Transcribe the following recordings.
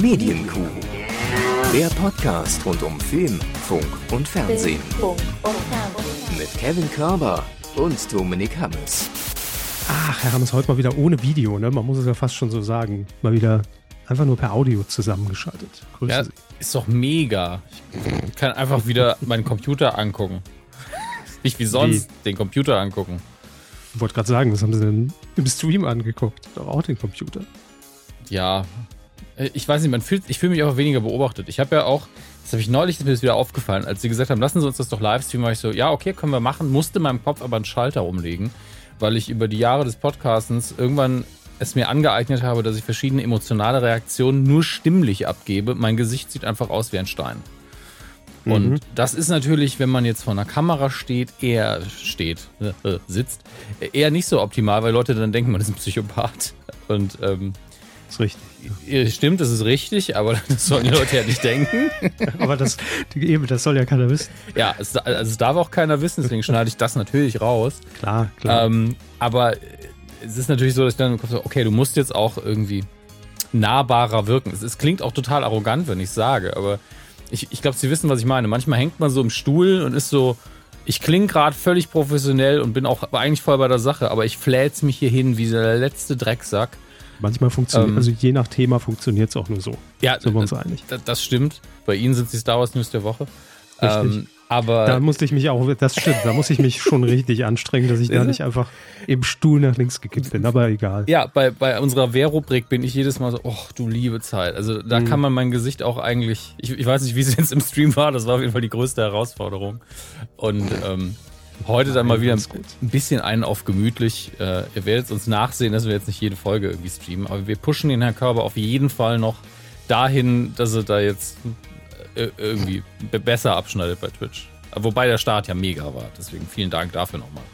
Medienkuh. Der Podcast rund um Film, Funk und Fernsehen. Mit Kevin Körber und Dominik Hammes. Ach, Herr Hammes, heute mal wieder ohne Video, ne? Man muss es ja fast schon so sagen. Mal wieder einfach nur per Audio zusammengeschaltet. Grüße ja, Sie. Ist doch mega. Ich kann einfach wieder meinen Computer angucken. Nicht wie sonst wie? den Computer angucken. Ich wollte gerade sagen, was haben Sie denn im Stream angeguckt? Doch auch den Computer. Ja, ich weiß nicht, man fühlt, ich fühle mich einfach weniger beobachtet. Ich habe ja auch, das habe ich neulich, ist mir das wieder aufgefallen, als sie gesagt haben, lassen Sie uns das doch live streamen, war ich so, ja, okay, können wir machen, musste in meinem Kopf aber einen Schalter umlegen, weil ich über die Jahre des Podcastens irgendwann es mir angeeignet habe, dass ich verschiedene emotionale Reaktionen nur stimmlich abgebe. Mein Gesicht sieht einfach aus wie ein Stein. Und mhm. das ist natürlich, wenn man jetzt vor einer Kamera steht, eher steht, äh, sitzt, eher nicht so optimal, weil Leute dann denken, man ist ein Psychopath. Und ähm, ist richtig. Stimmt, das ist richtig, aber das sollen die Leute ja nicht denken. aber das, eben, das soll ja keiner wissen. Ja, es, also es darf auch keiner wissen, deswegen schneide ich das natürlich raus. Klar, klar. Ähm, aber es ist natürlich so, dass ich dann im Kopf so, okay, du musst jetzt auch irgendwie nahbarer wirken. Es, es klingt auch total arrogant, wenn ich sage, aber ich, ich glaube, Sie wissen, was ich meine. Manchmal hängt man so im Stuhl und ist so, ich klinge gerade völlig professionell und bin auch eigentlich voll bei der Sache, aber ich flät's mich hier hin wie der letzte Drecksack. Manchmal funktioniert, ähm, also je nach Thema funktioniert es auch nur so. Ja, sind wir uns einig. Das stimmt. Bei Ihnen sind die Star Wars News der Woche. Richtig. Ähm, aber da musste ich mich auch, das stimmt, da muss ich mich schon richtig anstrengen, dass ich da nicht einfach im Stuhl nach links gekippt bin, aber egal. Ja, bei, bei unserer Wehrrubrik bin ich jedes Mal so, oh, du liebe Zeit. Also da mhm. kann man mein Gesicht auch eigentlich, ich, ich weiß nicht, wie es jetzt im Stream war, das war auf jeden Fall die größte Herausforderung. Und ähm, Heute dann mal wieder ein bisschen einen auf gemütlich. Äh, ihr werdet uns nachsehen, dass wir jetzt nicht jede Folge irgendwie streamen, aber wir pushen den Herrn Körber auf jeden Fall noch dahin, dass er da jetzt äh, irgendwie besser abschneidet bei Twitch. Wobei der Start ja mega war. Deswegen vielen Dank dafür nochmal.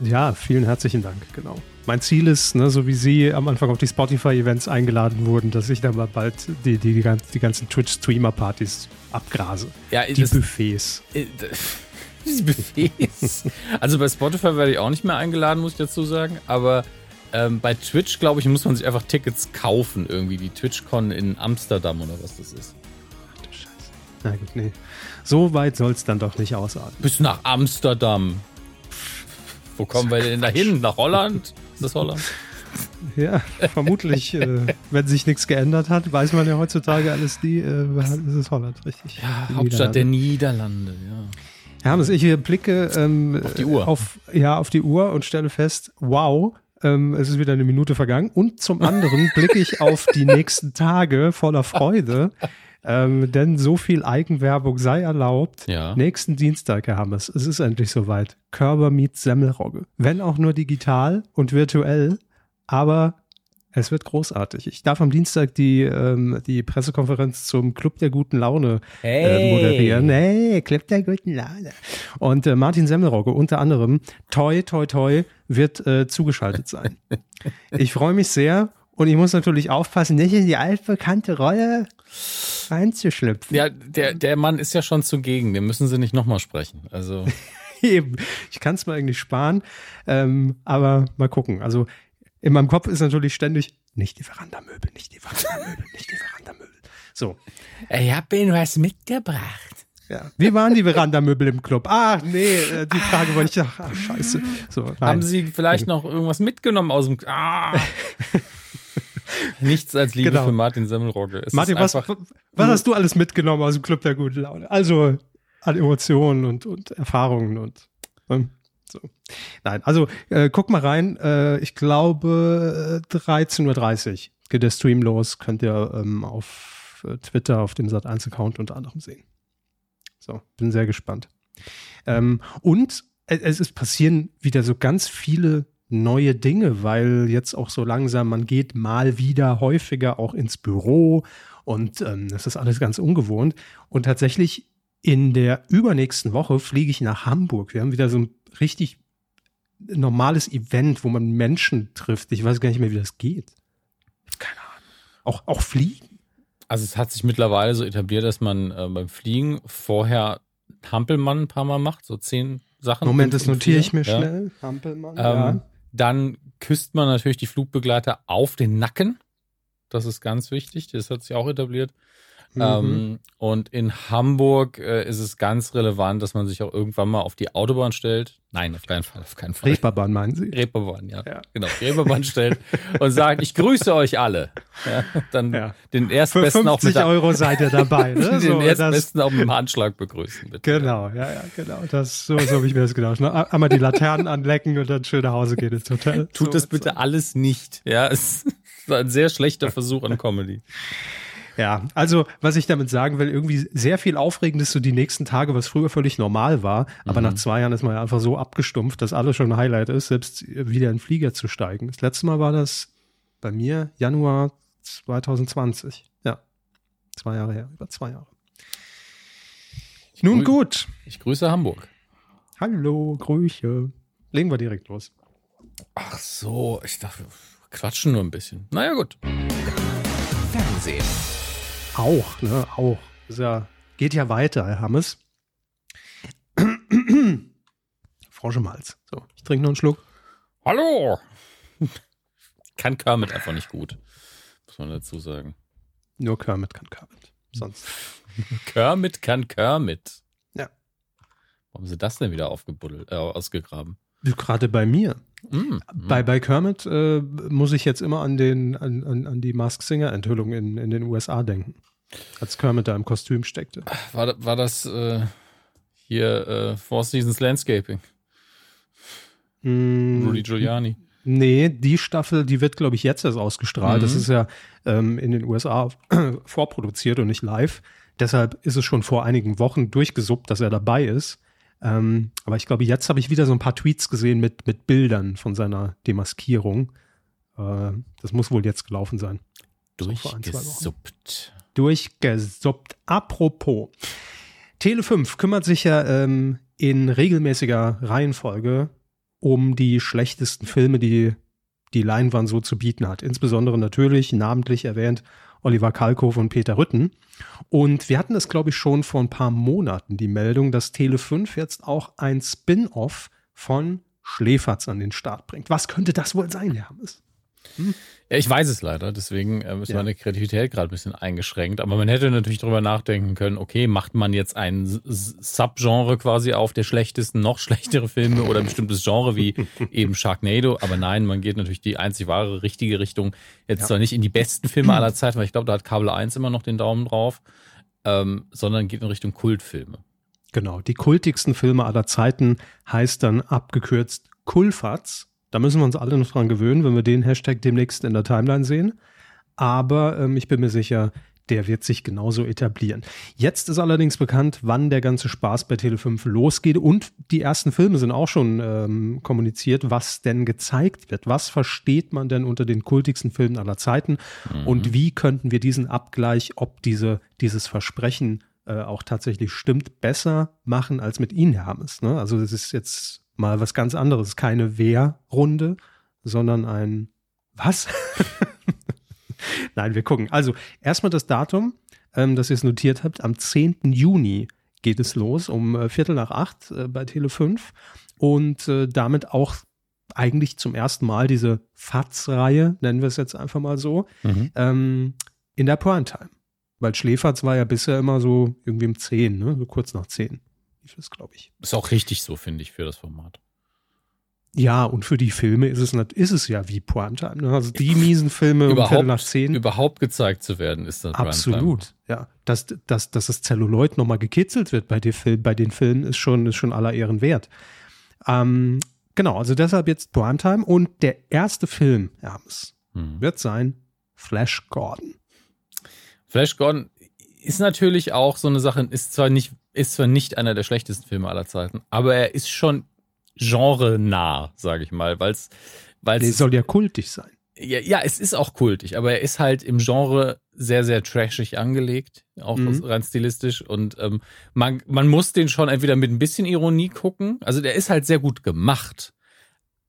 Ja, vielen herzlichen Dank, genau. Mein Ziel ist, ne, so wie Sie am Anfang auf die Spotify-Events eingeladen wurden, dass ich dann mal bald die, die, die, ganzen Twitch-Streamer-Partys abgrase. Ja, die das, Buffets. Äh, diese Buffets. also bei Spotify werde ich auch nicht mehr eingeladen, muss ich dazu sagen. Aber ähm, bei Twitch, glaube ich, muss man sich einfach Tickets kaufen, irgendwie. Die TwitchCon in Amsterdam oder was das ist. Ach du Scheiße. Na gut, nee. So weit soll es dann doch nicht ausarten. Bis nach Amsterdam. Wo kommen wir denn da hin? Nach Holland? Ist das Holland? Ja, vermutlich, äh, wenn sich nichts geändert hat, weiß man ja heutzutage alles nie, äh, ist es Holland, richtig. Ja, Hauptstadt Niederlande. der Niederlande, ja. Hermes, ich blicke ähm, auf die Uhr. Auf, ja, auf die Uhr und stelle fest, wow, ähm, es ist wieder eine Minute vergangen. Und zum anderen blicke ich auf die nächsten Tage voller Freude. Ähm, denn so viel Eigenwerbung sei erlaubt. Ja. Nächsten Dienstag, Herr Hammes, es ist endlich soweit. Körber meets Semmelrogge. Wenn auch nur digital und virtuell, aber es wird großartig. Ich darf am Dienstag die, ähm, die Pressekonferenz zum Club der guten Laune äh, hey. äh, moderieren. Hey, Club der guten Laune. Und äh, Martin Semmelrogge unter anderem, toi, toi, toi, wird äh, zugeschaltet sein. ich freue mich sehr und ich muss natürlich aufpassen, nicht in die altbekannte Rolle reinzuschlüpfen. Ja, der, der Mann ist ja schon zugegen. Den müssen Sie nicht nochmal sprechen. Also. Eben. Ich kann es mir eigentlich sparen. Ähm, aber mal gucken. Also in meinem Kopf ist natürlich ständig, nicht die Verandamöbel, nicht die Verandamöbel, nicht die Verandamöbel. So. Ich habe Ihnen was mitgebracht. Ja. Wie waren die Verandamöbel im Club? Ach, nee, äh, die Frage wollte ich, ach, ach scheiße. So, Haben Sie vielleicht noch irgendwas mitgenommen aus dem, ah. Nichts als Liebe genau. für Martin Semmelrogge. Es Martin, was, was hast du alles mitgenommen aus dem Club der guten Laune? Also an Emotionen und, und Erfahrungen und. Ähm, so. Nein, also äh, guck mal rein. Äh, ich glaube 13.30 Uhr geht der Stream los. Könnt ihr ähm, auf äh, Twitter, auf dem Sat1-Account unter anderem sehen. So, bin sehr gespannt. Ähm, und es, es passieren wieder so ganz viele neue Dinge, weil jetzt auch so langsam, man geht mal wieder häufiger auch ins Büro und ähm, das ist alles ganz ungewohnt. Und tatsächlich in der übernächsten Woche fliege ich nach Hamburg. Wir haben wieder so ein richtig normales Event, wo man Menschen trifft. Ich weiß gar nicht mehr, wie das geht. Keine Ahnung. Auch, auch fliegen. Also es hat sich mittlerweile so etabliert, dass man äh, beim Fliegen vorher Hampelmann ein paar Mal macht, so zehn Sachen. Moment, das notiere ich mir ja. schnell. Hampelmann. Ähm, ja. Dann küsst man natürlich die Flugbegleiter auf den Nacken. Das ist ganz wichtig. Das hat sich auch etabliert. Mhm. Ähm, und in Hamburg äh, ist es ganz relevant, dass man sich auch irgendwann mal auf die Autobahn stellt. Nein, auf keinen Fall, auf keinen Fall. Reeperbahn meinen Sie? Reeperbahn, ja. ja. Genau, Reeperbahn stellt und sagt, ich grüße euch alle. Ja, dann ja. den erstbesten auch mit Euro seid ihr dabei. Ne? den so, erstbesten auch mit dem Handschlag begrüßen, bitte. Genau, ja, ja, genau. Das, so, so habe ich mir das gedacht. Ne? Einmal die Laternen anlecken und dann schön nach Hause gehen ins Hotel. Tut so, das bitte so. alles nicht. Ja, es war ein sehr schlechter Versuch an Comedy. Ja, also was ich damit sagen will, irgendwie sehr viel Aufregendes so die nächsten Tage, was früher völlig normal war, aber mhm. nach zwei Jahren ist man ja einfach so abgestumpft, dass alles schon ein Highlight ist, selbst wieder in den Flieger zu steigen. Das letzte Mal war das bei mir Januar 2020. Ja, zwei Jahre her, über zwei Jahre. Ich Nun gut. Ich grüße Hamburg. Hallo, Grüße. Legen wir direkt los. Ach so, ich dachte, wir quatschen nur ein bisschen. Naja, gut. Fernsehen. Auch, ne, auch. Ist ja, geht ja weiter, Herr Hammes. Froschemals. So, ich trinke noch einen Schluck. Hallo! kann Kermit einfach nicht gut. Muss man dazu sagen. Nur Kermit kann Kermit. Sonst. Kermit kann Kermit. Ja. Warum sie das denn wieder aufgebuddelt, äh, ausgegraben? Gerade bei mir. Mm, bei, bei Kermit äh, muss ich jetzt immer an, den, an, an, an die Mask Singer Enthüllung in, in den USA denken. Als Kermit da im Kostüm steckte. War, war das äh, hier äh, Four Seasons Landscaping? Mm, Rudy Giuliani. Nee, die Staffel, die wird, glaube ich, jetzt erst ausgestrahlt. Mhm. Das ist ja ähm, in den USA vorproduziert und nicht live. Deshalb ist es schon vor einigen Wochen durchgesuppt, dass er dabei ist. Ähm, aber ich glaube, jetzt habe ich wieder so ein paar Tweets gesehen mit, mit Bildern von seiner Demaskierung. Äh, das muss wohl jetzt gelaufen sein. Durchgesuppt. Durchgesuppt. Apropos. Tele 5 kümmert sich ja ähm, in regelmäßiger Reihenfolge um die schlechtesten Filme, die die Leinwand so zu bieten hat. Insbesondere natürlich namentlich erwähnt Oliver Kalkow und Peter Rütten. Und wir hatten das, glaube ich, schon vor ein paar Monaten, die Meldung, dass Tele5 jetzt auch ein Spin-off von Schläferz an den Start bringt. Was könnte das wohl sein, Herr? Hm? Ja, ich weiß es leider, deswegen äh, ist ja. meine Kreativität gerade ein bisschen eingeschränkt. Aber man hätte natürlich darüber nachdenken können, okay, macht man jetzt ein Subgenre quasi auf der schlechtesten, noch schlechtere Filme oder ein bestimmtes Genre wie eben Sharknado. Aber nein, man geht natürlich die einzig wahre, richtige Richtung. Jetzt ja. zwar nicht in die besten Filme aller Zeiten, weil ich glaube, da hat Kabel 1 immer noch den Daumen drauf, ähm, sondern geht in Richtung Kultfilme. Genau, die kultigsten Filme aller Zeiten heißt dann abgekürzt Kulfatz da müssen wir uns alle noch dran gewöhnen, wenn wir den Hashtag demnächst in der Timeline sehen. Aber ähm, ich bin mir sicher, der wird sich genauso etablieren. Jetzt ist allerdings bekannt, wann der ganze Spaß bei Tele5 losgeht und die ersten Filme sind auch schon ähm, kommuniziert, was denn gezeigt wird. Was versteht man denn unter den kultigsten Filmen aller Zeiten mhm. und wie könnten wir diesen Abgleich, ob diese, dieses Versprechen äh, auch tatsächlich stimmt, besser machen als mit Ihnen, Herr Hammes. Ne? Also das ist jetzt mal was ganz anderes. Keine Wehrrunde, sondern ein was? Nein, wir gucken. Also erstmal das Datum, ähm, das ihr es notiert habt. Am 10. Juni geht es los um äh, Viertel nach acht äh, bei Tele 5 und äh, damit auch eigentlich zum ersten Mal diese FATS-Reihe, nennen wir es jetzt einfach mal so, mhm. ähm, in der Primetime. Weil Schläferz war ja bisher immer so irgendwie um 10, ne? so kurz nach 10 lief es, glaube ich. Ist auch richtig so, finde ich, für das Format. Ja, und für die Filme ist es, ist es ja wie Primetime. Ne? Also die miesen Filme überhaupt, um nach zehn. Überhaupt gezeigt zu werden, ist das Absolut, ja. Dass, dass, dass das Zelluloid nochmal gekitzelt wird bei, den Film, bei den Filmen, ist schon, ist schon aller Ehren wert. Ähm, genau, also deshalb jetzt Primetime. Und der erste Film, Hermes, hm. wird sein Flash Gordon. Flash Gordon ist natürlich auch so eine Sache, ist zwar nicht ist zwar nicht einer der schlechtesten Filme aller Zeiten, aber er ist schon genre-nah, sage ich mal, weil es. Der soll ja kultig sein. Ja, ja, es ist auch kultig, aber er ist halt im Genre sehr, sehr trashig angelegt, auch mhm. rein stilistisch. Und ähm, man, man muss den schon entweder mit ein bisschen Ironie gucken. Also der ist halt sehr gut gemacht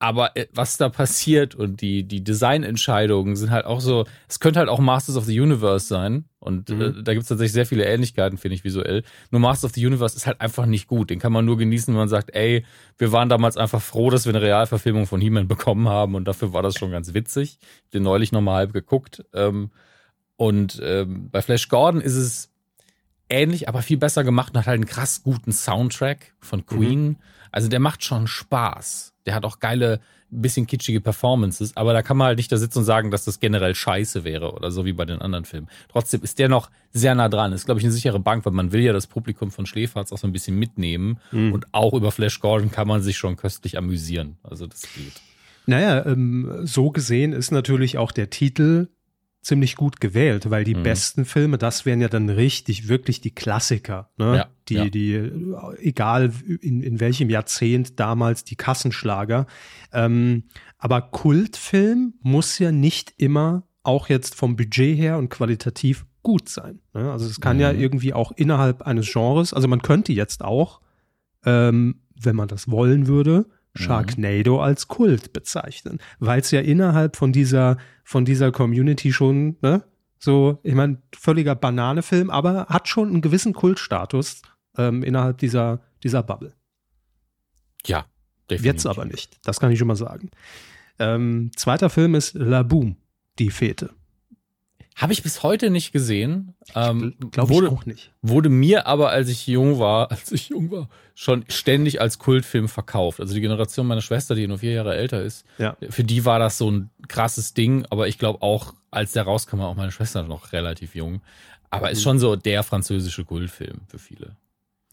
aber äh, was da passiert und die, die Designentscheidungen sind halt auch so, es könnte halt auch Masters of the Universe sein. Und äh, mhm. äh, da gibt es tatsächlich sehr viele Ähnlichkeiten, finde ich, visuell. Nur Masters of the Universe ist halt einfach nicht gut. Den kann man nur genießen, wenn man sagt, ey, wir waren damals einfach froh, dass wir eine Realverfilmung von He-Man bekommen haben und dafür war das schon ganz witzig. Ich den neulich nochmal halb geguckt. Ähm, Und ähm, bei Flash Gordon ist es ähnlich, aber viel besser gemacht und hat halt einen krass guten Soundtrack von Queen. Mhm. Also der macht schon Spaß. Der hat auch geile, bisschen kitschige Performances, aber da kann man halt nicht da sitzen und sagen, dass das generell scheiße wäre oder so wie bei den anderen Filmen. Trotzdem ist der noch sehr nah dran. Ist, glaube ich, eine sichere Bank, weil man will ja das Publikum von Schläferz auch so ein bisschen mitnehmen. Mhm. Und auch über Flash Gordon kann man sich schon köstlich amüsieren. Also das geht. Naja, ähm, so gesehen ist natürlich auch der Titel ziemlich gut gewählt, weil die mhm. besten Filme, das wären ja dann richtig, wirklich die Klassiker, ne? Ja, die, ja. die, egal in, in welchem Jahrzehnt damals die Kassenschlager. Ähm, aber Kultfilm muss ja nicht immer auch jetzt vom Budget her und qualitativ gut sein. Ne? Also es kann mhm. ja irgendwie auch innerhalb eines Genres, also man könnte jetzt auch, ähm, wenn man das wollen würde, Sharknado mhm. als Kult bezeichnen, weil es ja innerhalb von dieser von dieser Community schon, ne, so, ich meine, völliger Bananefilm, aber hat schon einen gewissen Kultstatus ähm, innerhalb dieser dieser Bubble. Ja, definitiv. Jetzt aber nicht. Das kann ich schon mal sagen. Ähm, zweiter Film ist La Boom, die Fete. Habe ich bis heute nicht gesehen. Ähm, Glaube ich auch nicht. Wurde mir aber, als ich jung war, als ich jung war, schon ständig als Kultfilm verkauft. Also die Generation meiner Schwester, die nur vier Jahre älter ist, ja. für die war das so ein krasses Ding. Aber ich glaube auch, als der rauskam, war auch meine Schwester noch relativ jung. Aber ist mhm. schon so der französische Kultfilm für viele.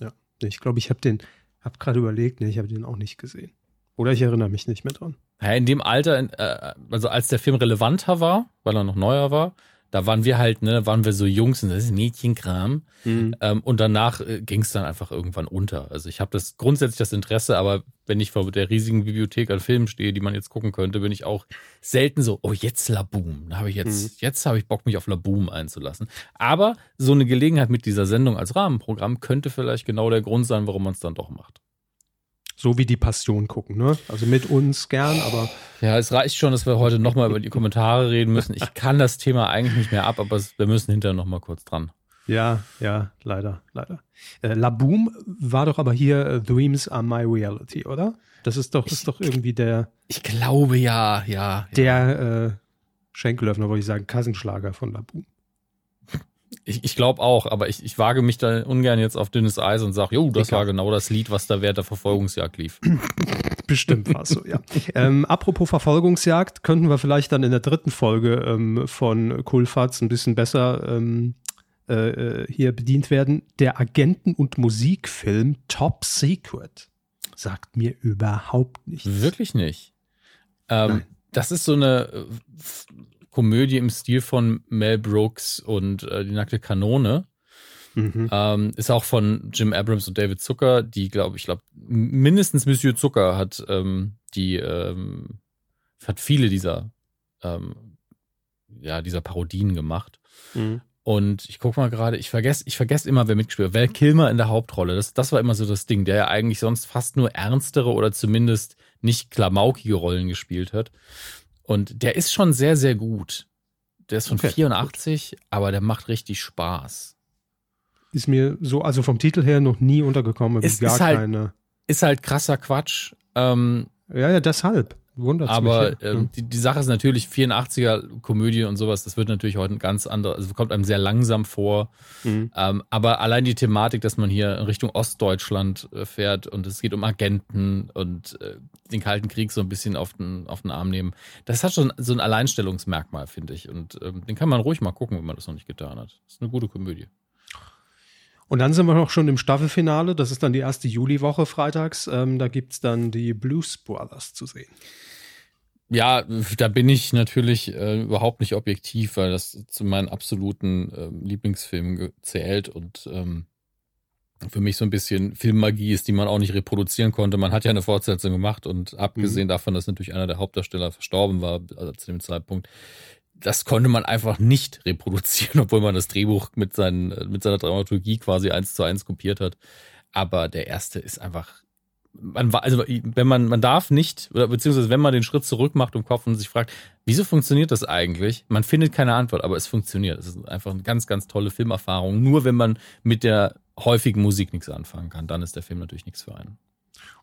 Ja, ich glaube, ich habe den, habe gerade überlegt, nee, ich habe den auch nicht gesehen. Oder ich erinnere mich nicht mehr dran. Ja, in dem Alter, äh, also als der Film relevanter war, weil er noch neuer war, da waren wir halt, ne, waren wir so Jungs und das ist Mädchenkram. Mhm. Ähm, und danach äh, ging es dann einfach irgendwann unter. Also ich habe das grundsätzlich das Interesse, aber wenn ich vor der riesigen Bibliothek an Filmen stehe, die man jetzt gucken könnte, bin ich auch selten so, oh, jetzt Laboom. Da habe ich jetzt, mhm. jetzt habe ich Bock, mich auf Laboom einzulassen. Aber so eine Gelegenheit mit dieser Sendung als Rahmenprogramm könnte vielleicht genau der Grund sein, warum man es dann doch macht so wie die Passion gucken, ne? Also mit uns gern, aber. Ja, es reicht schon, dass wir heute nochmal über die Kommentare reden müssen. Ich kann das Thema eigentlich nicht mehr ab, aber wir müssen hinterher nochmal kurz dran. Ja, ja, leider, leider. Äh, La Boom war doch aber hier uh, Dreams are my reality, oder? Das ist doch, ich, ist doch irgendwie der. Ich glaube ja, ja. Der ja. Äh, Schenkelöffner, wollte ich sagen, Kassenschlager von La Boom. Ich, ich glaube auch, aber ich, ich wage mich da ungern jetzt auf dünnes Eis und sage, jo, das war genau das Lied, was da während der Verfolgungsjagd lief. Bestimmt war es so, ja. ähm, apropos Verfolgungsjagd, könnten wir vielleicht dann in der dritten Folge ähm, von Coolfatz ein bisschen besser ähm, äh, äh, hier bedient werden. Der Agenten- und Musikfilm Top Secret sagt mir überhaupt nichts. Wirklich nicht. Ähm, das ist so eine äh, Komödie im Stil von Mel Brooks und äh, Die nackte Kanone. Mhm. Ähm, ist auch von Jim Abrams und David Zucker, die, glaube ich, glaube, mindestens Monsieur Zucker hat ähm, die, ähm, hat viele dieser, ähm, ja, dieser Parodien gemacht. Mhm. Und ich gucke mal gerade, ich vergesse ich vergess immer, wer mitgespielt hat. Val Kilmer in der Hauptrolle. Das, das war immer so das Ding, der ja eigentlich sonst fast nur ernstere oder zumindest nicht klamaukige Rollen gespielt hat. Und der ist schon sehr, sehr gut. Der ist von okay, 84, gut. aber der macht richtig Spaß. Ist mir so, also vom Titel her noch nie untergekommen. Gar ist halt, keine. Ist halt krasser Quatsch. Ähm, ja, ja, deshalb. Wundert's Aber mich, ja. ähm, die, die Sache ist natürlich 84er Komödie und sowas, das wird natürlich heute ein ganz anderes, also kommt einem sehr langsam vor. Mhm. Ähm, aber allein die Thematik, dass man hier in Richtung Ostdeutschland äh, fährt und es geht um Agenten und äh, den Kalten Krieg so ein bisschen auf den, auf den Arm nehmen, das hat schon so ein Alleinstellungsmerkmal, finde ich. Und ähm, den kann man ruhig mal gucken, wenn man das noch nicht getan hat. Das ist eine gute Komödie. Und dann sind wir noch schon im Staffelfinale. Das ist dann die erste Juliwoche freitags. Ähm, da gibt's dann die Blues Brothers zu sehen. Ja, da bin ich natürlich äh, überhaupt nicht objektiv, weil das zu meinen absoluten äh, Lieblingsfilmen zählt und ähm, für mich so ein bisschen Filmmagie ist, die man auch nicht reproduzieren konnte. Man hat ja eine Fortsetzung gemacht und abgesehen mhm. davon, dass natürlich einer der Hauptdarsteller verstorben war, also zu dem Zeitpunkt, das konnte man einfach nicht reproduzieren, obwohl man das Drehbuch mit, seinen, mit seiner Dramaturgie quasi eins zu eins kopiert hat. Aber der erste ist einfach, man, also wenn man, man darf nicht, oder beziehungsweise wenn man den Schritt zurück macht im Kopf und sich fragt, wieso funktioniert das eigentlich? Man findet keine Antwort, aber es funktioniert. Es ist einfach eine ganz, ganz tolle Filmerfahrung. Nur wenn man mit der häufigen Musik nichts anfangen kann, dann ist der Film natürlich nichts für einen.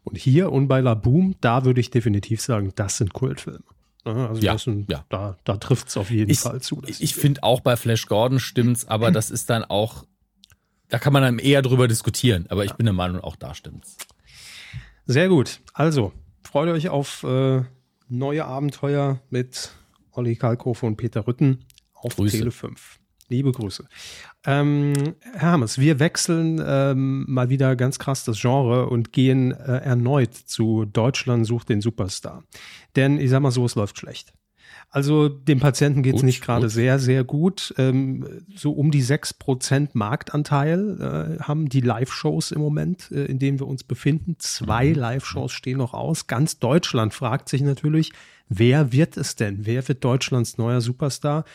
Und hier und bei La Boom, da würde ich definitiv sagen, das sind Kultfilme. Ne? Also Ja, ein, ja. da, da trifft es auf jeden Ich, Fall zu. ich finde auch bei Flash Gordon stimmt's, aber das ist dann auch, da kann man dann eher drüber diskutieren. Aber ich bin der Meinung, auch da stimmt's. Sehr gut. Also, freut euch auf äh, neue Abenteuer mit Olli Kalkofe und Peter Rütten auf Grüße. Tele 5. Liebe Grüße. Ähm, Herr Hammes, wir wechseln ähm, mal wieder ganz krass das Genre und gehen äh, erneut zu Deutschland sucht den Superstar. Denn ich sag mal so, es läuft schlecht. Also dem Patienten geht es Gut, nicht gerade sehr, sehr gut. Ähm, so um die 6% Marktanteil äh, haben die Live-Shows im Moment, äh, in denen wir uns befinden. Zwei Mhm. Live-Shows stehen noch aus. Ganz Deutschland fragt sich natürlich, wer wird es denn? Wer wird Deutschlands neuer Superstar?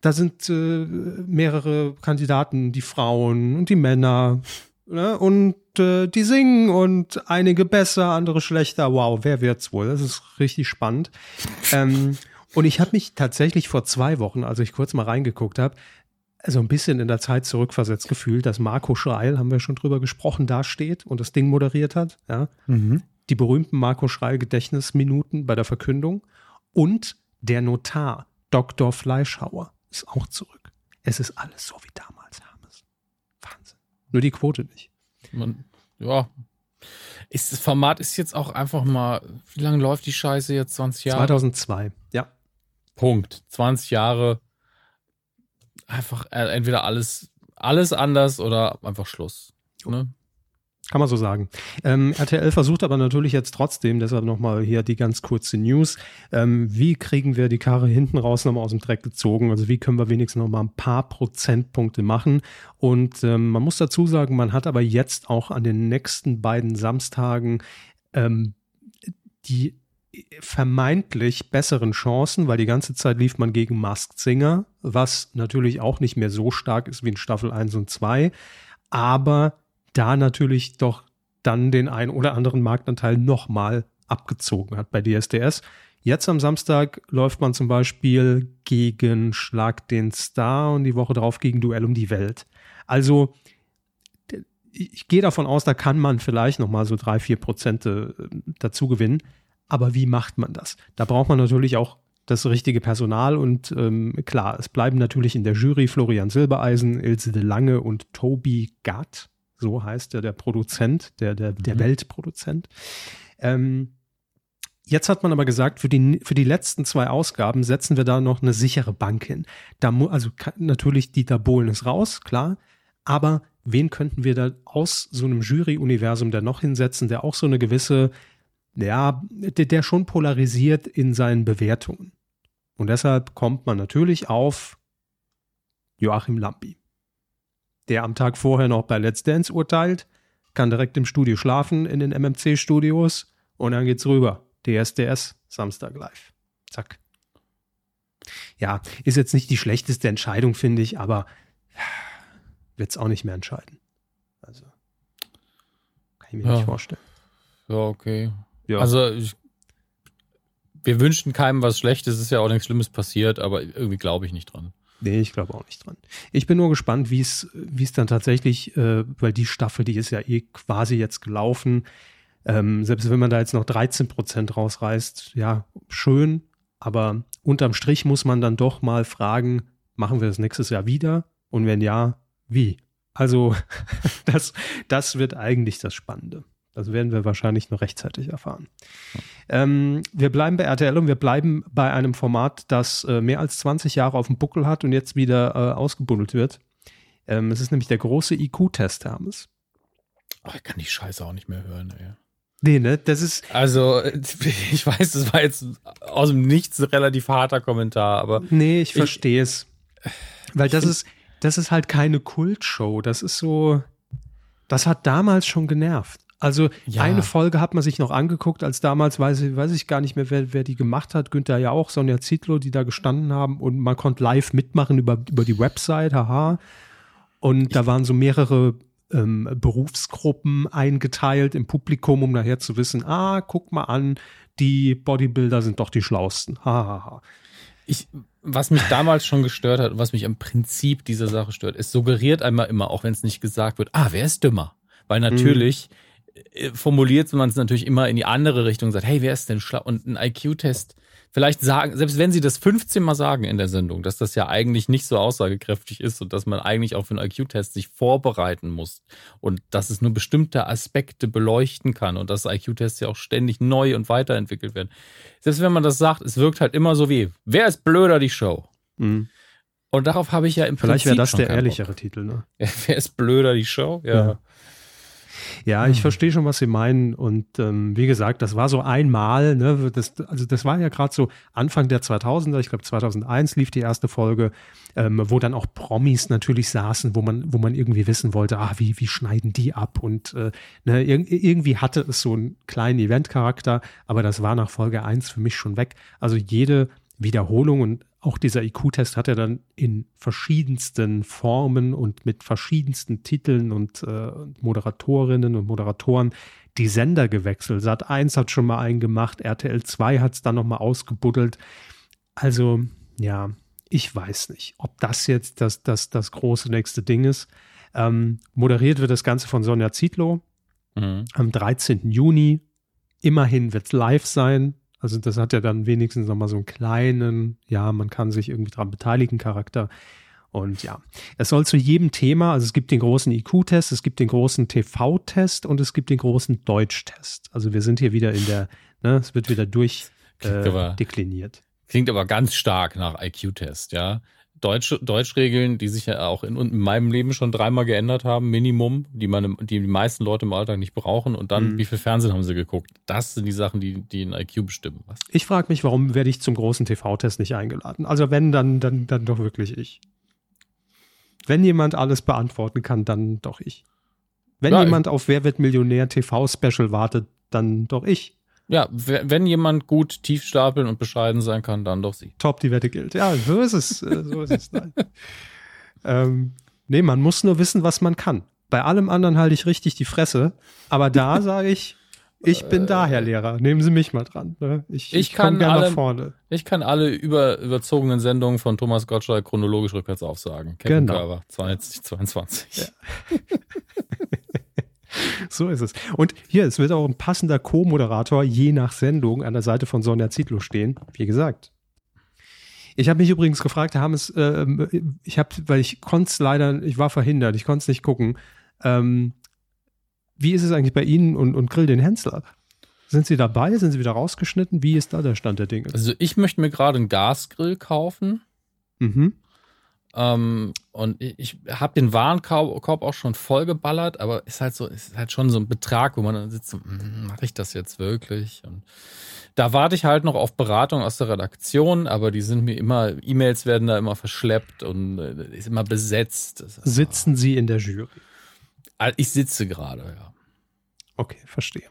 Da sind äh, mehrere Kandidaten, die Frauen und die Männer. Ne? Und äh, die singen und einige besser, andere schlechter. Wow, wer wird's wohl? Das ist richtig spannend. Ähm, und ich habe mich tatsächlich vor zwei Wochen, als ich kurz mal reingeguckt habe, so ein bisschen in der Zeit zurückversetzt gefühlt, dass Marco Schreil, haben wir schon drüber gesprochen, da steht und das Ding moderiert hat. Ja? Die berühmten Marco Schreil Gedächtnisminuten bei der Verkündung. Und der Notar, Dr. Fleischhauer, ist auch zurück. Es ist alles so wie damals, Hermes. Wahnsinn. Nur die Quote nicht. Man, ja. Ist, das Format ist jetzt auch einfach mal, wie lange läuft die Scheiße jetzt? 20 Jahre? 2002, ja. Punkt. 20 Jahre. Einfach äh, entweder alles, alles anders oder einfach Schluss. Ne? Kann man so sagen. Ähm, RTL versucht aber natürlich jetzt trotzdem, deshalb nochmal hier die ganz kurze News. Ähm, wie kriegen wir die Karre hinten raus nochmal aus dem Dreck gezogen? Also wie können wir wenigstens nochmal ein paar Prozentpunkte machen? Und ähm, man muss dazu sagen, man hat aber jetzt auch an den nächsten beiden Samstagen ähm, die vermeintlich besseren Chancen, weil die ganze Zeit lief man gegen Masked Singer, was natürlich auch nicht mehr so stark ist wie in Staffel 1 und 2, aber da natürlich doch dann den ein oder anderen Marktanteil nochmal abgezogen hat bei DSDS. Jetzt am Samstag läuft man zum Beispiel gegen Schlag den Star und die Woche darauf gegen Duell um die Welt. Also ich gehe davon aus, da kann man vielleicht nochmal so drei, vier Prozente äh, dazu gewinnen. Aber wie macht man das? Da braucht man natürlich auch das richtige Personal und ähm, klar, es bleiben natürlich in der Jury Florian Silbereisen, Ilse de Lange und Toby Gatt, so heißt er, der Produzent, der, der, der Mhm. Weltproduzent. Ähm, Jetzt hat man aber gesagt, für die, für die letzten zwei Ausgaben setzen wir da noch eine sichere Bank hin. Da also natürlich Dieter Bohlen ist raus, klar. Aber wen könnten wir da aus so einem Jury-Universum da noch hinsetzen, der auch so eine gewisse, ja, der, der schon polarisiert in seinen Bewertungen. Und deshalb kommt man natürlich auf Joachim Lampi, der am Tag vorher noch bei Let's Dance urteilt, kann direkt im Studio schlafen in den MMC-Studios und dann geht's rüber. DSDS, Samstag live. Zack. Ja, ist jetzt nicht die schlechteste Entscheidung, finde ich, aber wird's auch nicht mehr entscheiden. Also, kann ich mir Ja. nicht vorstellen. Ja, okay. Ja. Also, ich, wir wünschen keinem was Schlechtes, es ist ja auch nichts Schlimmes passiert, aber irgendwie glaube ich nicht dran. Nee, ich glaube auch nicht dran. Ich bin nur gespannt, wie es dann tatsächlich, äh, weil die Staffel, die ist ja eh quasi jetzt gelaufen. Ähm, selbst wenn man da jetzt noch 13 Prozent rausreißt, ja, schön. Aber unterm Strich muss man dann doch mal fragen, machen wir das nächstes Jahr wieder? Und wenn ja, wie? Also, das, das wird eigentlich das Spannende. Das werden wir wahrscheinlich noch rechtzeitig erfahren. Ähm, wir bleiben bei RTL und wir bleiben bei einem Format, das äh, mehr als 20 Jahre auf dem Buckel hat und jetzt wieder äh, ausgebuddelt wird. Ähm, es ist nämlich der große IQ-Test, Hermes. Oh, ich kann die Scheiße auch nicht mehr hören, ey. Nee, ne? Das ist, Also, ich weiß, das war jetzt aus dem Nichts ein relativ harter Kommentar, aber nee, ich verstehe es. Weil das ist, das ist halt keine Kultshow. Das ist so, das hat damals schon genervt. Also Ja. eine Folge hat man sich noch angeguckt, als damals, weiß ich, weiß ich gar nicht mehr, wer, wer die gemacht hat, Günther ja auch, Sonja Zietlow, die da gestanden haben und man konnte live mitmachen über, über die Website, haha. Und da waren so mehrere ähm, Berufsgruppen eingeteilt im Publikum, um nachher zu wissen, ah, guck mal an, die Bodybuilder sind doch die schlausten. Hahaha. ich, was mich damals schon gestört hat und was mich im Prinzip dieser Sache stört, es suggeriert einmal immer, auch wenn es nicht gesagt wird, ah, wer ist dümmer? Weil natürlich äh, formuliert man es natürlich immer in die andere Richtung und sagt, hey, wer ist denn schlau? Und ein IQ-Test, vielleicht sagen, selbst wenn sie das 15 Mal sagen in der Sendung, dass das ja eigentlich nicht so aussagekräftig ist und dass man eigentlich auch für einen IQ-Test sich vorbereiten muss und dass es nur bestimmte Aspekte beleuchten kann und dass IQ-Tests ja auch ständig neu und weiterentwickelt werden. Selbst wenn man das sagt, es wirkt halt immer so wie, wer ist blöder die Show? Mhm. Und darauf habe ich ja im Vielleicht wäre das der ehrlichere Bock. Titel, ne? wer ist blöder die Show? ja. ja. Ja, ich hm. verstehe schon, was Sie meinen. Und ähm, wie gesagt, das war so einmal, ne, das, also das war ja gerade so Anfang der 2000er, ich glaube 2001 lief die erste Folge, ähm, wo dann auch Promis natürlich saßen, wo man, wo man irgendwie wissen wollte, ah, wie, wie schneiden die ab? Und äh, ne, ir irgendwie hatte es so einen kleinen Eventcharakter, aber das war nach Folge 1 für mich schon weg. Also jede Wiederholung und auch dieser IQ-Test hat er dann in verschiedensten Formen und mit verschiedensten Titeln und äh, Moderatorinnen und Moderatoren die Sender gewechselt. Sat 1 hat schon mal einen gemacht, RTL 2 hat es dann nochmal ausgebuddelt. Also, ja, ich weiß nicht, ob das jetzt das, das, das große nächste Ding ist. Ähm, moderiert wird das Ganze von Sonja Zietlow mhm. am 13. Juni. Immerhin wird es live sein. Also das hat ja dann wenigstens nochmal so einen kleinen, ja, man kann sich irgendwie dran beteiligen Charakter. Und ja, es soll zu jedem Thema, also es gibt den großen IQ-Test, es gibt den großen TV-Test und es gibt den großen Deutsch-Test. Also wir sind hier wieder in der, ne, es wird wieder durchdekliniert. Äh, klingt aber ganz stark nach IQ-Test, ja. Deutsch, Deutschregeln, die sich ja auch in, in, meinem Leben schon dreimal geändert haben, Minimum, die man, die, die meisten Leute im Alltag nicht brauchen. Und dann, mhm. wie viel Fernsehen haben sie geguckt? Das sind die Sachen, die, die ein IQ bestimmen. Was? Ich frage mich, warum werde ich zum großen TV-Test nicht eingeladen? Also wenn, dann, dann, dann doch wirklich ich. Wenn jemand alles beantworten kann, dann doch ich. Wenn ja, jemand auf Wer wird Millionär TV-Special wartet, dann doch ich. Ja, wenn jemand gut tief stapeln und bescheiden sein kann, dann doch sie. Top, die Wette gilt. Ja, so ist es. Äh, so ist es. Nein. ähm, nee, man muss nur wissen, was man kann. Bei allem anderen halte ich richtig die Fresse. Aber da sage ich, ich bin da, Herr Lehrer. Nehmen Sie mich mal dran. Ne? Ich, ich, ich kann alle, nach vorne. Ich kann alle über, überzogenen Sendungen von Thomas Gottschalk chronologisch rückwärts aufsagen. Kevin genau. Körber, 2022. Ja. so ist es. Und hier, es wird auch ein passender Co-Moderator je nach Sendung an der Seite von Sonja Zietlow stehen. Wie gesagt. Ich habe mich übrigens gefragt, haben es, äh, ich habe, weil ich konnte es leider, ich war verhindert, ich konnte es nicht gucken. Ähm, wie ist es eigentlich bei Ihnen und, und Grill den Hensler? Sind Sie dabei? Sind Sie wieder rausgeschnitten? Wie ist da der Stand der Dinge? Also ich möchte mir gerade einen Gasgrill kaufen. Mhm. Ähm, und ich habe den Warenkorb auch schon vollgeballert, aber ist halt so, ist halt schon so ein Betrag, wo man dann sitzt, so, hm, mache ich das jetzt wirklich? Und da warte ich halt noch auf Beratung aus der Redaktion, aber die sind mir immer, E-Mails werden da immer verschleppt und äh, ist immer besetzt. Sitzen Sie in der Jury? Ich sitze gerade, ja. Okay, verstehe.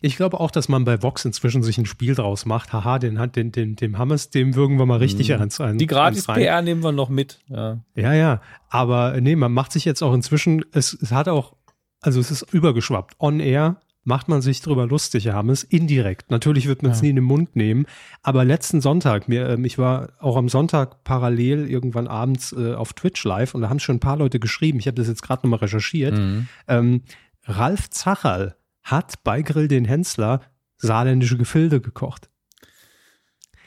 Ich glaube auch, dass man bei Vox inzwischen sich ein Spiel draus macht. Haha, den, den, den, dem Hammers, dem würgen wir mal richtig mhm. ans ein. Die Gratis-PR nehmen wir noch mit. Ja. ja, ja. Aber nee, man macht sich jetzt auch inzwischen, es, es hat auch, also es ist übergeschwappt. On air macht man sich drüber lustig, Hammes, indirekt. Natürlich wird man es ja. nie in den Mund nehmen. Aber letzten Sonntag, mir, ähm, ich war auch am Sonntag parallel irgendwann abends äh, auf Twitch live und da haben schon ein paar Leute geschrieben. Ich habe das jetzt gerade nochmal recherchiert. Mhm. Ähm, Ralf Zacherl hat bei Grill den Hensler saarländische Gefilde gekocht.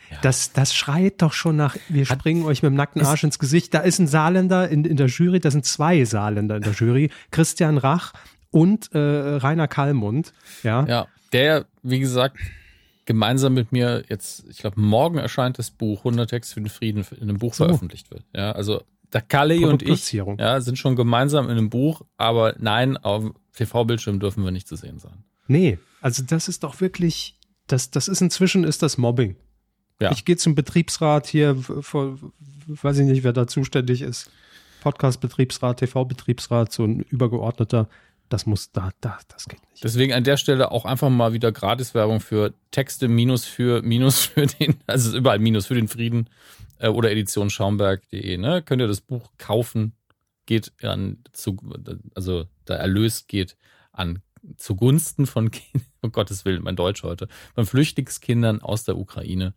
Ja. Das, das schreit doch schon nach, wir hat, springen euch mit dem nackten Arsch ins Gesicht. Da ist ein Saarländer in, in der Jury, da sind zwei Saarländer in der Jury, Christian Rach und äh, Rainer Kallmund. Ja. ja, der, wie gesagt, gemeinsam mit mir jetzt, ich glaube, morgen erscheint das Buch 100 Texte für den Frieden in einem Buch so. veröffentlicht wird. Ja, also der Kalle und ich ja, sind schon gemeinsam in einem Buch, aber nein, auf TV-Bildschirm dürfen wir nicht zu sehen sein. Nee, also das ist doch wirklich, das, das ist inzwischen ist das Mobbing. Ja. Ich gehe zum Betriebsrat hier, vor, weiß ich nicht, wer da zuständig ist. Podcast-Betriebsrat, TV-Betriebsrat, so ein übergeordneter. Das muss da, da, das geht nicht. Deswegen an der Stelle auch einfach mal wieder Gratiswerbung für Texte minus für minus für den, also überall minus für den Frieden äh, oder Edition Schaumberg.de. Ne? Könnt ihr das Buch kaufen? Geht an zu, also der Erlös geht an zugunsten von Kindern, um Gottes Willen, mein Deutsch heute, von Flüchtlingskindern aus der Ukraine.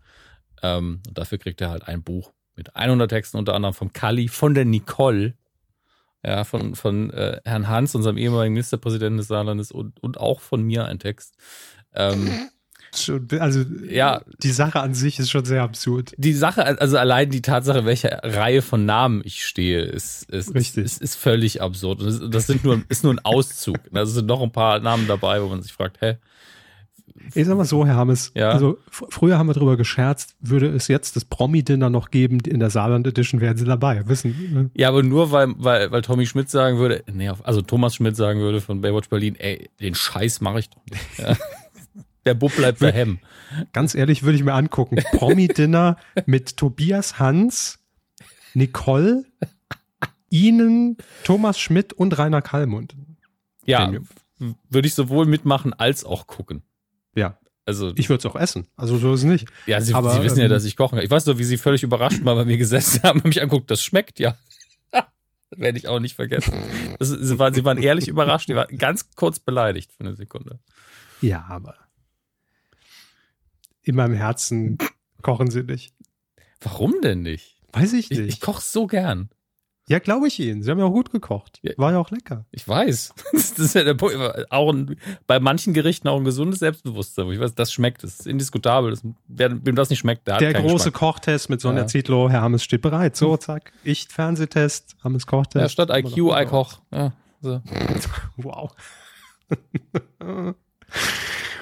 Ähm, dafür kriegt er halt ein Buch mit 100 Texten, unter anderem vom Kali, von der Nicole, ja, von, von äh, Herrn Hans, unserem ehemaligen Ministerpräsidenten des Saarlandes und, und auch von mir ein Text. Ähm, also ja, die Sache an sich ist schon sehr absurd. Die Sache, also allein die Tatsache, welche Reihe von Namen ich stehe, ist, ist, Richtig. ist, ist völlig absurd. Das, sind nur, ist nur ein Auszug. Da sind noch ein paar Namen dabei, wo man sich fragt, hä? Ich sag mal so, Herr Hammes. Ja. Also früher haben wir darüber gescherzt, würde es jetzt das Promi-Dinner noch geben, in der Saarland Edition wären sie dabei, wissen. Ne? Ja, aber nur weil, weil, weil Tommy Schmidt sagen würde, nee, also Thomas Schmidt sagen würde von Baywatch Berlin, ey, den Scheiß mache ich doch nicht. Ja. Der Bub bleibt bei Hem. Ganz ehrlich, würde ich mir angucken. Promi-Dinner mit Tobias Hans, Nicole, Ihnen, Thomas Schmidt und Rainer Kallmund. Ja, würde ich sowohl mitmachen als auch gucken. Ja. Also, ich würde es auch essen. Also so ist es nicht. Ja, Sie, Aber, Sie wissen ja, ähm, dass ich kochen kann. Ich weiß nur, wie Sie völlig überrascht mal bei mir gesessen haben und mich anguckt, das schmeckt ja. das werde ich auch nicht vergessen. Das, Sie, waren, Sie waren ehrlich überrascht. Die waren ganz kurz beleidigt für eine Sekunde. Ja, aber in meinem Herzen kochen Sie nicht. Warum denn nicht? Weiß ich nicht. Ich, ich koche so gern. Ja, glaube ich Ihnen. Sie haben ja auch gut gekocht. War ja auch lecker. Ich weiß. Das ist ja der Punkt. Auch ein, bei manchen Gerichten auch ein gesundes Selbstbewusstsein. Ich weiß, das schmeckt. Das ist indiskutabel. Das, wer, wem das nicht schmeckt, der, der hat Der große Geschmack. Kochtest mit Sonja ja. Zietlow. Herr Hammes steht bereit. So, zack. Ich Fernsehtest. Hammes Kochtest. Ja, statt IQ, I Koch. Ja, so. wow.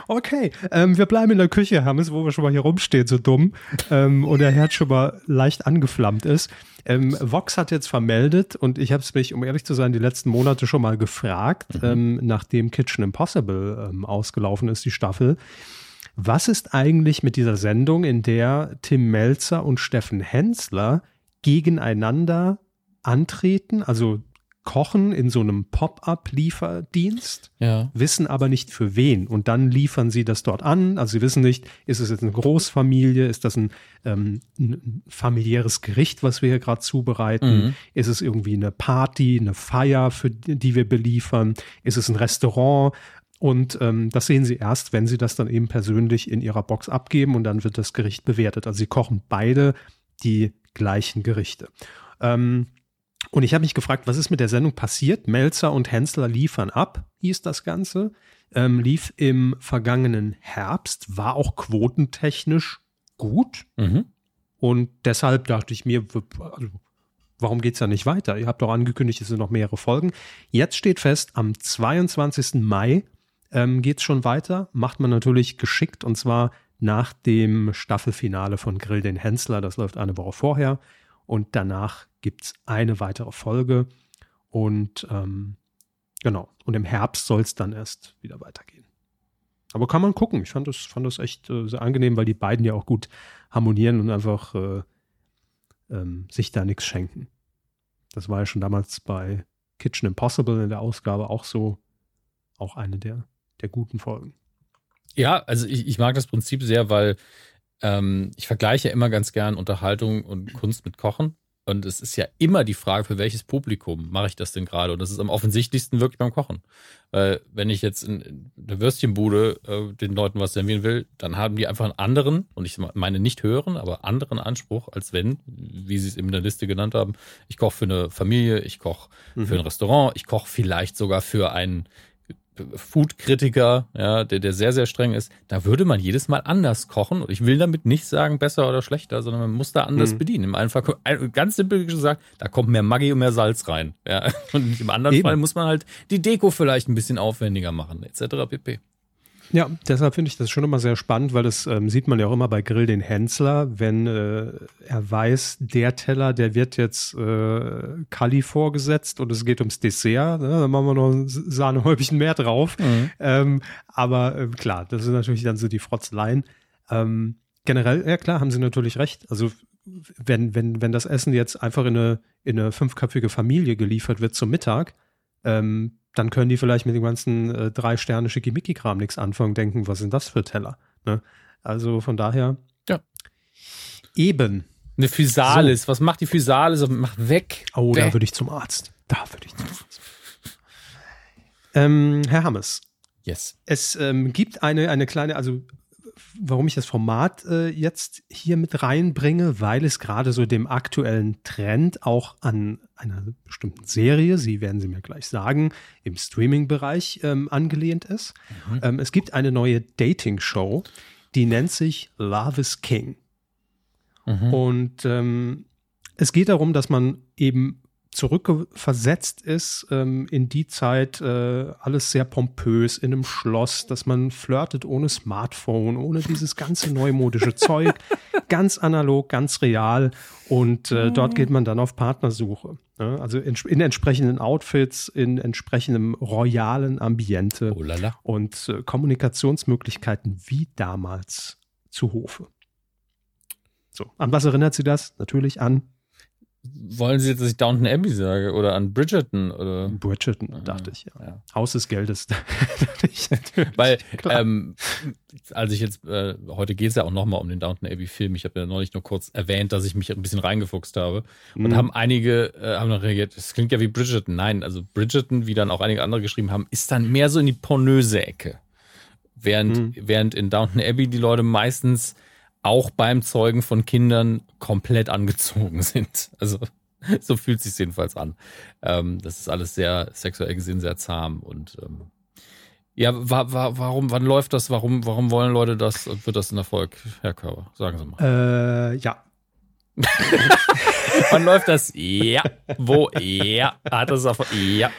Okay, ähm, wir bleiben in der Küche, Hammes, wo wir schon mal hier rumstehen, so dumm. Ähm, und der Herd schon mal leicht angeflammt ist. Ähm, Vox hat jetzt vermeldet und ich habe es mich, um ehrlich zu sein, die letzten Monate schon mal gefragt, mhm. ähm, nachdem Kitchen Impossible ähm, ausgelaufen ist, die Staffel. Was ist eigentlich mit dieser Sendung, in der Tim Melzer und Steffen Hensler gegeneinander antreten, also kochen in so einem Pop-up-Lieferdienst, ja. wissen aber nicht für wen. Und dann liefern sie das dort an. Also sie wissen nicht, ist es jetzt eine Großfamilie, ist das ein, ähm, ein familiäres Gericht, was wir hier gerade zubereiten? Mhm. Ist es irgendwie eine Party, eine Feier, für die wir beliefern? Ist es ein Restaurant? Und ähm, das sehen sie erst, wenn sie das dann eben persönlich in ihrer Box abgeben und dann wird das Gericht bewertet. Also sie kochen beide die gleichen Gerichte. Ähm, und ich habe mich gefragt, was ist mit der Sendung passiert? Melzer und Hensler liefern ab, hieß das Ganze. Ähm, lief im vergangenen Herbst, war auch quotentechnisch gut. Mhm. Und deshalb dachte ich mir, also, warum es da nicht weiter? Ihr habt doch angekündigt, es sind noch mehrere Folgen. Jetzt steht fest, am 22. Mai ähm, es schon weiter. Macht man natürlich geschickt und zwar nach dem Staffelfinale von Grill den Hensler. Das läuft eine Woche vorher. Und danach gibt es eine weitere Folge. Und ähm, genau, und im Herbst soll es dann erst wieder weitergehen. Aber kann man gucken. Ich fand das, fand das echt äh, sehr angenehm, weil die beiden ja auch gut harmonieren und einfach äh, ähm, sich da nichts schenken. Das war ja schon damals bei Kitchen Impossible in der Ausgabe auch so, auch eine der, der guten Folgen. Ja, also ich, ich mag das Prinzip sehr, weil ähm, ich vergleiche immer ganz gern Unterhaltung und Kunst mit Kochen. Und es ist ja immer die Frage, für welches Publikum mache ich das denn gerade? Und das ist am offensichtlichsten wirklich beim Kochen. Weil wenn ich jetzt in der Würstchenbude äh, den Leuten was servieren will, dann haben die einfach einen anderen, und ich meine nicht höheren, aber anderen Anspruch, als wenn, wie sie es eben in der Liste genannt haben, ich koche für eine Familie, ich koche mhm. für ein Restaurant, ich koche vielleicht sogar für einen Food-Kritiker, ja, der, der sehr, sehr streng ist, da würde man jedes Mal anders kochen. Und ich will damit nicht sagen, besser oder schlechter, sondern man muss da anders mhm. bedienen. Im einen Fall, ganz simpel gesagt, da kommt mehr Maggi und mehr Salz rein. Ja. Und im anderen Eben. Fall muss man halt die Deko vielleicht ein bisschen aufwendiger machen, etc. pp. Ja, deshalb finde ich das schon immer sehr spannend, weil das ähm, sieht man ja auch immer bei Grill den Hensler, wenn äh, er weiß, der Teller, der wird jetzt äh, Kali vorgesetzt und es geht ums Dessert, ne? dann machen wir noch ein Sahnehäubchen mehr drauf. Mhm. Ähm, aber äh, klar, das sind natürlich dann so die Frotzeleien. Ähm, generell, ja klar, haben sie natürlich recht. Also wenn, wenn, wenn das Essen jetzt einfach in eine, in eine fünfköpfige Familie geliefert wird zum Mittag, ähm, dann können die vielleicht mit dem ganzen äh, drei Sterne Schickimicki-Kram nichts anfangen, denken, was sind das für Teller? Ne? Also von daher. Ja. Eben. Eine Physalis. So. Was macht die Physalis? Mach weg. Oh, Bäh. da würde ich zum Arzt. Da würde ich zum Arzt. Ähm, Herr Hammes. Yes. Es ähm, gibt eine, eine kleine, also warum ich das Format äh, jetzt hier mit reinbringe, weil es gerade so dem aktuellen Trend auch an einer bestimmten Serie, Sie werden sie mir gleich sagen, im Streaming-Bereich ähm, angelehnt ist. Mhm. Ähm, es gibt eine neue Dating-Show, die nennt sich Love is King. Mhm. Und ähm, es geht darum, dass man eben zurückversetzt ist ähm, in die Zeit, äh, alles sehr pompös in einem Schloss, dass man flirtet ohne Smartphone, ohne dieses ganze neumodische Zeug, ganz analog, ganz real und äh, dort mhm. geht man dann auf Partnersuche. Ne? Also in, in, entsprechenden Outfits, in entsprechendem royalen Ambiente oh und äh, Kommunikationsmöglichkeiten wie damals zu Hofe. So, an was erinnert sie das? Natürlich an wollen Sie jetzt, dass ich Downton Abbey sage oder an Bridgerton? Oder? Bridgerton, ja, dachte ich. Ja. ja. Haus des Geldes. Weil, ähm, als ich jetzt, äh, heute geht es ja auch nochmal um den Downton Abbey-Film. Ich habe ja neulich nur kurz erwähnt, dass ich mich ein bisschen reingefuchst habe. Und mhm. haben einige, äh, haben noch reagiert, das klingt ja wie Bridgerton. Nein, also Bridgerton, wie dann auch einige andere geschrieben haben, ist dann mehr so in die pornöse Ecke. Während, mhm. während in Downton Abbey die Leute meistens auch beim Zeugen von Kindern komplett angezogen sind. Also so fühlt sich jedenfalls an. Ähm, das ist alles sehr sexuell gesehen sehr zahm und ähm, ja, wa wa warum, wann läuft das? Warum, warum wollen Leute das? Wird das ein Erfolg, Herr Körber? Sagen Sie mal. Äh, ja. wann läuft das? Ja. Wo? Ja. Hat das auf? Ja.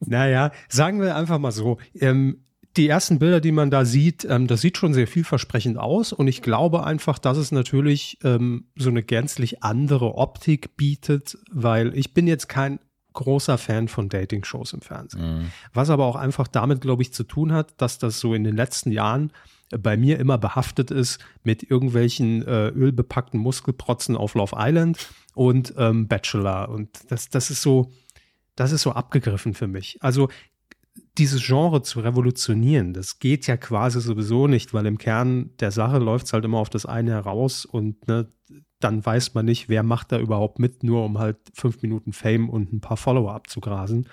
Naja, sagen wir einfach mal so. Ähm, die ersten Bilder, die man da sieht, ähm, das sieht schon sehr vielversprechend aus. Und ich glaube einfach, dass es natürlich ähm, so eine gänzlich andere Optik bietet, weil ich bin jetzt kein großer Fan von Dating-Shows im Fernsehen. Mhm. Was aber auch einfach damit, glaube ich, zu tun hat, dass das so in den letzten Jahren bei mir immer behaftet ist mit irgendwelchen äh, ölbepackten Muskelprotzen auf Love Island und ähm, Bachelor. Und das, das ist so, das ist so abgegriffen für mich. Also dieses Genre zu revolutionieren, das geht ja quasi sowieso nicht, weil im Kern der Sache läuft es halt immer auf das eine heraus und ne, dann weiß man nicht, wer macht da überhaupt mit, nur um halt fünf Minuten Fame und ein paar Follower abzugrasen.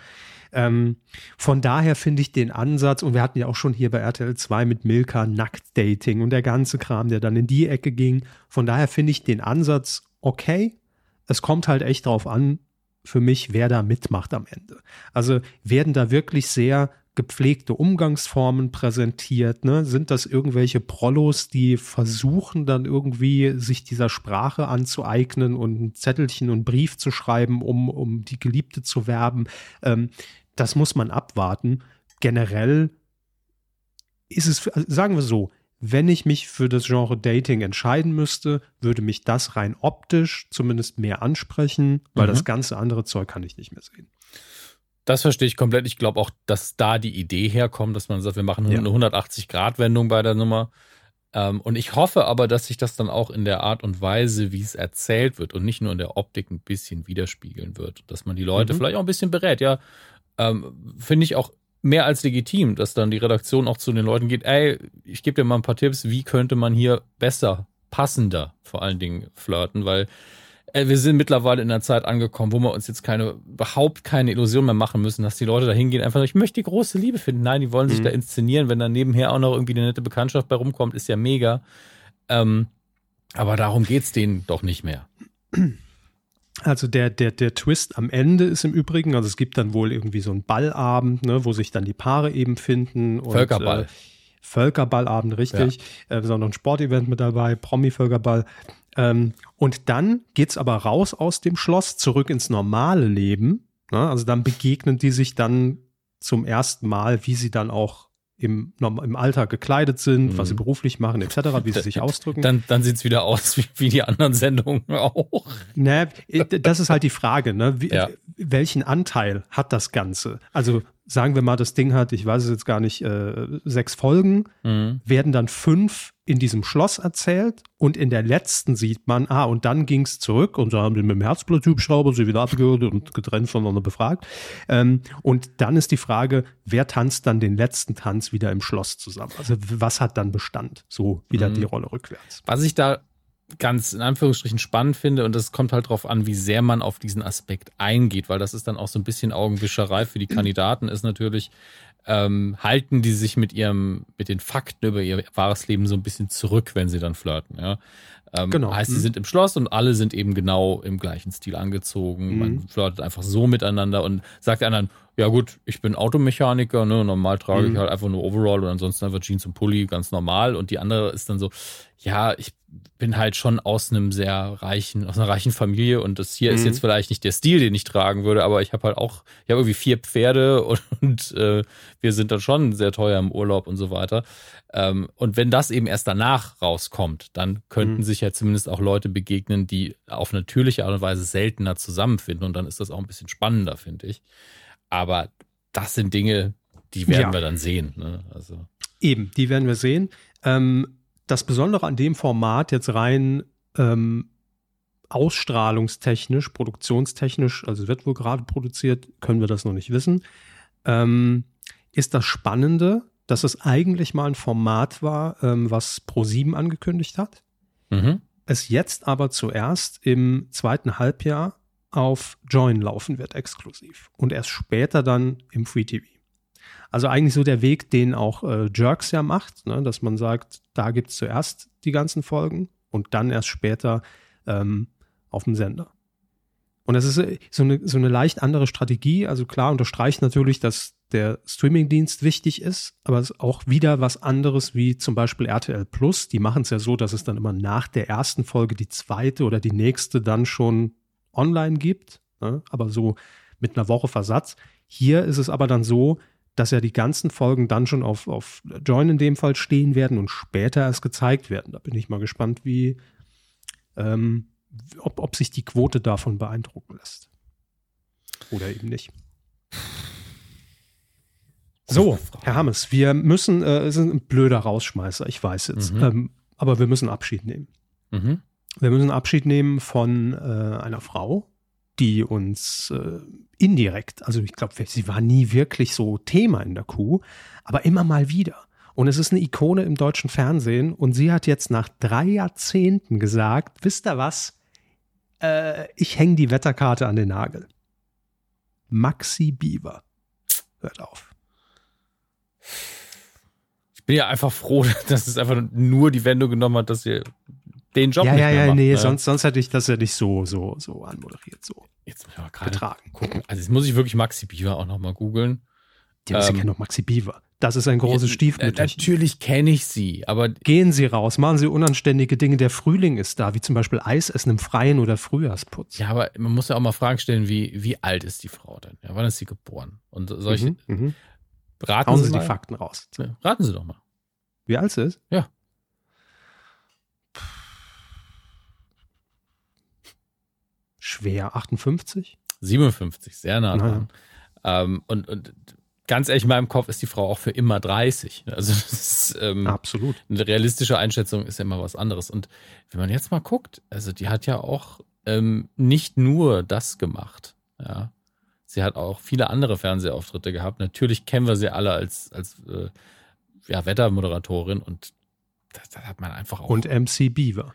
Ähm, von daher finde ich den Ansatz, und wir hatten ja auch schon hier bei RTL 2 mit Milka Nacktdating und der ganze Kram, der dann in die Ecke ging. Von daher finde ich den Ansatz okay. Es kommt halt echt drauf an, für mich, wer da mitmacht am Ende. Also werden da wirklich sehr gepflegte Umgangsformen präsentiert? Ne? Sind das irgendwelche Prollos, die versuchen dann irgendwie sich dieser Sprache anzueignen und ein Zettelchen und Brief zu schreiben, um, um die Geliebte zu werben? Ähm, das muss man abwarten. Generell ist es, sagen wir so, wenn ich mich für das Genre Dating entscheiden müsste, würde mich das rein optisch zumindest mehr ansprechen, weil mhm. das ganze andere Zeug kann ich nicht mehr sehen. Das verstehe ich komplett. Ich glaube auch, dass da die Idee herkommt, dass man sagt, wir machen ja. eine 180-Grad-Wendung bei der Nummer. Ähm, und ich hoffe aber, dass sich das dann auch in der Art und Weise, wie es erzählt wird und nicht nur in der Optik ein bisschen widerspiegeln wird. Dass man die Leute mhm. vielleicht auch ein bisschen berät. Ja, ähm, finde ich auch mehr als legitim, dass dann die Redaktion auch zu den Leuten geht, ey, ich gebe dir mal ein paar Tipps, wie könnte man hier besser, passender vor allen Dingen flirten, weil äh, wir sind mittlerweile in einer Zeit angekommen, wo wir uns jetzt keine, überhaupt keine Illusion mehr machen müssen, dass die Leute da hingehen, einfach, ich möchte die große Liebe finden. Nein, die wollen sich mhm. da inszenieren, wenn dann nebenher auch noch irgendwie eine nette Bekanntschaft bei rumkommt, ist ja mega. Ähm, aber darum geht's denen doch nicht mehr. Also der, der, der Twist am Ende ist im Übrigen, also es gibt dann wohl irgendwie so einen Ballabend, ne, wo sich dann die Paare eben finden. Und, Völkerball. Äh, Völkerballabend, richtig. Ja. Äh, noch ein Sportevent mit dabei, Promi-Völkerball. Ähm, und dann geht's aber raus aus dem Schloss, zurück ins normale Leben. Ne? Also dann begegnen die sich dann zum ersten Mal, wie sie dann auch im, im Alltag gekleidet sind, mhm. was sie mhm. beruflich machen, etc., wie sie sich ausdrücken. Dann, dann sieht's wieder aus wie, wie die anderen Sendungen auch. Ne, das ist halt die Frage, ne? Wie, ja. Welchen Anteil hat das Ganze? Also sagen wir mal, das Ding hat, ich weiß es jetzt gar nicht, äh, sechs Folgen, mhm. werden dann fünf in diesem Schloss erzählt und in der letzten sieht man, ah, und dann ging es zurück und so haben sie mit dem Herzbluthubschrauber sie wieder abgehört und getrennt voneinander befragt. Ähm, und dann ist die Frage, wer tanzt dann den letzten Tanz wieder im Schloss zusammen? Also was hat dann Bestand? So wieder mhm. die Rolle rückwärts. Was ich da ganz in Anführungsstrichen spannend finde. Und das kommt halt darauf an, wie sehr man auf diesen Aspekt eingeht, weil das ist dann auch so ein bisschen Augenwischerei für die Kandidaten ist natürlich, ähm, halten die sich mit ihrem, mit den Fakten über ihr wahres Leben so ein bisschen zurück, wenn sie dann flirten, ja. Ähm, genau. Heißt, sie mhm. sind im Schloss und alle sind eben genau im gleichen Stil angezogen. Mhm. Man flirtet einfach so miteinander und sagt den anderen, ja gut, ich bin Automechaniker, ne, normal trage mhm. ich halt einfach nur Overall und ansonsten einfach Jeans und Pulli, ganz normal. Und die andere ist dann so, ja, ich bin halt schon aus einem sehr reichen, aus einer reichen Familie und das hier mhm. ist jetzt vielleicht nicht der Stil, den ich tragen würde, aber ich habe halt auch, ich habe irgendwie vier Pferde und, und äh, wir sind dann schon sehr teuer im Urlaub und so weiter. Ähm, und wenn das eben erst danach rauskommt, dann könnten mhm. sich ja zumindest auch Leute begegnen, die auf natürliche Art und Weise seltener zusammenfinden und dann ist das auch ein bisschen spannender, finde ich. Aber das sind Dinge, die werden ja. wir dann sehen. Ne? Also. Eben, die werden wir sehen. Ähm, das Besondere an dem Format jetzt rein ähm, ausstrahlungstechnisch, produktionstechnisch, also wird wohl gerade produziert, können wir das noch nicht wissen, ähm, ist das Spannende, dass es eigentlich mal ein Format war, ähm, was Pro7 angekündigt hat. Mhm. Es jetzt aber zuerst im zweiten Halbjahr auf Join laufen wird, exklusiv. Und erst später dann im Free TV. Also eigentlich so der Weg, den auch äh, Jerks ja macht, ne? dass man sagt, da gibt es zuerst die ganzen Folgen und dann erst später ähm, auf dem Sender. Und das ist äh, so eine, so eine leicht andere Strategie. Also klar unterstreicht natürlich, dass der Streamingdienst wichtig ist, aber es ist auch wieder was anderes wie zum Beispiel RTL Plus. Die machen es ja so, dass es dann immer nach der ersten Folge die zweite oder die nächste dann schon online gibt, ne? aber so mit einer Woche Versatz. Hier ist es aber dann so, dass ja die ganzen Folgen dann schon auf, auf Join in dem Fall stehen werden und später erst gezeigt werden. Da bin ich mal gespannt, wie, ähm, ob, ob sich die Quote davon beeindrucken lässt. Oder eben nicht. So, Herr Hammes, wir müssen, äh, es ist ein blöder Rausschmeißer, ich weiß jetzt, mhm. ähm, aber wir müssen Abschied nehmen. Mhm. Wir müssen Abschied nehmen von äh, einer Frau, die uns äh, indirekt, also ich glaube, sie war nie wirklich so Thema in der Kuh, aber immer mal wieder. Und es ist eine Ikone im deutschen Fernsehen und sie hat jetzt nach drei Jahrzehnten gesagt, wisst ihr was? Äh, ich hänge die Wetterkarte an den Nagel. Maxi Bieber. Hört auf. Ich bin ja einfach froh, dass es einfach nur die Wendung genommen hat, dass sie den Job ja, nicht ja, ja, macht, nee, ne? sonst, sonst hätte ich das ja nicht so, so, so anmoderiert, so jetzt muss ich mal gerade gucken. Also jetzt muss ich wirklich Maxi Beaver auch nochmal googeln. Die ähm, kennen doch Maxi Beaver. Das ist ein großes Stiefmütterchen. Natürlich kenne ich sie, aber. Gehen Sie raus, machen Sie unanständige Dinge. Der Frühling ist da, wie zum Beispiel Eis essen im Freien oder Frühjahrsputz. Ja, aber man muss ja auch mal Fragen stellen, wie, wie alt ist die Frau denn? Ja, wann ist sie geboren? Und solche. Mhm, mhm. Raten Hauen Sie, Sie die Fakten raus. Ja, raten Sie doch mal. Wie alt sie ist? Ja. schwer. 58? 57, sehr nah dran. Ähm, und, und ganz ehrlich, in meinem Kopf ist die Frau auch für immer 30. Also das ist, ähm, Absolut. Eine realistische Einschätzung ist ja immer was anderes. Und wenn man jetzt mal guckt, also die hat ja auch ähm, nicht nur das gemacht. Ja. Sie hat auch viele andere Fernsehauftritte gehabt. Natürlich kennen wir sie alle als, als äh, ja, Wettermoderatorin und das, das, hat man einfach auch. Und MC Beaver.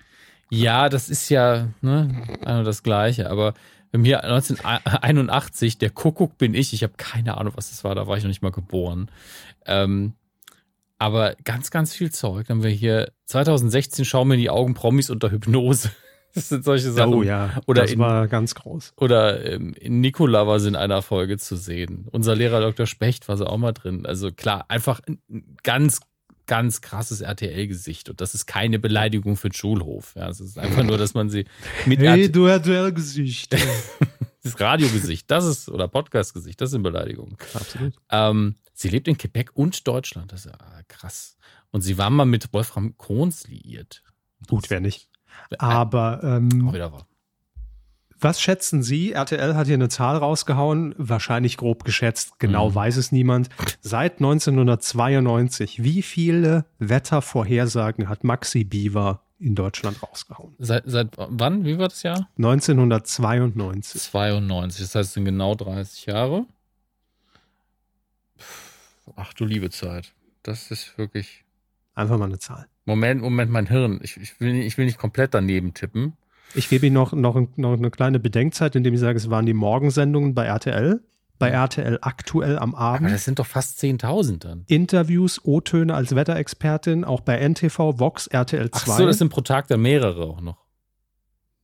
Ja, das ist ja ne, das Gleiche. Aber haben hier 1981, der Kuckuck bin ich. Ich habe keine Ahnung, was das war. Da war ich noch nicht mal geboren. Ähm, aber ganz, ganz viel Zeug. Dann haben wir hier 2016 schauen wir in die Augen Promis unter Hypnose. Das sind solche Sachen. Oh ja, oder das in, war ganz groß. Oder ähm, in Nikola war sie in einer Folge zu sehen. Unser Lehrer Dr. Specht war sie auch mal drin. Also klar, einfach ein ganz ganz krasses RTL-Gesicht und das ist keine Beleidigung für den Schulhof. Ja, es ist einfach nur, dass man sie mit Hey, du RTL-Gesicht. das Radiogesicht, das ist, oder Podcast-Gesicht, das sind Beleidigungen. Absolut. Ähm, sie lebt in Quebec und Deutschland, das ist ja krass. Und sie war mal mit Wolfram Kohns liiert. Gut, wer nicht. Aber ähm, auch wieder wahr. Was schätzen Sie? RTL hat hier eine Zahl rausgehauen, wahrscheinlich grob geschätzt, genau mhm. weiß es niemand. Seit 1992, wie viele Wettervorhersagen hat Maxi Beaver in Deutschland rausgehauen? Seit, seit wann? Wie war das Jahr? 1992. 92, das heißt, es sind genau 30 Jahre. Ach du liebe Zeit. Das ist wirklich. Einfach mal eine Zahl. Moment, Moment, mein Hirn. Ich, ich, will, nicht, ich will nicht komplett daneben tippen. Ich gebe Ihnen noch, noch, noch eine kleine Bedenkzeit, indem ich sage, es waren die Morgensendungen bei RTL bei RTL aktuell am Abend. Aber das sind doch fast 10.000 dann. Interviews, O-Töne als Wetterexpertin, auch bei NTV, Vox, RTL 2. Ach so, das sind pro Tag dann mehrere auch noch.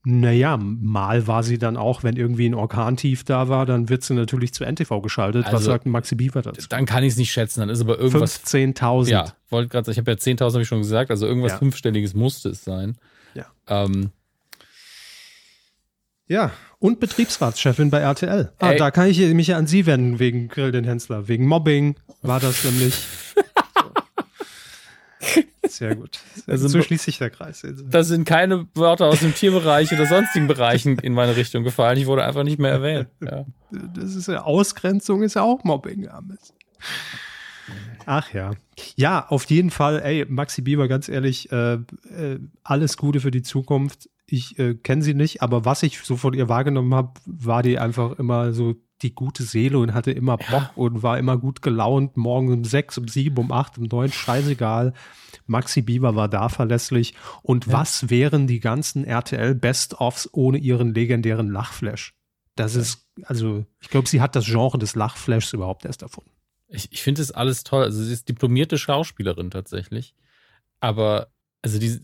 Naja, mal war sie dann auch, wenn irgendwie ein Orkantief da war, dann wird sie natürlich zu NTV geschaltet. Was Also, sagt Maxi Bieber dazu? Dann kann ich es nicht schätzen, dann ist aber irgendwas. 15.000. Ja, wollte gerade sagen, ich habe ja 10.000 habe ich schon gesagt, also irgendwas Ja. fünfstelliges musste es sein. Ja. Ähm, Ja, und Betriebsratschefin bei RTL. Ah, Ey. da kann ich mich ja an Sie wenden, wegen Grill den Hensler. Wegen Mobbing war das nämlich. Sehr gut. Also- so schließt sich der Kreis. da sind keine Wörter aus dem Tierbereich oder sonstigen Bereichen in meine Richtung gefallen. Ich wurde einfach nicht mehr erwähnt. Ja. Das ist ja Ausgrenzung, ist ja auch Mobbing. ja, Mist. Ach ja. Ja, auf jeden Fall, ey, Maxi Bieber, ganz ehrlich, äh, äh, alles Gute für die Zukunft. Ich äh, kenne sie nicht, aber was ich so von ihr wahrgenommen habe, war die einfach immer so die gute Seele und hatte immer Bock und war immer gut gelaunt. Morgen um sechs, um sieben, um acht, um neun, scheißegal. Maxi Bieber war da verlässlich. Und was wären die ganzen RTL Best-ofs ohne ihren legendären Lachflash? Das ist, also, ich glaube, sie hat das Genre des Lachflashs überhaupt erst erfunden. Ich, ich finde das alles toll. Also sie ist diplomierte Schauspielerin tatsächlich. Aber also die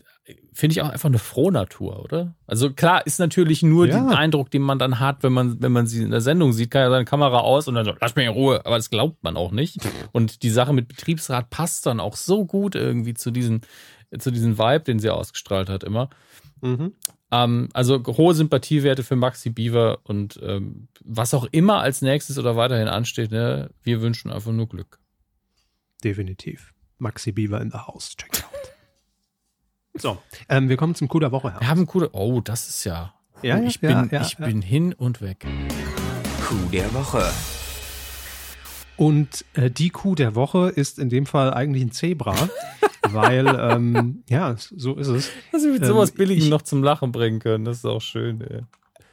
finde ich auch einfach eine Frohnatur, oder? Also klar, ist natürlich nur Ja. der Eindruck, den man dann hat, wenn man, wenn man sie in der Sendung sieht, kann ja seine Kamera aus und dann so, lass mich in Ruhe. Aber das glaubt man auch nicht. Und die Sache mit Betriebsrat passt dann auch so gut irgendwie zu diesem, zu diesem Vibe, den sie ausgestrahlt hat immer. Ähm, also hohe Sympathiewerte für Maxi Beaver und ähm, was auch immer als nächstes oder weiterhin ansteht, ne, wir wünschen einfach nur Glück. Definitiv. Maxi Bieber in the house. Check it out. So, ähm, wir kommen zum Coup der Woche. Wir Herr. haben coole. Oh, das ist ja. Ja, oh, ja, ich bin, ja, ja, ich ja. bin hin und weg. Coup der Woche. Und äh, die Kuh der Woche ist in dem Fall eigentlich ein Zebra, weil, ähm, ja, so ist es. Dass wir mit Ähm, sowas Billigem noch zum Lachen bringen können, das ist auch schön. Ey.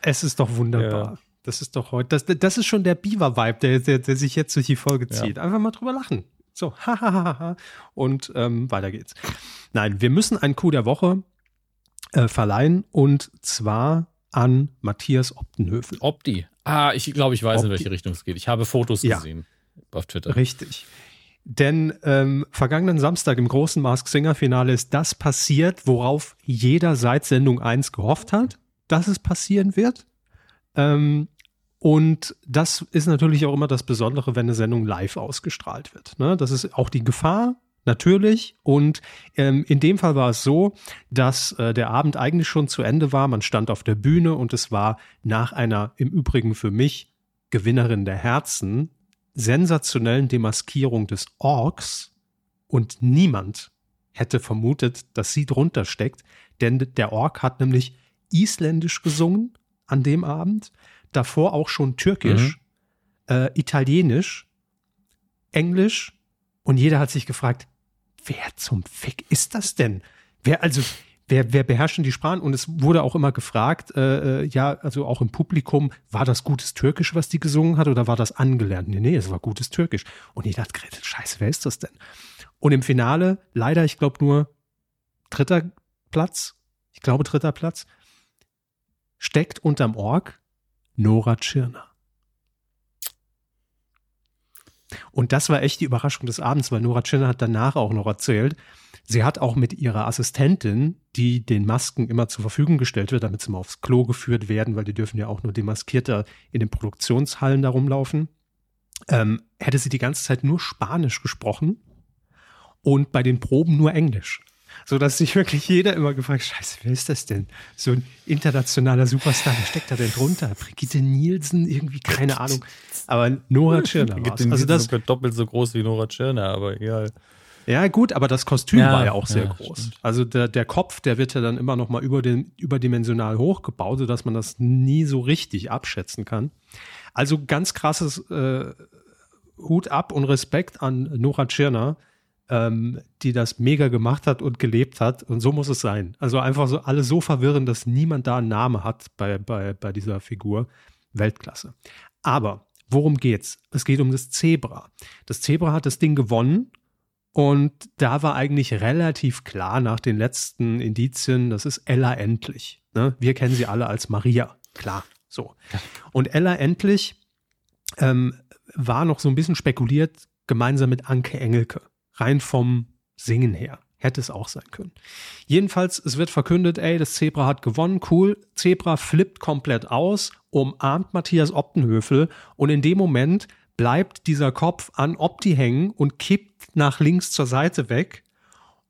Es ist doch wunderbar. Ja. Das ist doch heute, das, das ist schon der Beaver-Vibe, der, der, der sich jetzt durch die Folge Ja. zieht. Einfach mal drüber lachen. So, hahaha. Und ähm, weiter geht's. Nein, wir müssen einen Coup der Woche äh, verleihen und zwar an Matthias Optenhöfel. Opti. Ah, ich glaube, ich weiß, in Opti. welche Richtung es geht. Ich habe Fotos Ja. gesehen auf Twitter. Richtig. Denn ähm, vergangenen Samstag im großen Mask Singer Finale ist das passiert, worauf jeder seit Sendung 1 gehofft hat, dass es passieren wird. Ähm, und das ist natürlich auch immer das Besondere, wenn eine Sendung live ausgestrahlt wird. Ne? Das ist auch die Gefahr, natürlich. Und ähm, in dem Fall war es so, dass äh, der Abend eigentlich schon zu Ende war. Man stand auf der Bühne und es war nach einer, im Übrigen für mich, Gewinnerin der Herzen, sensationellen Demaskierung des Orks und niemand hätte vermutet, dass sie drunter steckt, denn der Ork hat nämlich isländisch gesungen an dem Abend, davor auch schon türkisch, äh, italienisch, englisch und jeder hat sich gefragt, wer zum Fick ist das denn? Wer also Wer, wer beherrschen die Sprachen? Und es wurde auch immer gefragt, äh, äh, ja, also auch im Publikum, war das gutes Türkisch, was die gesungen hat, oder war das angelernt? Nee, nee, es war gutes Türkisch. Und jeder hat geredet, scheiße, wer ist das denn? Und im Finale, leider, ich glaube nur dritter Platz, ich glaube dritter Platz, steckt unterm Org Nora Tschirner. Und das war echt die Überraschung des Abends, weil Nora Tschirner hat danach auch noch erzählt, sie hat auch mit ihrer Assistentin, die den Masken immer zur Verfügung gestellt wird, damit sie mal aufs Klo geführt werden, weil die dürfen ja auch nur demaskierter in den Produktionshallen da rumlaufen, ähm, hätte sie die ganze Zeit nur Spanisch gesprochen und bei den Proben nur Englisch. So dass sich wirklich jeder immer gefragt, scheiße, wer ist das denn? So ein internationaler Superstar, wer steckt da denn drunter? Brigitte Nielsen, irgendwie, keine Ahnung. Aber Nora Tschirner war's. Also das, doppelt so groß wie Nora Tschirner, aber egal. ja, gut, aber das Kostüm Ja, war ja auch sehr ja, groß. stimmt. Also der, der Kopf, der wird ja dann immer noch mal über den, überdimensional hochgebaut, sodass man das nie so richtig abschätzen kann. Also ganz krasses äh, Hut ab und Respekt an Nora Tschirner, ähm, die das mega gemacht hat und gelebt hat. Und so muss es sein. Also einfach so alle so verwirren, dass niemand da einen Namen hat bei, bei, bei dieser Figur. Weltklasse. Aber worum geht's? Es geht um das Zebra. Das Zebra hat das Ding gewonnen und da war eigentlich relativ klar nach den letzten Indizien, das ist Ella Endlich. Ne? Wir kennen sie alle als Maria. Klar, so. Und Ella Endlich ähm, war noch so ein bisschen spekuliert, gemeinsam mit Anke Engelke. Rein vom Singen her. Hätte es auch sein können. Jedenfalls, es wird verkündet, ey, das Zebra hat gewonnen, cool. Zebra flippt komplett aus, umarmt Matthias Optenhöfel und in dem Moment bleibt dieser Kopf an Opti hängen und kippt nach links zur Seite weg.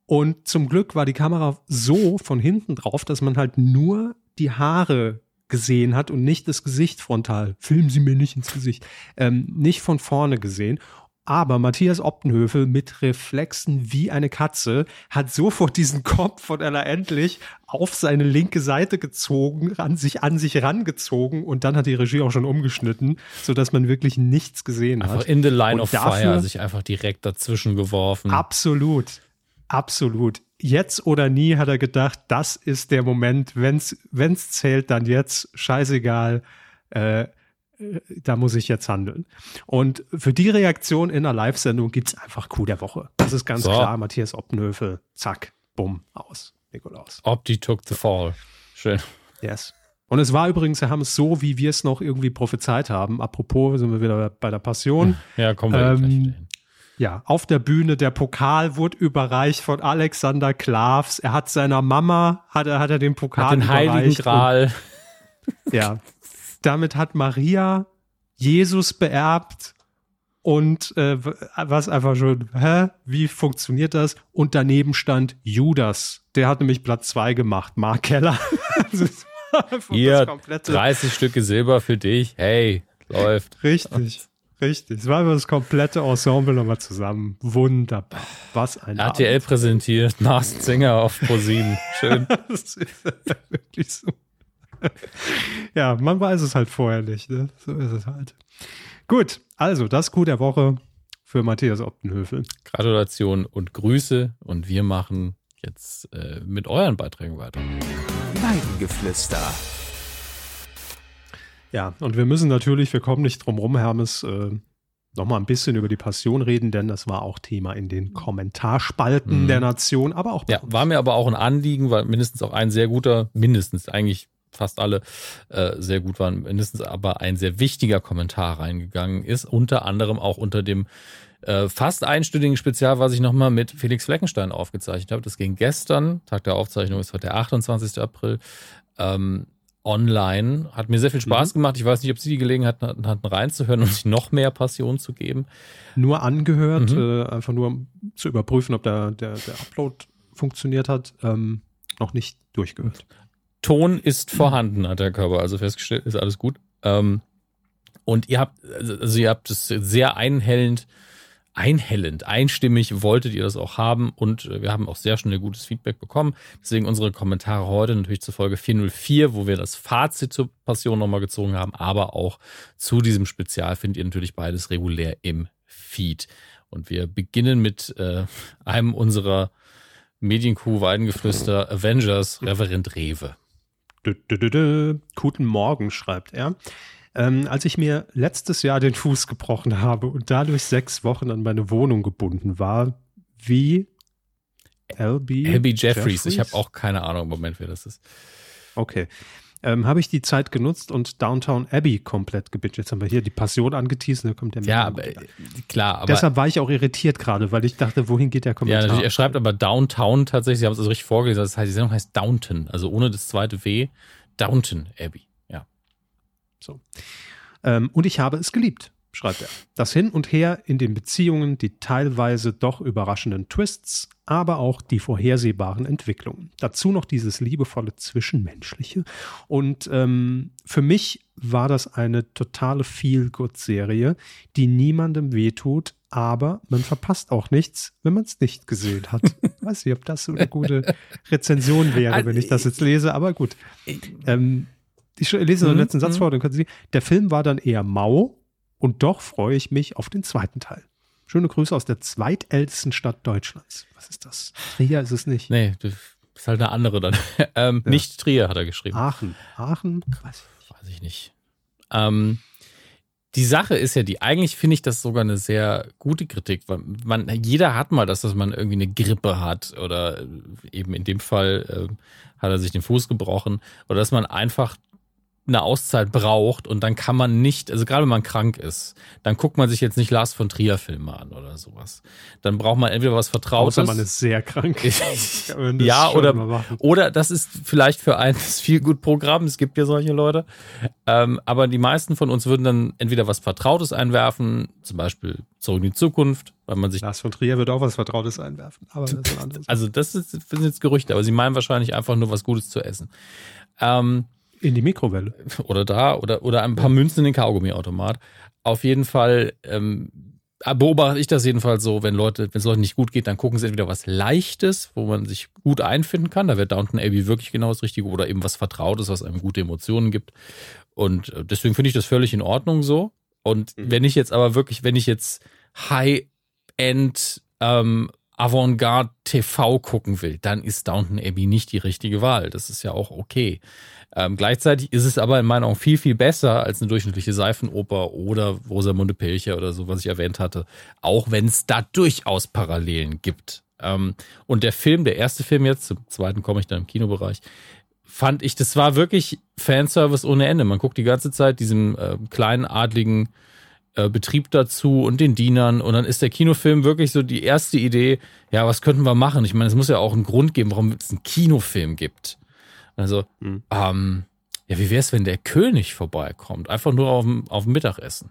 Und zum Glück war die Kamera so von hinten drauf, dass man halt nur die Haare gesehen hat und nicht das Gesicht frontal. Filmen Sie mir nicht ins Gesicht. Ähm, nicht von vorne gesehen. Aber Matthias Optenhöfel mit Reflexen wie eine Katze hat sofort diesen Kopf von Ella Endlich auf seine linke Seite gezogen, an sich, an sich rangezogen und dann hat die Regie auch schon umgeschnitten, sodass man wirklich nichts gesehen einfach hat. in the line Und of fire sich einfach direkt dazwischen geworfen. Absolut. Absolut. Jetzt oder nie hat er gedacht, das ist der Moment, wenn's, wenn's zählt, dann jetzt, scheißegal, äh, da muss ich jetzt handeln. Und für die Reaktion in einer Live-Sendung gibt's einfach Coup der Woche. Das ist ganz So. klar. Matthias Optenhöfel, zack, bumm, aus. Nikolaus. Opti took the fall. Schön. Yes. Und es war übrigens, wir haben es so, wie wir es noch irgendwie prophezeit haben. Apropos, sind wir wieder bei der Passion. Ja, kommen wir Ähm. Ja, auf der Bühne, der Pokal wurde überreicht von Alexander Klavs. Er hat seiner Mama, hat er, hat er den Pokal Hat den Heiligen überreicht. Gral. Und, ja. Damit hat Maria Jesus beerbt und äh, was einfach schon, hä, wie funktioniert das? Und daneben stand Judas. Der hat nämlich Platz zwei gemacht, Mark Keller. Hier, das komplette 30 Stücke Silber für dich. Hey, läuft. Richtig, richtig. Es war einfach das komplette Ensemble nochmal zusammen. Wunderbar. Was ein RTL präsentiert, Lars Singer auf Pro7. Schön. Abend. Das ist wirklich so. Ja, man weiß es halt vorher nicht. Ne? So ist es halt. Gut, also das Coup der Woche für Matthias Optenhöfel. Gratulation und Grüße. Und wir machen jetzt äh, mit euren Beiträgen weiter. Weidengeflüster. Ja, und wir müssen natürlich, wir kommen nicht drum rum, Hermes, äh, nochmal ein bisschen über die Passion reden, denn das war auch Thema in den Kommentarspalten Mhm. der Nation, aber auch bei Ja, uns. war mir aber auch ein Anliegen, weil mindestens auch ein sehr guter, mindestens eigentlich fast alle äh, sehr gut waren, mindestens aber ein sehr wichtiger Kommentar reingegangen ist, unter anderem auch unter dem äh, fast einstündigen Spezial, was ich nochmal mit Felix Fleckenstein aufgezeichnet habe. Das ging gestern, Tag der Aufzeichnung ist heute der 28. April, ähm, online. Hat mir sehr viel Spaß gemacht. Ich weiß nicht, ob Sie die Gelegenheit hatten, hatten reinzuhören und sich noch mehr Passion zu geben. nur angehört, Mhm. äh, einfach nur um zu überprüfen, ob der, der, der Upload funktioniert hat, ähm, noch nicht durchgehört. Ton ist vorhanden, hat der Körper also festgestellt, ist alles gut. Ähm, und ihr habt, also ihr habt es sehr einhellend, einhellend, einstimmig wolltet ihr das auch haben und äh, wir haben auch sehr schnell gutes Feedback bekommen. Deswegen unsere Kommentare heute natürlich zur Folge 404, wo wir das Fazit zur Passion nochmal gezogen haben, aber auch zu diesem Spezial findet ihr natürlich beides regulär im Feed. Und wir beginnen mit äh, einem unserer Medienkuh Weidengeflüster Avengers, Reverend Rewe. Dö, dö, dö. Guten Morgen, schreibt er. Ähm, als ich mir letztes Jahr den Fuß gebrochen habe und dadurch sechs Wochen an meine Wohnung gebunden war, wie LB, Abby Jeffries. Ich habe auch keine Ahnung im Moment, wer das ist. Okay. Ähm, habe ich die Zeit genutzt und Downtown Abbey komplett gebinged. Jetzt haben wir hier die Passion angeteasert, da kommt der Ja, aber äh, klar, aber Deshalb war ich auch irritiert gerade, weil ich dachte, wohin geht der ja, Kommentar? natürlich, er schreibt aber Downtown tatsächlich, Sie haben es also richtig vorgelesen, das heißt, die Sendung heißt Downton, also ohne das zweite W, Downton Abbey. Ja. So. Ähm, und ich habe es geliebt, schreibt er. Das Hin und Her in den Beziehungen, die teilweise doch überraschenden Twists, aber auch die vorhersehbaren Entwicklungen. Dazu noch dieses liebevolle Zwischenmenschliche. Und ähm, für mich war das eine totale Feel-Good-Serie, die niemandem wehtut, aber man verpasst auch nichts, wenn man es nicht gesehen hat. Weiß nicht, ob das so eine gute Rezension wäre, wenn ich das jetzt lese, aber gut. Ähm, ich lese den Mhm, letzten Satz mhm. vor, dann können Sie. Der Film war dann eher mau und doch freue ich mich auf den zweiten Teil. Schöne Grüße aus der zweitältesten Stadt Deutschlands. Was ist das? Trier ist es nicht. Nee, das ist halt eine andere dann. ähm, Nicht Trier, hat er geschrieben. Aachen. Aachen? Weiß ich nicht. Weiß ich nicht. Ähm, die Sache ist ja die, eigentlich finde ich das sogar eine sehr gute Kritik, weil man, jeder hat mal das, dass man irgendwie eine Grippe hat oder eben in dem Fall äh, hat er sich den Fuß gebrochen oder dass man einfach eine Auszeit braucht und dann kann man nicht, also gerade wenn man krank ist, dann guckt man sich jetzt nicht Lars von Trier Filme an oder sowas. Dann braucht man entweder was Vertrautes. Außer man ist sehr krank. ja, oder, oder das ist vielleicht für ein viel gut Programm. Es gibt ja solche Leute. Ähm, aber die meisten von uns würden dann entweder was Vertrautes einwerfen, zum Beispiel Zurück in die Zukunft, weil man sich. Lars von Trier wird auch was Vertrautes einwerfen. Aber das ist ein anderes. Also das, ist, das sind jetzt Gerüchte, aber sie meinen wahrscheinlich einfach nur was Gutes zu essen. Ähm, in die Mikrowelle. Oder da, oder, oder ein paar Münzen in den Kaugummiautomat. Auf jeden Fall ähm, beobachte ich das jedenfalls so, wenn Leute, wenn es Leuten nicht gut geht, dann gucken sie entweder was Leichtes, wo man sich gut einfinden kann. Da wird Downton Abbey wirklich genau das Richtige oder eben was Vertrautes, was einem gute Emotionen gibt. Und äh, deswegen finde ich das völlig in Ordnung so. Und mhm. wenn ich jetzt aber wirklich, wenn ich jetzt High-End ähm, Avantgarde TV gucken will, dann ist Downton Abbey nicht die richtige Wahl. Das ist ja auch okay. Ähm, gleichzeitig ist es aber in meinen Augen viel, viel besser als eine durchschnittliche Seifenoper oder Rosamunde Pilcher oder so, was ich erwähnt hatte. Auch wenn es da durchaus Parallelen gibt. Ähm, und der Film, der erste Film jetzt, zum zweiten komme ich dann im Kinobereich, fand ich, das war wirklich Fanservice ohne Ende. Man guckt die ganze Zeit diesem äh, kleinen adligen äh, Betrieb dazu und den Dienern und dann ist der Kinofilm wirklich so die erste Idee, ja, was könnten wir machen? Ich meine, es muss ja auch einen Grund geben, warum es einen Kinofilm gibt. Also, mhm. ähm, ja, wie wäre es, wenn der König vorbeikommt? Einfach nur auf dem, auf dem Mittagessen.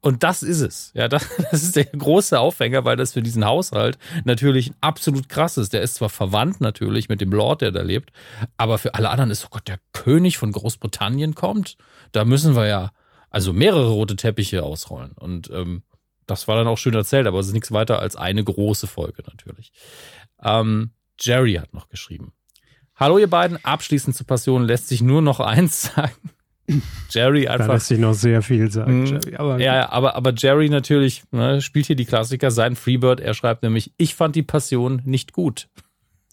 Und das ist es. Ja, das, das, ist der große Aufhänger, weil das für diesen Haushalt natürlich absolut krass ist. Der ist zwar verwandt natürlich mit dem Lord, der da lebt, aber für alle anderen ist, oh Gott, der König von Großbritannien kommt. Da müssen wir ja also mehrere rote Teppiche ausrollen. Und ähm, das war dann auch schön erzählt, aber es ist nichts weiter als eine große Folge natürlich. Ähm, Jerry hat noch geschrieben. Hallo ihr beiden, abschließend zur Passion lässt sich nur noch eins sagen. Jerry einfach. Da lässt sich noch sehr viel sagen, mhm. Jerry. Aber ja, aber, aber Jerry natürlich ne, spielt hier die Klassiker, sein Freebird. Er schreibt nämlich, ich fand die Passion nicht gut.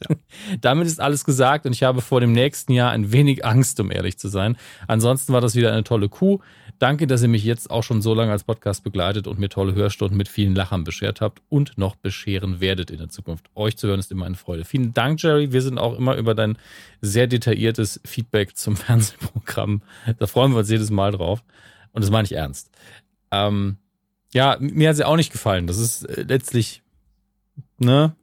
Ja. Damit ist alles gesagt und ich habe vor dem nächsten Jahr ein wenig Angst, um ehrlich zu sein. Ansonsten war das wieder eine tolle Kuh. Danke, dass ihr mich jetzt auch schon so lange als Podcast begleitet und mir tolle Hörstunden mit vielen Lachern beschert habt und noch bescheren werdet in der Zukunft. Euch zu hören ist immer eine Freude. Vielen Dank, Jerry. Wir sind auch immer über dein sehr detailliertes Feedback zum Fernsehprogramm. Da freuen wir uns jedes Mal drauf. Und das meine ich ernst. Ähm, ja, mir hat sie auch nicht gefallen. Das ist äh, letztlich, ne,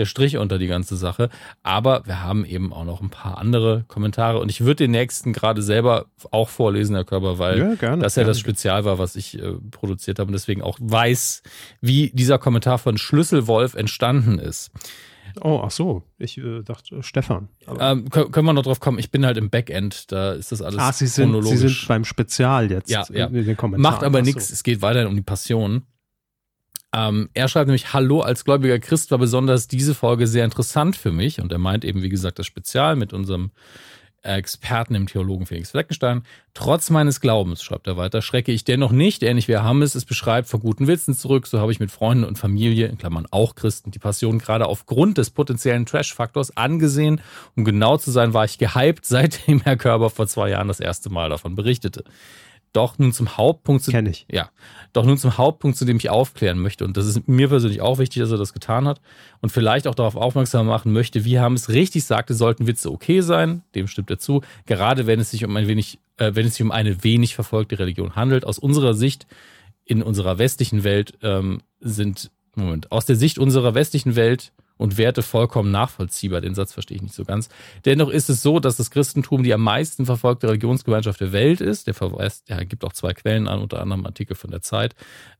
der Strich unter die ganze Sache. Aber wir haben eben auch noch ein paar andere Kommentare und ich würde den nächsten gerade selber auch vorlesen, Herr Körper, weil ja, gerne, das ja gerne. das Spezial war, was ich äh, produziert habe und deswegen auch weiß, wie dieser Kommentar von Schlüsselwolf entstanden ist. Oh, ach so. Ich äh, dachte äh, Stefan. Ähm, können, können wir noch drauf kommen? Ich bin halt im Backend, da ist das alles ah, Sie sind, chronologisch. Sie sind beim Spezial jetzt. Ja, ja. Macht aber nichts. So. Es geht weiterhin um die Passion. Ähm, er schreibt nämlich, Hallo, als gläubiger Christ war besonders diese Folge sehr interessant für mich. Und er meint eben, wie gesagt, das Spezial mit unserem Experten im Theologen Felix Fleckenstein. Trotz meines Glaubens, schreibt er weiter, schrecke ich dennoch nicht, ähnlich wie Hammes es beschreibt, vor guten Witzen zurück. So habe ich mit Freunden und Familie, in Klammern auch Christen, die Passion gerade aufgrund des potenziellen Trash-Faktors angesehen. Um genau zu sein, war ich gehypt, seitdem Herr Körber vor zwei Jahren das erste Mal davon berichtete. Doch nun zum Hauptpunkt, zu, Kenn ich. Ja, doch nun zum Hauptpunkt, zu dem ich aufklären möchte. Und das ist mir persönlich auch wichtig, dass er das getan hat. Und vielleicht auch darauf aufmerksam machen möchte, wie Ham es richtig sagte, sollten Witze okay sein. Dem stimmt er zu. Gerade wenn es sich um ein wenig, äh, wenn es sich um eine wenig verfolgte Religion handelt. Aus unserer Sicht in unserer westlichen Welt ähm, sind, Moment, aus der Sicht unserer westlichen Welt und Werte vollkommen nachvollziehbar. Den Satz verstehe ich nicht so ganz. Dennoch ist es so, dass das Christentum die am meisten verfolgte Religionsgemeinschaft der Welt ist. Der verweist, ja, gibt auch zwei Quellen an, unter anderem Artikel von der Zeit.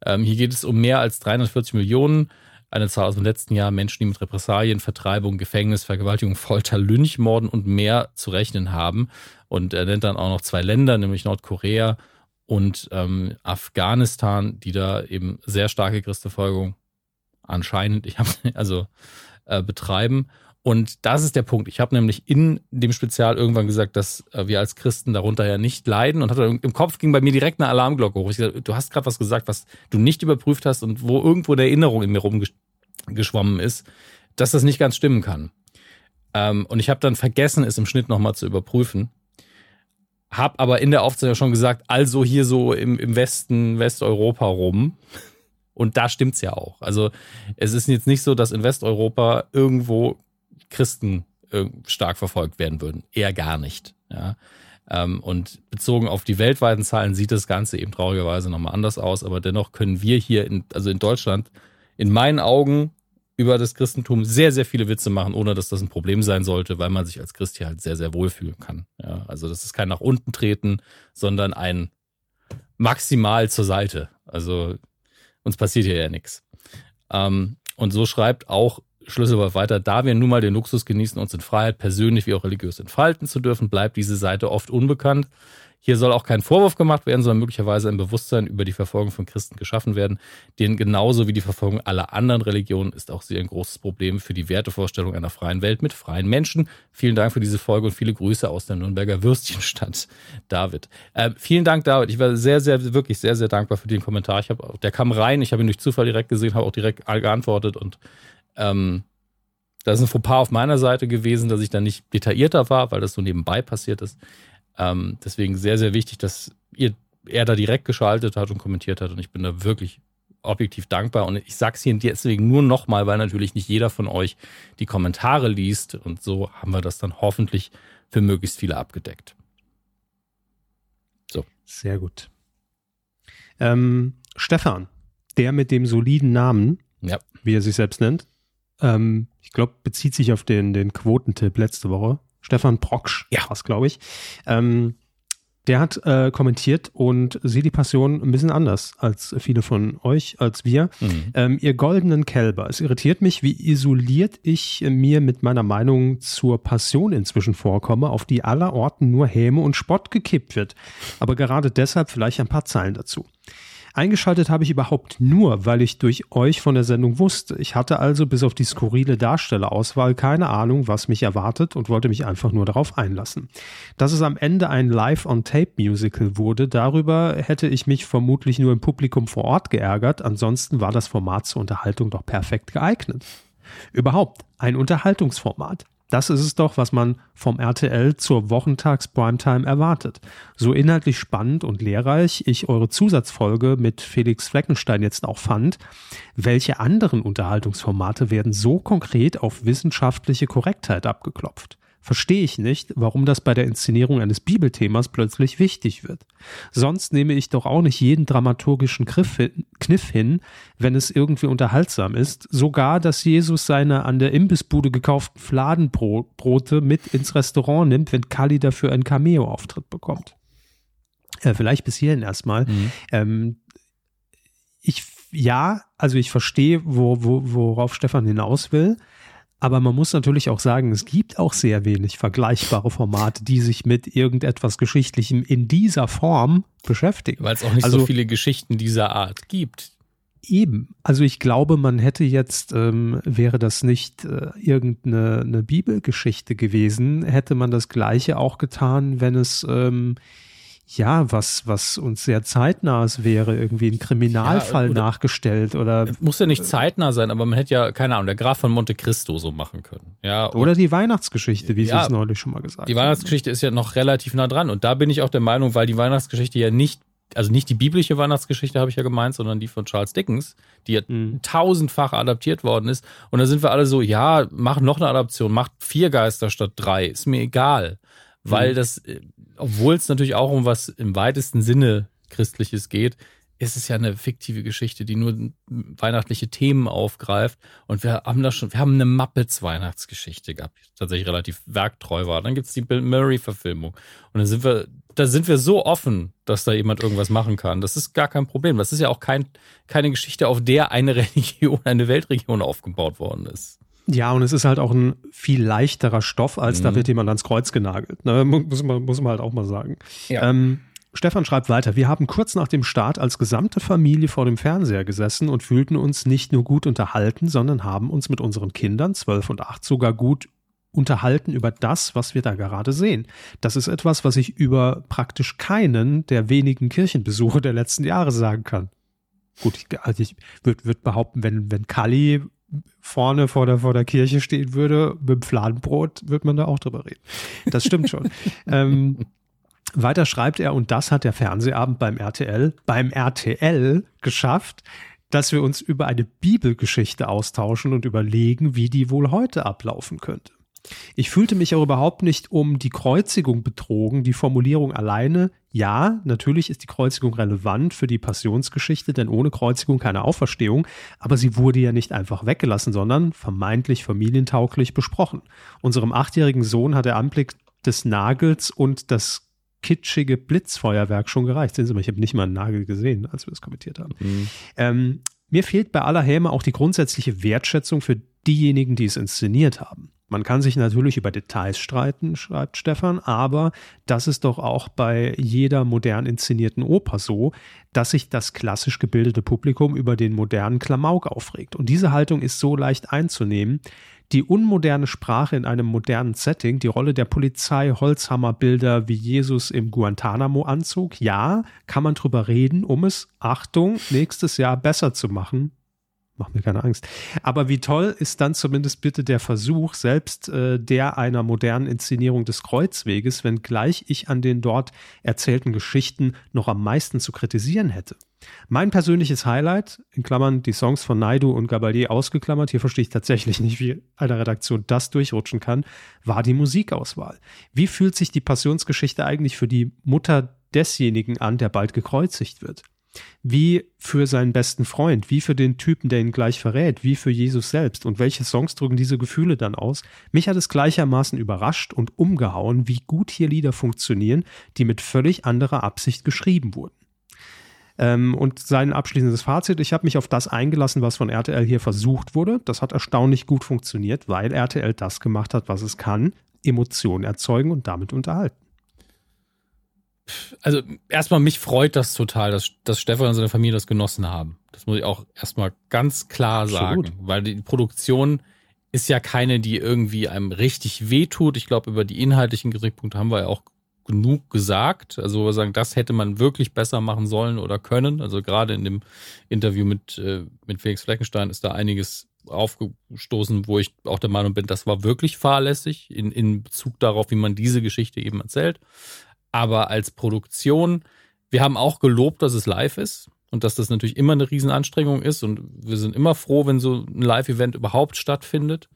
Ähm, hier geht es um mehr als 340 Millionen eine Zahl aus dem letzten Jahr, Menschen, die mit Repressalien, Vertreibung, Gefängnis, Vergewaltigung, Folter, Lynchmorden und mehr zu rechnen haben. Und er nennt dann auch noch zwei Länder, nämlich Nordkorea und ähm, Afghanistan, die da eben sehr starke Christverfolgung anscheinend, ich habe also äh, betreiben. Und das ist der Punkt. Ich habe nämlich in dem Spezial irgendwann gesagt, dass äh, wir als Christen darunter ja nicht leiden. Und hatte, im Kopf ging bei mir direkt eine Alarmglocke hoch. Ich gesagt, du hast gerade was gesagt, was du nicht überprüft hast und wo irgendwo eine Erinnerung in mir rumgeschwommen ist, dass das nicht ganz stimmen kann. Ähm, und ich habe dann vergessen, es im Schnitt nochmal zu überprüfen. Hab aber in der Aufzeichnung schon gesagt, also hier so im, im Westen, Westeuropa rum. Und da stimmt's ja auch. Also es ist jetzt nicht so, dass in Westeuropa irgendwo Christen äh, stark verfolgt werden würden. Eher gar nicht. Ja. Ähm, und bezogen auf die weltweiten Zahlen sieht das Ganze eben traurigerweise nochmal anders aus. Aber dennoch können wir hier, in, also in Deutschland, in meinen Augen über das Christentum sehr, sehr viele Witze machen, ohne dass das ein Problem sein sollte, weil man sich als Christ hier halt sehr, sehr wohlfühlen kann. Ja, also das ist kein nach unten treten, sondern ein maximal zur Seite. Also uns passiert hier ja nichts. Ähm, und so schreibt auch Schlüsselwort weiter, da wir nun mal den Luxus genießen, uns in Freiheit persönlich wie auch religiös entfalten zu dürfen, bleibt diese Seite oft unbekannt. Hier soll auch kein Vorwurf gemacht werden, sondern möglicherweise ein Bewusstsein über die Verfolgung von Christen geschaffen werden. Denn genauso wie die Verfolgung aller anderen Religionen ist auch sie ein großes Problem für die Wertevorstellung einer freien Welt mit freien Menschen. Vielen Dank für diese Folge und viele Grüße aus der Nürnberger Würstchenstadt, David. Äh, vielen Dank, David. Ich war sehr, sehr, wirklich sehr, sehr dankbar für den Kommentar. Ich hab, der kam rein, ich habe ihn durch Zufall direkt gesehen, habe auch direkt geantwortet und ähm, das ist ein Fauxpas auf meiner Seite gewesen, dass ich da nicht detaillierter war, weil das so nebenbei passiert ist. Ähm, deswegen sehr, sehr wichtig, dass ihr, er da direkt geschaltet hat und kommentiert hat. Und ich bin da wirklich objektiv dankbar. Und ich sage es hier deswegen nur nochmal, weil natürlich nicht jeder von euch die Kommentare liest. Und so haben wir das dann hoffentlich für möglichst viele abgedeckt. So. Sehr gut. Ähm, Stefan, der mit dem soliden Namen, ja. wie er sich selbst nennt, ähm, ich glaube, bezieht sich auf den, den Quotentipp letzte Woche. Stefan Proksch, ja. was glaube ich. Ähm, der hat äh, kommentiert und sieht die Passion ein bisschen anders als viele von euch, als wir. Mhm. Ähm, ihr goldenen Kälber. Es irritiert mich, wie isoliert ich mir mit meiner Meinung zur Passion inzwischen vorkomme, auf die aller Orten nur Häme und Spott gekippt wird. Aber gerade deshalb vielleicht ein paar Zeilen dazu. Eingeschaltet habe ich überhaupt nur, weil ich durch euch von der Sendung wusste. Ich hatte also bis auf die skurrile Darstellerauswahl keine Ahnung, was mich erwartet und wollte mich einfach nur darauf einlassen. Dass es am Ende ein Live-on-Tape-Musical wurde, darüber hätte ich mich vermutlich nur im Publikum vor Ort geärgert. Ansonsten war das Format zur Unterhaltung doch perfekt geeignet. Überhaupt ein Unterhaltungsformat. Das ist es doch, was man vom RTL zur Wochentags-Primetime erwartet. So inhaltlich spannend und lehrreich ich eure Zusatzfolge mit Felix Fleckenstein jetzt auch fand, welche anderen Unterhaltungsformate werden so konkret auf wissenschaftliche Korrektheit abgeklopft? Verstehe ich nicht, warum das bei der Inszenierung eines Bibelthemas plötzlich wichtig wird. Sonst nehme ich doch auch nicht jeden dramaturgischen Kniff hin, wenn es irgendwie unterhaltsam ist. Sogar, dass Jesus seine an der Imbissbude gekauften Fladenbrote mit ins Restaurant nimmt, wenn Kali dafür einen Cameo-Auftritt bekommt. Äh, vielleicht bis hierhin erstmal. Mhm. Ähm, ich, ja, also ich verstehe, wo, wo, worauf Stefan hinaus will. Aber man muss natürlich auch sagen, es gibt auch sehr wenig vergleichbare Formate, die sich mit irgendetwas Geschichtlichem in dieser Form beschäftigen. Weil es auch nicht also, so viele Geschichten dieser Art gibt. Eben. Also ich glaube, man hätte jetzt, ähm, wäre das nicht äh, irgendeine eine Bibelgeschichte gewesen, hätte man das gleiche auch getan, wenn es ähm, ja, was, was uns sehr zeitnahes wäre, irgendwie ein Kriminalfall ja, oder, nachgestellt oder. Muss ja nicht zeitnah sein, aber man hätte ja, keine Ahnung, der Graf von Monte Cristo so machen können. Ja, oder die Weihnachtsgeschichte, wie ja, Sie es neulich schon mal gesagt haben. Die Weihnachtsgeschichte ist ja noch relativ nah dran und da bin ich auch der Meinung, weil die Weihnachtsgeschichte ja nicht also nicht die biblische Weihnachtsgeschichte habe ich ja gemeint, sondern die von Charles Dickens, die ja mhm. tausendfach adaptiert worden ist. Und da sind wir alle so, ja, mach noch eine Adaption, mach vier Geister statt drei, ist mir egal. Weil mhm. das, äh, obwohl es natürlich auch um was im weitesten Sinne Christliches geht, ist es ja eine fiktive Geschichte, die nur weihnachtliche Themen aufgreift. Und wir haben da schon, wir haben eine Muppets Weihnachtsgeschichte gehabt, die tatsächlich relativ werktreu war. Dann gibt's die Bill Murray Verfilmung. Und dann sind wir, da sind wir so offen, dass da jemand irgendwas machen kann. Das ist gar kein Problem. Das ist ja auch kein, keine Geschichte, auf der eine Religion, eine Weltregion aufgebaut worden ist. Ja, und es ist halt auch ein viel leichterer Stoff, als mhm. da wird jemand ans Kreuz genagelt. Ne? Muss, man, muss man halt auch mal sagen. Ja. Ähm, Stefan schreibt weiter, wir haben kurz nach dem Start als gesamte Familie vor dem Fernseher gesessen und fühlten uns nicht nur gut unterhalten, sondern haben uns mit unseren Kindern, zwölf und acht, sogar gut unterhalten über das, was wir da gerade sehen. Das ist etwas, was ich über praktisch keinen der wenigen Kirchenbesuche der letzten Jahre sagen kann. Gut, ich, also ich würde würd behaupten, wenn, wenn Kali vorne vor der, vor der Kirche stehen würde, mit dem Fladenbrot, würde man da auch drüber reden. Das stimmt schon. ähm, weiter schreibt er, und das hat der Fernsehabend beim RTL, beim RTL geschafft, dass wir uns über eine Bibelgeschichte austauschen und überlegen, wie die wohl heute ablaufen könnte. Ich fühlte mich auch überhaupt nicht um die Kreuzigung betrogen. Die Formulierung alleine, ja, natürlich ist die Kreuzigung relevant für die Passionsgeschichte, denn ohne Kreuzigung keine Auferstehung, aber sie wurde ja nicht einfach weggelassen, sondern vermeintlich familientauglich besprochen. Unserem achtjährigen Sohn hat der Anblick des Nagels und das kitschige Blitzfeuerwerk schon gereicht. Sehen Sie mal, ich habe nicht mal einen Nagel gesehen, als wir das kommentiert haben. Mhm. Ähm, mir fehlt bei aller Häme auch die grundsätzliche Wertschätzung für diejenigen, die es inszeniert haben. Man kann sich natürlich über Details streiten, schreibt Stefan, aber das ist doch auch bei jeder modern inszenierten Oper so, dass sich das klassisch gebildete Publikum über den modernen Klamauk aufregt. Und diese Haltung ist so leicht einzunehmen. Die unmoderne Sprache in einem modernen Setting, die Rolle der Polizei, Holzhammerbilder wie Jesus im Guantanamo-Anzug, ja, kann man drüber reden, um es, Achtung, nächstes Jahr besser zu machen mach mir keine Angst. Aber wie toll ist dann zumindest bitte der Versuch, selbst äh, der einer modernen Inszenierung des Kreuzweges, wenngleich ich an den dort erzählten Geschichten noch am meisten zu kritisieren hätte. Mein persönliches Highlight, in Klammern die Songs von Naidu und Gabalier ausgeklammert, hier verstehe ich tatsächlich nicht, wie eine Redaktion das durchrutschen kann, war die Musikauswahl. Wie fühlt sich die Passionsgeschichte eigentlich für die Mutter desjenigen an, der bald gekreuzigt wird? Wie für seinen besten Freund, wie für den Typen, der ihn gleich verrät, wie für Jesus selbst und welche Songs drücken diese Gefühle dann aus. Mich hat es gleichermaßen überrascht und umgehauen, wie gut hier Lieder funktionieren, die mit völlig anderer Absicht geschrieben wurden. Ähm, und sein abschließendes Fazit, ich habe mich auf das eingelassen, was von RTL hier versucht wurde. Das hat erstaunlich gut funktioniert, weil RTL das gemacht hat, was es kann, Emotionen erzeugen und damit unterhalten also erstmal mich freut das total, dass, dass Stefan und seine Familie das genossen haben. Das muss ich auch erstmal ganz klar sagen, Absolut. weil die Produktion ist ja keine, die irgendwie einem richtig wehtut. Ich glaube, über die inhaltlichen Kritikpunkte haben wir ja auch genug gesagt. Also wir sagen, das hätte man wirklich besser machen sollen oder können. Also gerade in dem Interview mit, äh, mit Felix Fleckenstein ist da einiges aufgestoßen, wo ich auch der Meinung bin, das war wirklich fahrlässig in, in Bezug darauf, wie man diese Geschichte eben erzählt. Aber als Produktion, wir haben auch gelobt, dass es live ist und dass das natürlich immer eine Riesenanstrengung ist und wir sind immer froh, wenn so ein Live-Event überhaupt stattfindet.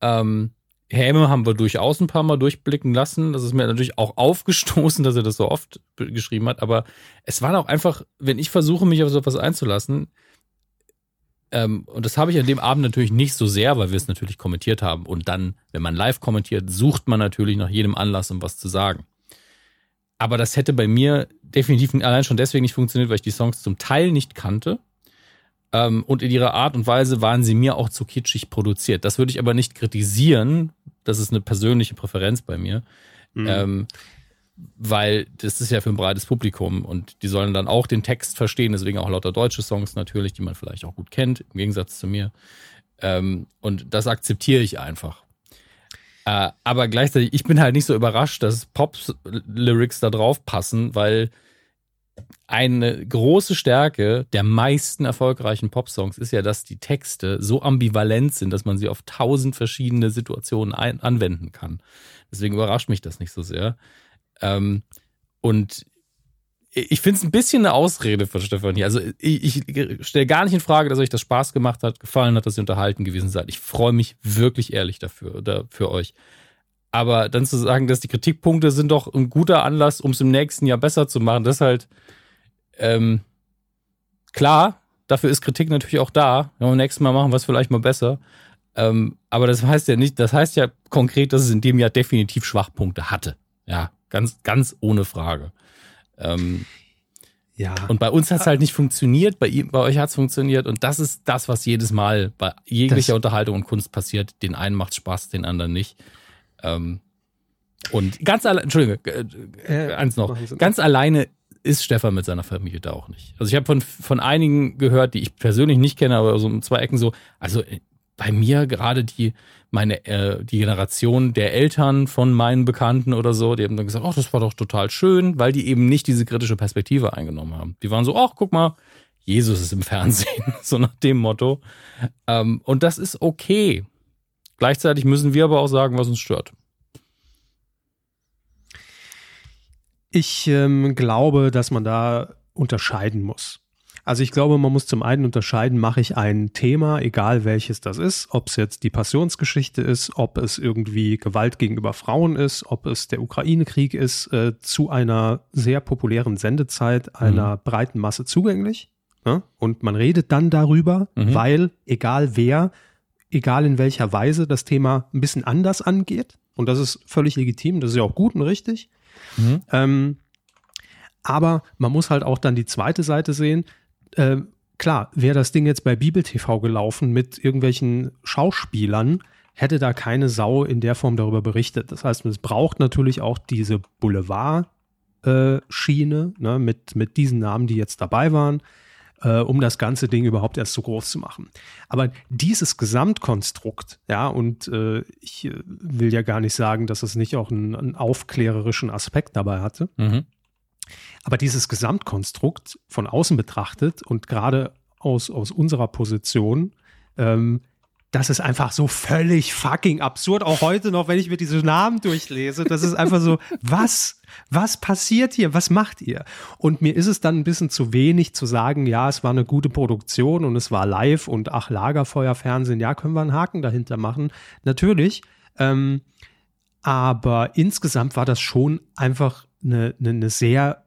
Ähm, Häme haben wir durchaus ein paar Mal durchblicken lassen. Das ist mir natürlich auch aufgestoßen, dass er das so oft geschrieben hat. Aber es war auch einfach, wenn ich versuche, mich auf so etwas einzulassen, ähm, und das habe ich an dem Abend natürlich nicht so sehr, weil wir es natürlich kommentiert haben. Und dann, wenn man live kommentiert, sucht man natürlich nach jedem Anlass, um was zu sagen. Aber das hätte bei mir definitiv allein schon deswegen nicht funktioniert, weil ich die Songs zum Teil nicht kannte. Ähm, und in ihrer Art und Weise waren sie mir auch zu kitschig produziert. Das würde ich aber nicht kritisieren. Das ist eine persönliche Präferenz bei mir. Mhm. Ähm, weil das ist ja für ein breites Publikum und die sollen dann auch den Text verstehen, deswegen auch lauter deutsche Songs natürlich, die man vielleicht auch gut kennt, im Gegensatz zu mir. Ähm, und das akzeptiere ich einfach. Äh, aber gleichzeitig, ich bin halt nicht so überrascht, dass Pop-Lyrics da drauf passen, weil eine große Stärke der meisten erfolgreichen Pop-Songs ist ja, dass die Texte so ambivalent sind, dass man sie auf tausend verschiedene Situationen ein anwenden kann. Deswegen überrascht mich das nicht so sehr. Ähm, und ich finde es ein bisschen eine Ausrede von Stefanie. Also ich, ich stelle gar nicht in Frage, dass euch das Spaß gemacht hat, gefallen hat, dass ihr unterhalten gewesen seid. Ich freue mich wirklich ehrlich dafür oder für euch. Aber dann zu sagen, dass die Kritikpunkte sind doch ein guter Anlass, um es im nächsten Jahr besser zu machen, das ist halt ähm, klar. Dafür ist Kritik natürlich auch da. Ja, beim nächsten Mal machen es vielleicht mal besser. Ähm, aber das heißt ja nicht, das heißt ja konkret, dass es in dem Jahr definitiv Schwachpunkte hatte. Ja, ganz, ganz ohne Frage. Ähm, ja. Und bei uns hat es halt nicht funktioniert, bei, bei euch hat es funktioniert und das ist das, was jedes Mal bei jeglicher das Unterhaltung und Kunst passiert. Den einen macht Spaß, den anderen nicht. Ähm, und ganz allein, Entschuldigung, äh, äh, eins noch, ganz alleine ist Stefan mit seiner Familie da auch nicht. Also ich habe von, von einigen gehört, die ich persönlich nicht kenne, aber so um zwei Ecken so, also äh, bei mir gerade die, meine, äh, die Generation der Eltern von meinen Bekannten oder so, die haben dann gesagt, ach, das war doch total schön, weil die eben nicht diese kritische Perspektive eingenommen haben. Die waren so, ach, guck mal, Jesus ist im Fernsehen, so nach dem Motto. Ähm, und das ist okay. Gleichzeitig müssen wir aber auch sagen, was uns stört. Ich ähm, glaube, dass man da unterscheiden muss. Also ich glaube, man muss zum einen unterscheiden, mache ich ein Thema, egal welches das ist, ob es jetzt die Passionsgeschichte ist, ob es irgendwie Gewalt gegenüber Frauen ist, ob es der Ukraine-Krieg ist, äh, zu einer sehr populären Sendezeit einer mhm. breiten Masse zugänglich. Ne? Und man redet dann darüber, mhm. weil egal wer, egal in welcher Weise das Thema ein bisschen anders angeht. Und das ist völlig legitim, das ist ja auch gut und richtig. Mhm. Ähm, aber man muss halt auch dann die zweite Seite sehen. Äh, klar, wäre das Ding jetzt bei Bibel TV gelaufen mit irgendwelchen Schauspielern, hätte da keine Sau in der Form darüber berichtet. Das heißt, es braucht natürlich auch diese Boulevard-Schiene äh, ne, mit, mit diesen Namen, die jetzt dabei waren, äh, um das ganze Ding überhaupt erst so groß zu machen. Aber dieses Gesamtkonstrukt, ja, und äh, ich äh, will ja gar nicht sagen, dass es nicht auch einen, einen aufklärerischen Aspekt dabei hatte. Mhm. Aber dieses Gesamtkonstrukt von außen betrachtet und gerade aus, aus unserer Position, ähm, das ist einfach so völlig fucking absurd. Auch heute noch, wenn ich mir diese Namen durchlese, das ist einfach so, was, was passiert hier? Was macht ihr? Und mir ist es dann ein bisschen zu wenig zu sagen, ja, es war eine gute Produktion und es war live und ach, Lagerfeuerfernsehen, ja, können wir einen Haken dahinter machen. Natürlich. Ähm, aber insgesamt war das schon einfach eine, eine, eine sehr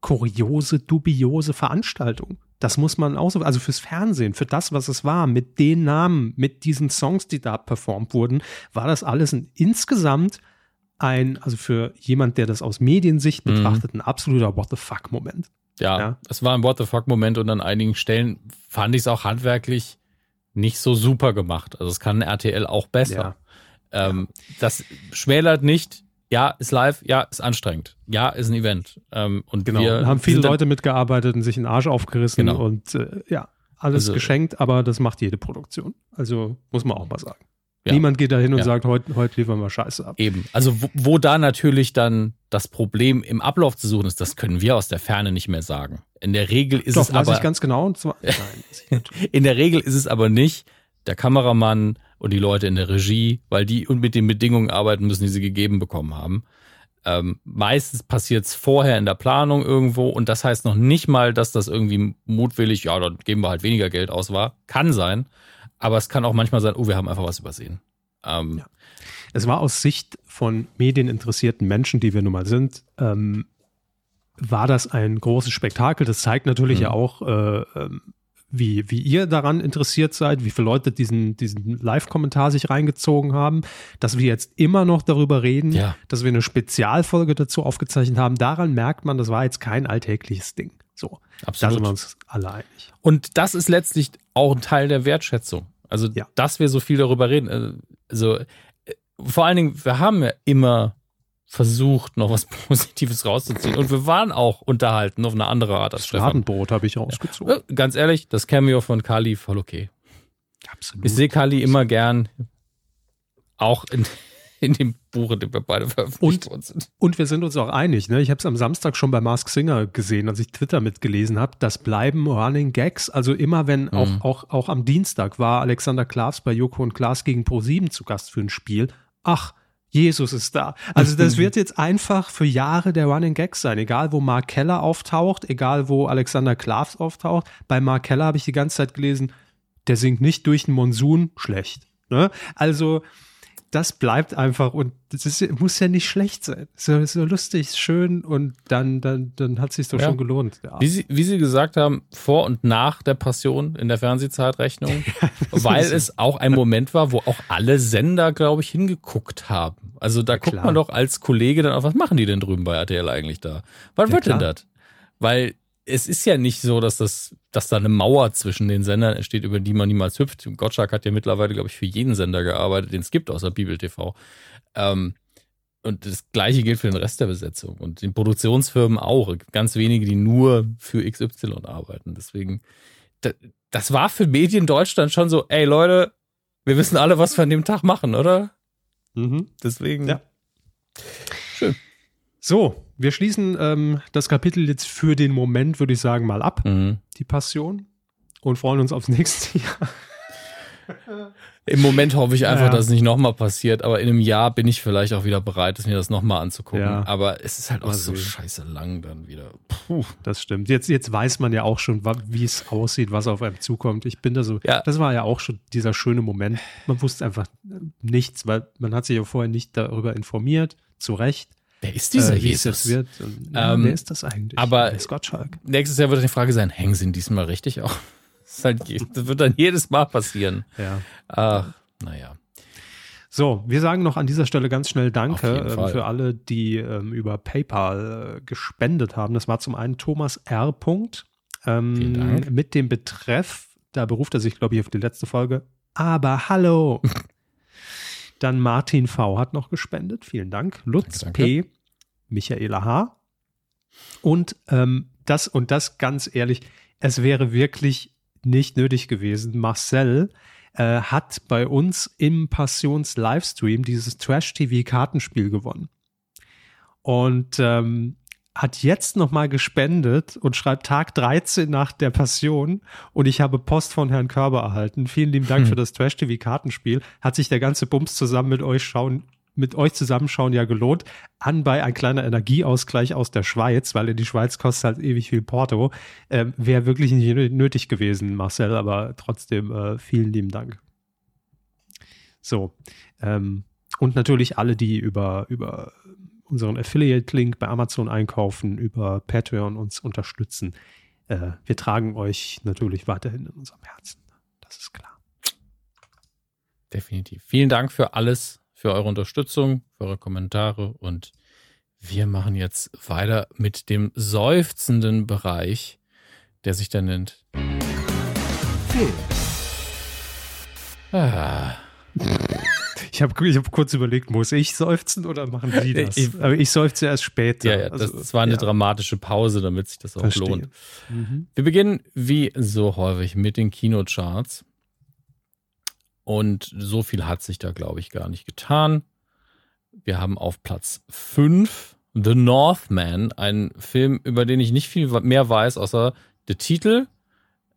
kuriose, dubiose Veranstaltung. Das muss man auch so, also fürs Fernsehen, für das, was es war, mit den Namen, mit diesen Songs, die da performt wurden, war das alles ein, insgesamt ein, also für jemand, der das aus Mediensicht mhm. betrachtet, ein absoluter What the fuck-Moment. Ja, ja, es war ein What the fuck-Moment und an einigen Stellen fand ich es auch handwerklich nicht so super gemacht. Also es kann RTL auch besser. Ja. Ähm, ja. Das schmälert nicht ja, ist live, ja, ist anstrengend. Ja, ist ein Event. Ähm, und genau, wir haben viele Leute mitgearbeitet und sich den Arsch aufgerissen genau. und äh, ja, alles also, geschenkt, aber das macht jede Produktion. Also muss man auch mal sagen. Ja. Niemand geht da hin und ja. sagt, heute heut liefern wir Scheiße ab. Eben. Also wo, wo, da natürlich dann das Problem im Ablauf zu suchen ist, das können wir aus der Ferne nicht mehr sagen. In der Regel ist Doch, es aber. ich ganz genau. Und zwar, nein, in der Regel ist es aber nicht der Kameramann und die Leute in der Regie, weil die mit den Bedingungen arbeiten müssen, die sie gegeben bekommen haben. Ähm, meistens passiert es vorher in der Planung irgendwo und das heißt noch nicht mal, dass das irgendwie mutwillig, ja, dann geben wir halt weniger Geld aus war. Kann sein, aber es kann auch manchmal sein, oh, wir haben einfach was übersehen. Ähm, ja. Es war aus Sicht von medieninteressierten Menschen, die wir nun mal sind, ähm, war das ein großes Spektakel. Das zeigt natürlich mhm. ja auch, äh, ähm, wie, wie ihr daran interessiert seid, wie viele Leute diesen, diesen Live-Kommentar sich reingezogen haben, dass wir jetzt immer noch darüber reden, ja. dass wir eine Spezialfolge dazu aufgezeichnet haben. Daran merkt man, das war jetzt kein alltägliches Ding. So. Absolut. Da sind wir uns alle einig. Und das ist letztlich auch ein Teil der Wertschätzung. Also, ja. dass wir so viel darüber reden. Also, äh, vor allen Dingen, wir haben ja immer versucht, noch was Positives rauszuziehen. Und wir waren auch unterhalten auf eine andere Art als Stefan. Fladenbrot habe ich rausgezogen. Ja, ganz ehrlich, das Cameo von Kali voll okay. Absolut. Ich sehe Kali immer gern, auch in, in dem Buch, in dem wir beide veröffentlicht und, sind. Und wir sind uns auch einig. Ne? Ich habe es am Samstag schon bei Mask Singer gesehen, als ich Twitter mitgelesen habe. Das bleiben Running Gags. Also immer wenn, mhm. auch, auch, auch am Dienstag war Alexander Klaas bei Joko und Klaas gegen Pro7 zu Gast für ein Spiel. Ach, Jesus ist da. Also das wird jetzt einfach für Jahre der Running Gag sein. Egal, wo Mark Keller auftaucht, egal, wo Alexander Klavs auftaucht. Bei Mark Keller habe ich die ganze Zeit gelesen, der singt nicht durch den Monsun schlecht. Ne? Also das bleibt einfach und das ist, muss ja nicht schlecht sein. So, so lustig, schön und dann, dann, dann hat es sich doch ja. schon gelohnt. Ja. Wie, Sie, wie Sie gesagt haben, vor und nach der Passion in der Fernsehzeitrechnung, weil es auch ein Moment war, wo auch alle Sender, glaube ich, hingeguckt haben. Also da ja, guckt man doch als Kollege dann auf, was machen die denn drüben bei RTL eigentlich da? Was wird klar. denn das? Weil es ist ja nicht so, dass das, dass da eine Mauer zwischen den Sendern entsteht, über die man niemals hüpft. Gottschalk hat ja mittlerweile, glaube ich, für jeden Sender gearbeitet, den es gibt, außer Bibel TV. Ähm, und das Gleiche gilt für den Rest der Besetzung und den Produktionsfirmen auch. Ganz wenige, die nur für XY arbeiten. Deswegen, das war für Medien Deutschland schon so, ey Leute, wir wissen alle, was wir an dem Tag machen, oder? Mhm. Deswegen. Ja. Schön. So, wir schließen ähm, das Kapitel jetzt für den Moment, würde ich sagen, mal ab. Mhm. Die Passion. Und freuen uns aufs nächste Jahr. Im Moment hoffe ich einfach, ja. dass es nicht nochmal passiert, aber in einem Jahr bin ich vielleicht auch wieder bereit, mir das nochmal anzugucken. Ja. Aber es ist halt auch so scheiße lang dann wieder. Puh. Das stimmt. Jetzt, jetzt weiß man ja auch schon, wie es aussieht, was auf einem zukommt. Ich bin da so, ja. das war ja auch schon dieser schöne Moment. Man wusste einfach nichts, weil man hat sich ja vorher nicht darüber informiert, zu Recht. Wer ist dieser äh, Jesus? Wird. Und, ähm, wer ist das eigentlich? Aber nächstes Jahr wird die Frage sein, hängen sie diesmal richtig auch? Das, halt, das wird dann jedes Mal passieren. Ja. Ach, naja. So, wir sagen noch an dieser Stelle ganz schnell Danke ähm, für alle, die ähm, über PayPal äh, gespendet haben. Das war zum einen Thomas R. Ähm, mit dem Betreff, da beruft er sich, glaube ich, auf die letzte Folge. Aber hallo. Dann Martin V. hat noch gespendet. Vielen Dank. Lutz danke, danke. P. Michaela H. Und ähm, das und das ganz ehrlich, es wäre wirklich nicht nötig gewesen. Marcel äh, hat bei uns im Passions-Livestream dieses Trash-TV-Kartenspiel gewonnen. Und ähm, hat jetzt nochmal gespendet und schreibt Tag 13 nach der Passion und ich habe Post von Herrn Körber erhalten. Vielen lieben Dank hm. für das Trash-TV-Kartenspiel. Hat sich der ganze Bums zusammen mit euch schauen mit euch zusammenschauen ja gelohnt. Anbei ein kleiner Energieausgleich aus der Schweiz, weil in die Schweiz kostet halt ewig viel Porto. Ähm, Wäre wirklich nicht nötig gewesen, Marcel, aber trotzdem äh, vielen lieben Dank. So. Ähm, und natürlich alle, die über, über unseren Affiliate-Link bei Amazon einkaufen, über Patreon uns unterstützen. Äh, wir tragen euch natürlich weiterhin in unserem Herzen. Das ist klar. Definitiv. Vielen Dank für alles, für eure Unterstützung, für eure Kommentare und wir machen jetzt weiter mit dem seufzenden Bereich, der sich dann nennt. Ah. Ich habe ich hab kurz überlegt, muss ich seufzen oder machen Sie das? Ich, Aber ich seufze erst später. Ja, ja das, also, war eine ja. dramatische Pause, damit sich das auch Verstehe. lohnt. Mhm. Wir beginnen wie so häufig mit den Kinocharts. Und so viel hat sich da, glaube ich, gar nicht getan. Wir haben auf Platz 5 The Northman, ein Film, über den ich nicht viel mehr weiß, außer der Titel,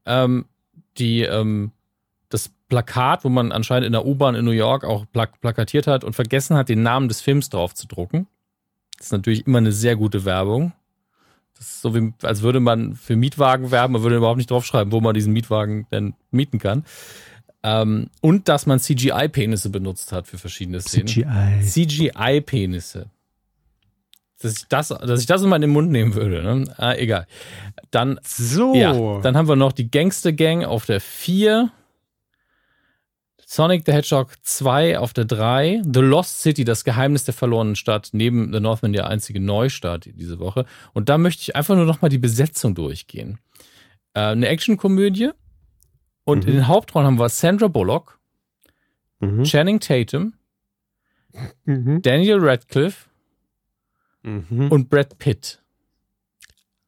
ähm, die, ähm, das Plakat, wo man anscheinend in der U-Bahn in New York auch plak plakatiert hat und vergessen hat, den Namen des Films drauf zu drucken. Das ist natürlich immer eine sehr gute Werbung. Das ist so wie, als würde man für Mietwagen werben, man würde überhaupt nicht draufschreiben, wo man diesen Mietwagen denn mieten kann. Ähm, und dass man CGI-Penisse benutzt hat für verschiedene Szenen. CGI. CGI-Penisse. Dass ich das, dass ich das immer in den Mund nehmen würde. Ne? Ah, egal. Dann, so. Ja, dann haben wir noch die Gangster Gang auf der 4. Sonic the Hedgehog 2 auf der 3. The Lost City, das Geheimnis der verlorenen Stadt, neben The Northman der einzige Neustart diese Woche. Und da möchte ich einfach nur nochmal die Besetzung durchgehen. Äh, eine Actionkomödie und mhm. in den Hauptrollen haben wir Sandra Bullock, mhm. Channing Tatum, mhm. Daniel Radcliffe mhm. und Brad Pitt.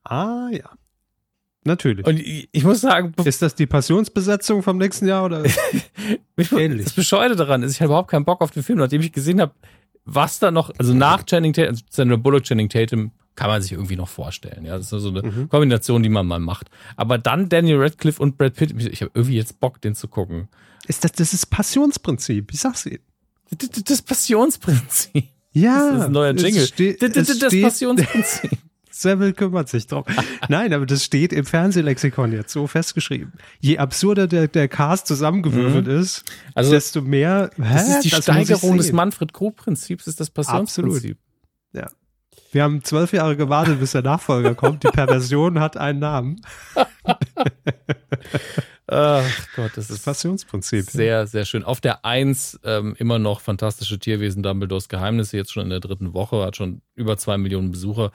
Ah, ja. Natürlich. Und ich, ich, muss sagen, ist das die Passionsbesetzung vom nächsten Jahr oder ähnlich? Das Bescheuerte daran ist, ich habe überhaupt keinen Bock auf den Film, nachdem ich gesehen habe, was da noch, also nach Channing Tatum, also Sandra Bullock, Channing Tatum, kann man sich irgendwie noch vorstellen. Ja, das ist so eine mhm. Kombination, die man mal macht. Aber dann Daniel Radcliffe und Brad Pitt, ich habe irgendwie jetzt Bock, den zu gucken. Ist das, das ist Passionsprinzip, ich sag's Ihnen. Das, das Passionsprinzip. Ja. Das ist ein neuer Jingle. Das, das Passionsprinzip. Seville kümmert sich drum. Nein, aber das steht im Fernsehlexikon jetzt so festgeschrieben. Je absurder der, der Cast zusammengewürfelt mhm. ist, also, desto mehr. Hä? Das ist die das Steigerung des Manfred Krug-Prinzips, ist das Passionsprinzip. Absolut. Ja. Wir haben zwölf Jahre gewartet, bis der Nachfolger kommt. Die Perversion hat einen Namen. Ach Gott, das ist Passionsprinzip. Sehr, sehr schön. Auf der Eins ähm, immer noch fantastische Tierwesen Dumbledores Geheimnisse, jetzt schon in der dritten Woche, hat schon über zwei Millionen Besucher.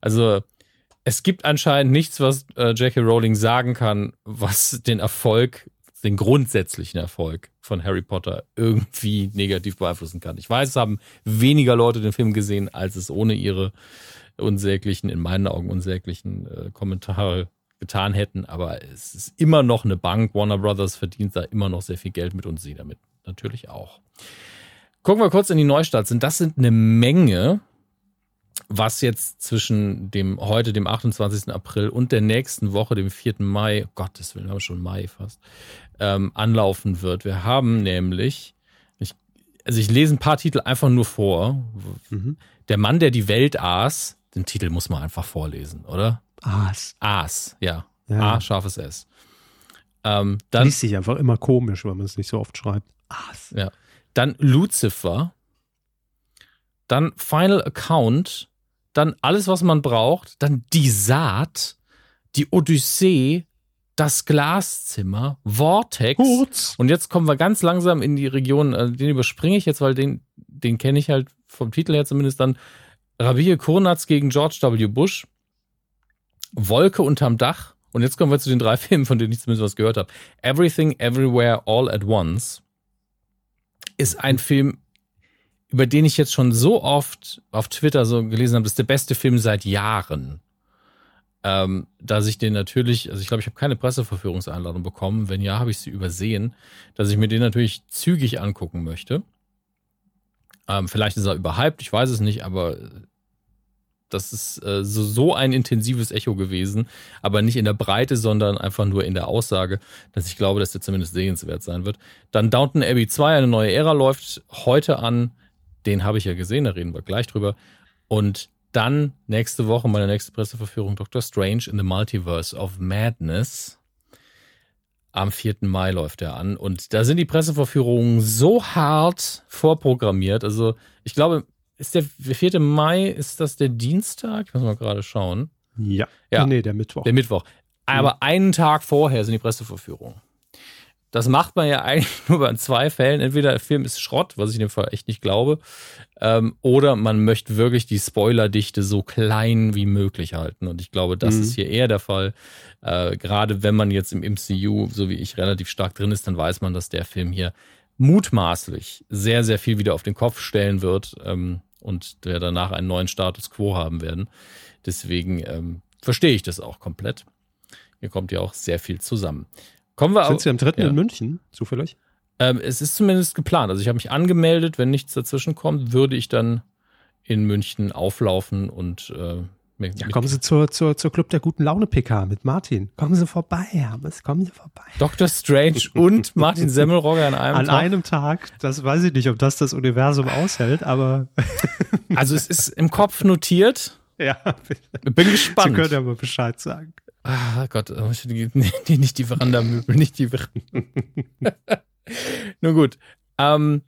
Also es gibt anscheinend nichts, was äh, Jackie Rowling sagen kann, was den Erfolg, den grundsätzlichen Erfolg von Harry Potter irgendwie negativ beeinflussen kann. Ich weiß, es haben weniger Leute den Film gesehen, als es ohne ihre unsäglichen, in meinen Augen unsäglichen äh, Kommentare getan hätten. Aber es ist immer noch eine Bank. Warner Brothers verdient da immer noch sehr viel Geld mit und sie damit natürlich auch. Gucken wir kurz in die Neustarts. Und das sind eine Menge. Was jetzt zwischen dem heute, dem 28. April und der nächsten Woche, dem 4. Mai, Gottes Willen, haben wir schon Mai fast, ähm, anlaufen wird. Wir haben nämlich, ich, also ich lese ein paar Titel einfach nur vor. Mhm. Der Mann, der die Welt aß, den Titel muss man einfach vorlesen, oder? Aas. Aas, ja. ja. A, scharfes S. Ähm, dann, Liest sich einfach immer komisch, wenn man es nicht so oft schreibt. Aas. Ja. Dann Lucifer. Dann Final Account. Dann alles, was man braucht. Dann die Saat. Die Odyssee. Das Glaszimmer. Vortex. Kurz. Und jetzt kommen wir ganz langsam in die Region, äh, den überspringe ich jetzt, weil den, den kenne ich halt vom Titel her zumindest dann. Rabie Kurnatz gegen George W. Bush. Wolke unterm Dach. Und jetzt kommen wir zu den drei Filmen, von denen ich zumindest was gehört habe. Everything, Everywhere, All at Once ist ein Film, über den ich jetzt schon so oft auf Twitter so gelesen habe, das ist der beste Film seit Jahren. Ähm, dass ich den natürlich, also ich glaube, ich habe keine Presseverführungseinladung bekommen. Wenn ja, habe ich sie übersehen, dass ich mir den natürlich zügig angucken möchte. Ähm, vielleicht ist er überhyped, ich weiß es nicht, aber das ist äh, so, so ein intensives Echo gewesen, aber nicht in der Breite, sondern einfach nur in der Aussage, dass ich glaube, dass der zumindest sehenswert sein wird. Dann Downton Abbey 2, eine neue Ära läuft heute an. Den habe ich ja gesehen, da reden wir gleich drüber. Und dann nächste Woche meine nächste Presseverführung Doctor Strange in the Multiverse of Madness. Am 4. Mai läuft er an und da sind die Presseverführungen so hart vorprogrammiert. Also ich glaube, ist der 4. Mai, ist das der Dienstag? Ich muss mal gerade schauen. Ja. ja. Nee, der Mittwoch. Der Mittwoch. Aber mhm. einen Tag vorher sind die Presseverführungen. Das macht man ja eigentlich nur bei zwei Fällen. Entweder der Film ist Schrott, was ich in dem Fall echt nicht glaube, ähm, oder man möchte wirklich die Spoilerdichte so klein wie möglich halten. Und ich glaube, das mhm. ist hier eher der Fall. Äh, gerade wenn man jetzt im MCU, so wie ich, relativ stark drin ist, dann weiß man, dass der Film hier mutmaßlich sehr, sehr viel wieder auf den Kopf stellen wird. Ähm, und der danach einen neuen Status quo haben werden. Deswegen ähm, verstehe ich das auch komplett. Hier kommt ja auch sehr viel zusammen. Kommen wir Sind Sie am 3. Ja. in München, zufällig? Ähm, es ist zumindest geplant. Also ich habe mich angemeldet. Wenn nichts dazwischen kommt, würde ich dann in München auflaufen und äh, ja, kommen Sie zur, zur, zur Club der guten Laune PK mit Martin. Kommen Sie vorbei, Hermes, kommen Sie vorbei. Dr. Strange und Martin Semmelrogge an einem an Tag. An einem Tag. Das weiß ich nicht, ob das das Universum aushält, aber. also es ist im Kopf notiert. Ja. Bin gespannt. Sie können ja mal Bescheid sagen. Ah Gott, oh, nicht die Verandamöbel, nicht die Veranda. Nun gut. Ähm,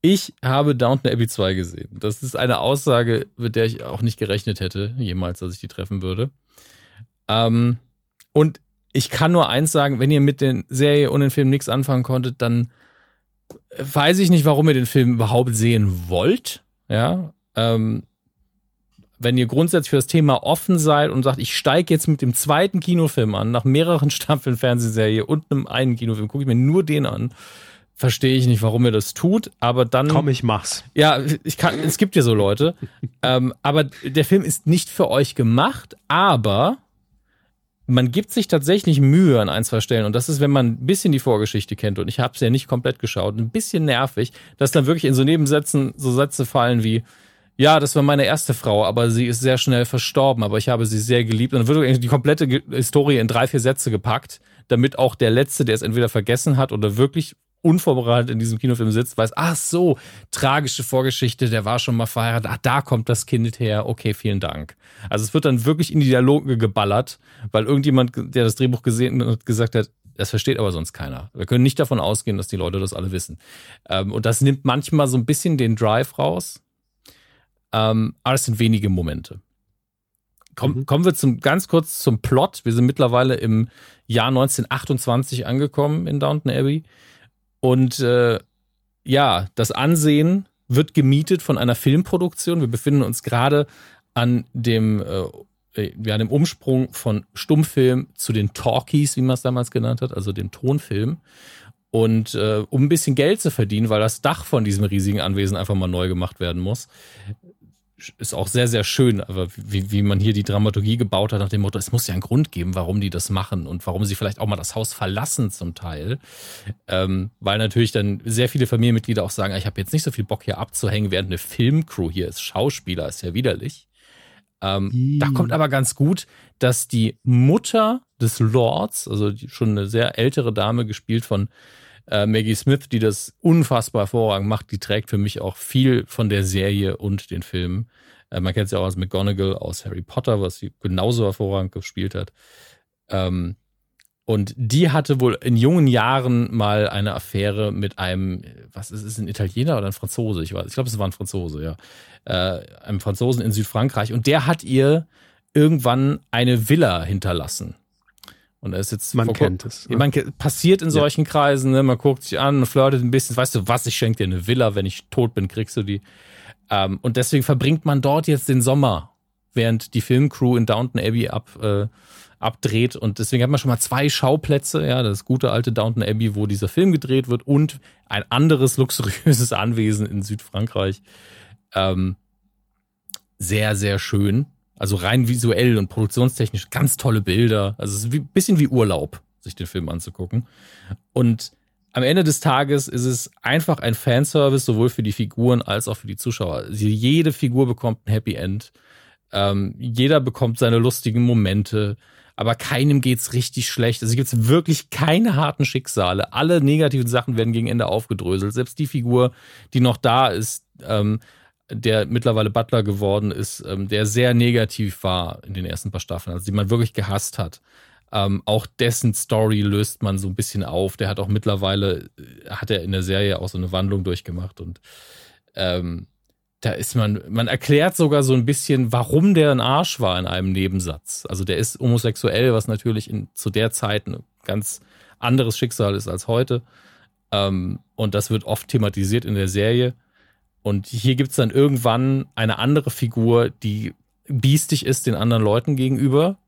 ich habe Downton Abbey 2 gesehen. Das ist eine Aussage, mit der ich auch nicht gerechnet hätte, jemals, dass ich die treffen würde. Ähm, und ich kann nur eins sagen, wenn ihr mit der Serie und dem Film nichts anfangen konntet, dann weiß ich nicht, warum ihr den Film überhaupt sehen wollt. Ja, ähm, wenn ihr grundsätzlich für das Thema offen seid und sagt, ich steige jetzt mit dem zweiten Kinofilm an, nach mehreren Staffeln Fernsehserie und einem einen Kinofilm, gucke ich mir nur den an verstehe ich nicht, warum er das tut, aber dann. Komm, ich mach's. Ja, ich kann, es gibt ja so Leute. ähm, aber der Film ist nicht für euch gemacht, aber man gibt sich tatsächlich Mühe an ein, zwei Stellen. Und das ist, wenn man ein bisschen die Vorgeschichte kennt, und ich habe es ja nicht komplett geschaut, ein bisschen nervig, dass dann wirklich in so Nebensätzen so Sätze fallen wie, ja, das war meine erste Frau, aber sie ist sehr schnell verstorben, aber ich habe sie sehr geliebt. Und dann wird die komplette Historie in drei, vier Sätze gepackt, damit auch der Letzte, der es entweder vergessen hat oder wirklich unvorbereitet in diesem Kinofilm sitzt, weiß, ach so, tragische Vorgeschichte, der war schon mal verheiratet, ach, da kommt das Kind her, okay, vielen Dank. Also es wird dann wirklich in die Dialoge geballert, weil irgendjemand, der das Drehbuch gesehen hat, gesagt hat, das versteht aber sonst keiner. Wir können nicht davon ausgehen, dass die Leute das alle wissen. Ähm, und das nimmt manchmal so ein bisschen den Drive raus. Ähm, aber es sind wenige Momente. Komm, mhm. Kommen wir zum, ganz kurz zum Plot. Wir sind mittlerweile im Jahr 1928 angekommen in Downton Abbey. Und äh, ja, das Ansehen wird gemietet von einer Filmproduktion. Wir befinden uns gerade an dem, äh, ja, dem Umsprung von Stummfilm zu den Talkies, wie man es damals genannt hat, also dem Tonfilm. Und äh, um ein bisschen Geld zu verdienen, weil das Dach von diesem riesigen Anwesen einfach mal neu gemacht werden muss, ist auch sehr, sehr schön, aber wie, wie man hier die Dramaturgie gebaut hat, nach dem Motto, es muss ja einen Grund geben, warum die das machen und warum sie vielleicht auch mal das Haus verlassen zum Teil. Ähm, weil natürlich dann sehr viele Familienmitglieder auch sagen, ich habe jetzt nicht so viel Bock hier abzuhängen, während eine Filmcrew hier ist. Schauspieler ist ja widerlich. Ähm, da kommt aber ganz gut, dass die Mutter des Lords, also schon eine sehr ältere Dame, gespielt von äh, Maggie Smith, die das unfassbar hervorragend macht, die trägt für mich auch viel von der Serie und den Filmen. Äh, man kennt sie auch als McGonagall aus Harry Potter, was sie genauso hervorragend gespielt hat. Ähm, und die hatte wohl in jungen Jahren mal eine Affäre mit einem, was ist es, ein Italiener oder ein Franzose? Ich ich glaube, es war ein Franzose, ja. Äh, einem Franzosen in Südfrankreich. Und der hat ihr irgendwann eine Villa hinterlassen. Und er ist jetzt. Man kennt es. Ne? Man passiert in solchen ja. Kreisen, ne? man guckt sich an, man flirtet ein bisschen. Weißt du was, ich schenke dir eine Villa, wenn ich tot bin, kriegst du die. Ähm, und deswegen verbringt man dort jetzt den Sommer, während die Filmcrew in Downton Abbey ab, äh, abdreht. Und deswegen hat man schon mal zwei Schauplätze, ja, das gute alte Downton Abbey, wo dieser Film gedreht wird, und ein anderes luxuriöses Anwesen in Südfrankreich. Ähm, sehr, sehr schön. Also rein visuell und produktionstechnisch ganz tolle Bilder. Also es ist ein bisschen wie Urlaub, sich den Film anzugucken. Und am Ende des Tages ist es einfach ein Fanservice, sowohl für die Figuren als auch für die Zuschauer. Jede Figur bekommt ein Happy End. Ähm, jeder bekommt seine lustigen Momente, aber keinem geht's richtig schlecht. Also gibt's wirklich keine harten Schicksale. Alle negativen Sachen werden gegen Ende aufgedröselt. Selbst die Figur, die noch da ist, ähm, der mittlerweile Butler geworden ist, ähm, der sehr negativ war in den ersten paar Staffeln, also die man wirklich gehasst hat. Ähm, auch dessen Story löst man so ein bisschen auf. Der hat auch mittlerweile, äh, hat er in der Serie auch so eine Wandlung durchgemacht und ähm, da ist man, man erklärt sogar so ein bisschen, warum der ein Arsch war in einem Nebensatz. Also der ist homosexuell, was natürlich in, zu der Zeit ein ganz anderes Schicksal ist als heute. Ähm, und das wird oft thematisiert in der Serie. Und hier gibt's dann irgendwann eine andere Figur, die biestig ist den anderen Leuten gegenüber.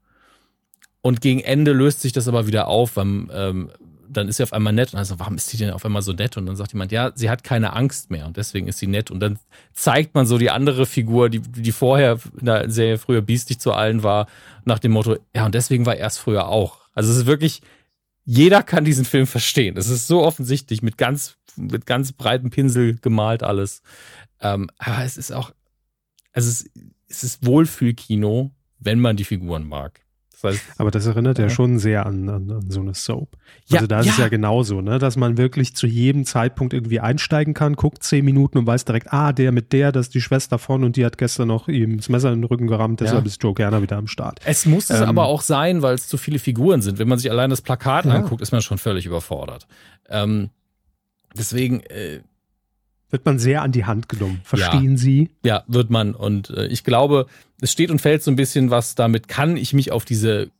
Und gegen Ende löst sich das aber wieder auf, weil ähm, dann ist sie auf einmal nett und also warum ist sie denn auf einmal so nett? Und dann sagt jemand, ja, sie hat keine Angst mehr und deswegen ist sie nett. Und dann zeigt man so die andere Figur, die, die vorher in der Serie früher biestig zu allen war, nach dem Motto, ja, und deswegen war er es früher auch. Also es ist wirklich, jeder kann diesen Film verstehen. Es ist so offensichtlich mit ganz mit ganz breitem Pinsel gemalt alles. Ähm, aber es ist auch, also es, es ist Wohlfühlkino, wenn man die Figuren mag. Heißt, aber das erinnert ja, ja schon sehr an, an, an, so eine Soap. Also ja, da ist ja. es ja genauso, ne? dass man wirklich zu jedem Zeitpunkt irgendwie einsteigen kann, guckt zehn Minuten und weiß direkt, ah, der mit der, das ist die Schwester von und die hat gestern noch ihm das Messer in den Rücken gerammt, deshalb ist Joe Gerner wieder am Start. Es muss es ähm, aber auch sein, weil es zu viele Figuren sind. Wenn man sich allein das Plakat anguckt, ist man schon völlig überfordert. Ähm, Deswegen äh, wird man sehr an die Hand genommen. Verstehen ja, Sie? Ja, wird man. Und äh, ich glaube, es steht und fällt so ein bisschen was damit. Kann ich mich auf diese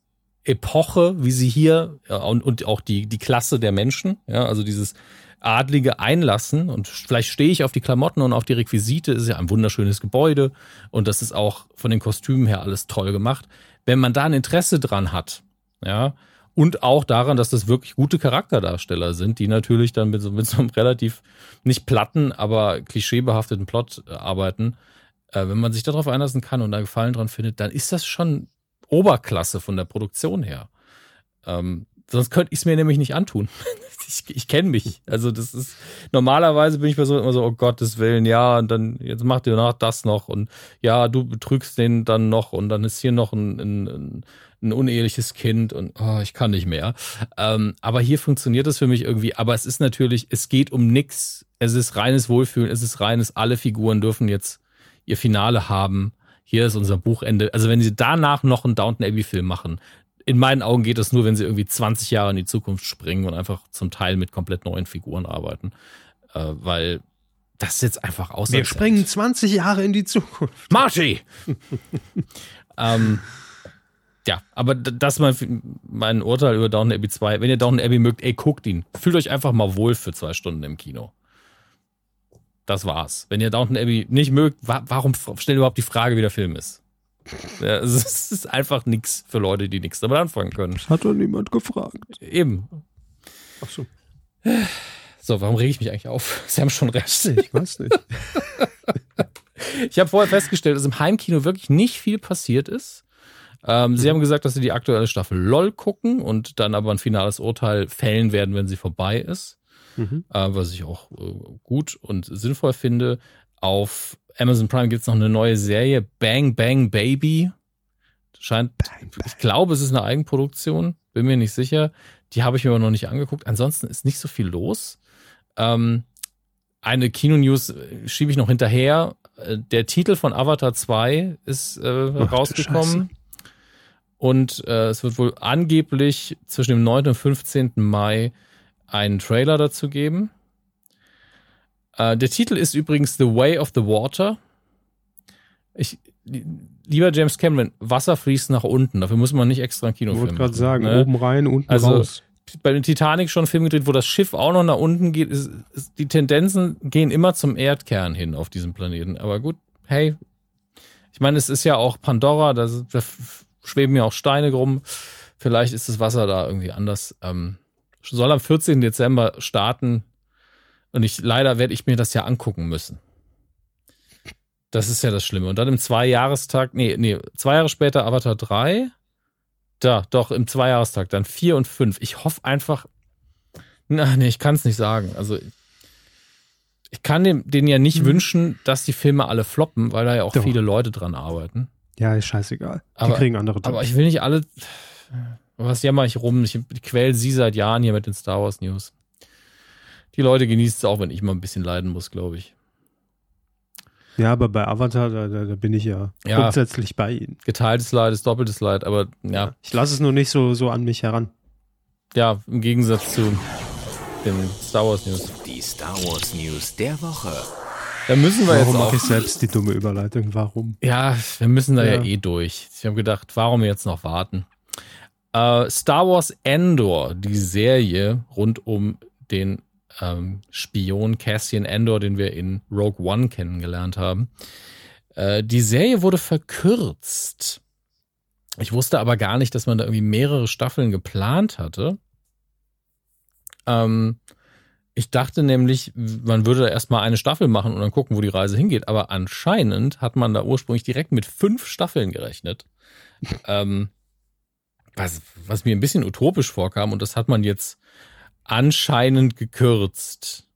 Epoche, wie sie hier ja, und, und auch die, die Klasse der Menschen, ja, also dieses Adlige einlassen und vielleicht stehe ich auf die Klamotten und auf die Requisite, ist ja ein wunderschönes Gebäude und das ist auch von den Kostümen her alles toll gemacht. Wenn man da ein Interesse dran hat, ja, und auch daran, dass das wirklich gute Charakterdarsteller sind, die natürlich dann mit so, mit so einem relativ nicht platten, aber klischeebehafteten Plot äh, arbeiten. Äh, wenn man sich darauf einlassen kann und da Gefallen dran findet, dann ist das schon Oberklasse von der Produktion her. Ähm, sonst könnte ich es mir nämlich nicht antun. ich ich kenne mich. Also das ist normalerweise bin ich bei so immer so, oh Gottes Willen, ja, und dann jetzt macht ihr noch das noch und ja, du betrügst den dann noch und dann ist hier noch ein, ein, ein uneheliches Kind und oh, ich kann nicht mehr. Ähm, aber hier funktioniert das für mich irgendwie. Aber es ist natürlich, es geht um nichts. Es ist reines Wohlfühlen, es ist reines, alle Figuren dürfen jetzt ihr Finale haben. Hier ist unser Buchende. Also wenn sie danach noch einen Downton Abbey-Film machen, in meinen Augen geht das nur, wenn sie irgendwie 20 Jahre in die Zukunft springen und einfach zum Teil mit komplett neuen Figuren arbeiten. Äh, weil das jetzt einfach aus. Wir springen 20 Jahre in die Zukunft. Marty! ähm, ja, aber das mal mein Urteil über Downton Abbey 2. Wenn ihr Downton Abbey mögt, ey, guckt ihn. Fühlt euch einfach mal wohl für zwei Stunden im Kino. Das war's. Wenn ihr Downton Abbey nicht mögt, wa warum stellt überhaupt die Frage, wie der Film ist? Ja, es ist einfach nichts für Leute, die nichts damit anfangen können. Das hat doch niemand gefragt. Eben. Ach so. So, warum rege ich mich eigentlich auf? Sie haben schon recht. Ich weiß nicht. ich habe vorher festgestellt, dass im Heimkino wirklich nicht viel passiert ist. Ähm, sie haben gesagt, dass sie die aktuelle Staffel LOL gucken und dann aber ein finales Urteil fällen werden, wenn sie vorbei ist. Mhm. Äh, was ich auch äh, gut und sinnvoll finde. Auf Amazon Prime gibt es noch eine neue Serie, Bang Bang Baby. Scheint, bang, bang. ich glaube, es ist eine Eigenproduktion, bin mir nicht sicher. Die habe ich mir aber noch nicht angeguckt. Ansonsten ist nicht so viel los. Ähm, eine Kino-News äh, schiebe ich noch hinterher. Äh, der Titel von Avatar 2 ist äh, Ach, rausgekommen. Und äh, es wird wohl angeblich zwischen dem 9. und 15. Mai einen Trailer dazu geben. Äh, der Titel ist übrigens The Way of the Water. Ich, lieber James Cameron, Wasser fließt nach unten. Dafür muss man nicht extra ein Kinofilm Ich wollte gerade sagen, ne? oben rein, unten also, raus. Bei den Titanic schon ein Film gedreht, wo das Schiff auch noch nach unten geht. Ist, ist, die Tendenzen gehen immer zum Erdkern hin auf diesem Planeten. Aber gut, hey, ich meine, es ist ja auch Pandora, da, da schweben ja auch Steine rum. Vielleicht ist das Wasser da irgendwie anders. Ähm, soll am 14. Dezember starten. Und ich, leider werde ich mir das ja angucken müssen. Das ist ja das Schlimme. Und dann im Zweijahrestag, nee, nee, zwei Jahre später Avatar 3. Da, doch, im Zweijahrestag, dann 4 und 5. Ich hoffe einfach, na, nee, ich kann es nicht sagen. Also, ich kann dem, denen ja nicht mhm. wünschen, dass die Filme alle floppen, weil da ja auch doch. viele Leute dran arbeiten. Ja, ist scheißegal. Die aber, kriegen andere Jobs. Aber ich will nicht alle, was jammer ich rum? Ich quäl sie seit Jahren hier mit den Star Wars News. Die Leute genießen es auch, wenn ich mal ein bisschen leiden muss, glaube ich. Ja, aber bei Avatar, da, da, da bin ich ja, ja, grundsätzlich bei Ihnen. Geteiltes Leid ist doppeltes Leid, aber ja. Ich lasse es nur nicht so, so an mich heran. Ja, im Gegensatz zu den Star Wars News. Die Star Wars News der Woche. Da müssen wir warum jetzt auch. Warum mache ich selbst die dumme Überleitung? Warum? Ja, wir müssen da ja, ja eh durch. Ich habe gedacht, warum jetzt noch warten? Uh, Star Wars Endor, die Serie rund um den ähm, Spion Cassian Endor, den wir in Rogue One kennengelernt haben. Äh, die Serie wurde verkürzt. Ich wusste aber gar nicht, dass man da irgendwie mehrere Staffeln geplant hatte. Ähm, ich dachte nämlich, man würde da erstmal eine Staffel machen und dann gucken, wo die Reise hingeht. Aber anscheinend hat man da ursprünglich direkt mit fünf Staffeln gerechnet. ähm, was, was mir ein bisschen utopisch vorkam und das hat man jetzt anscheinend gekürzt.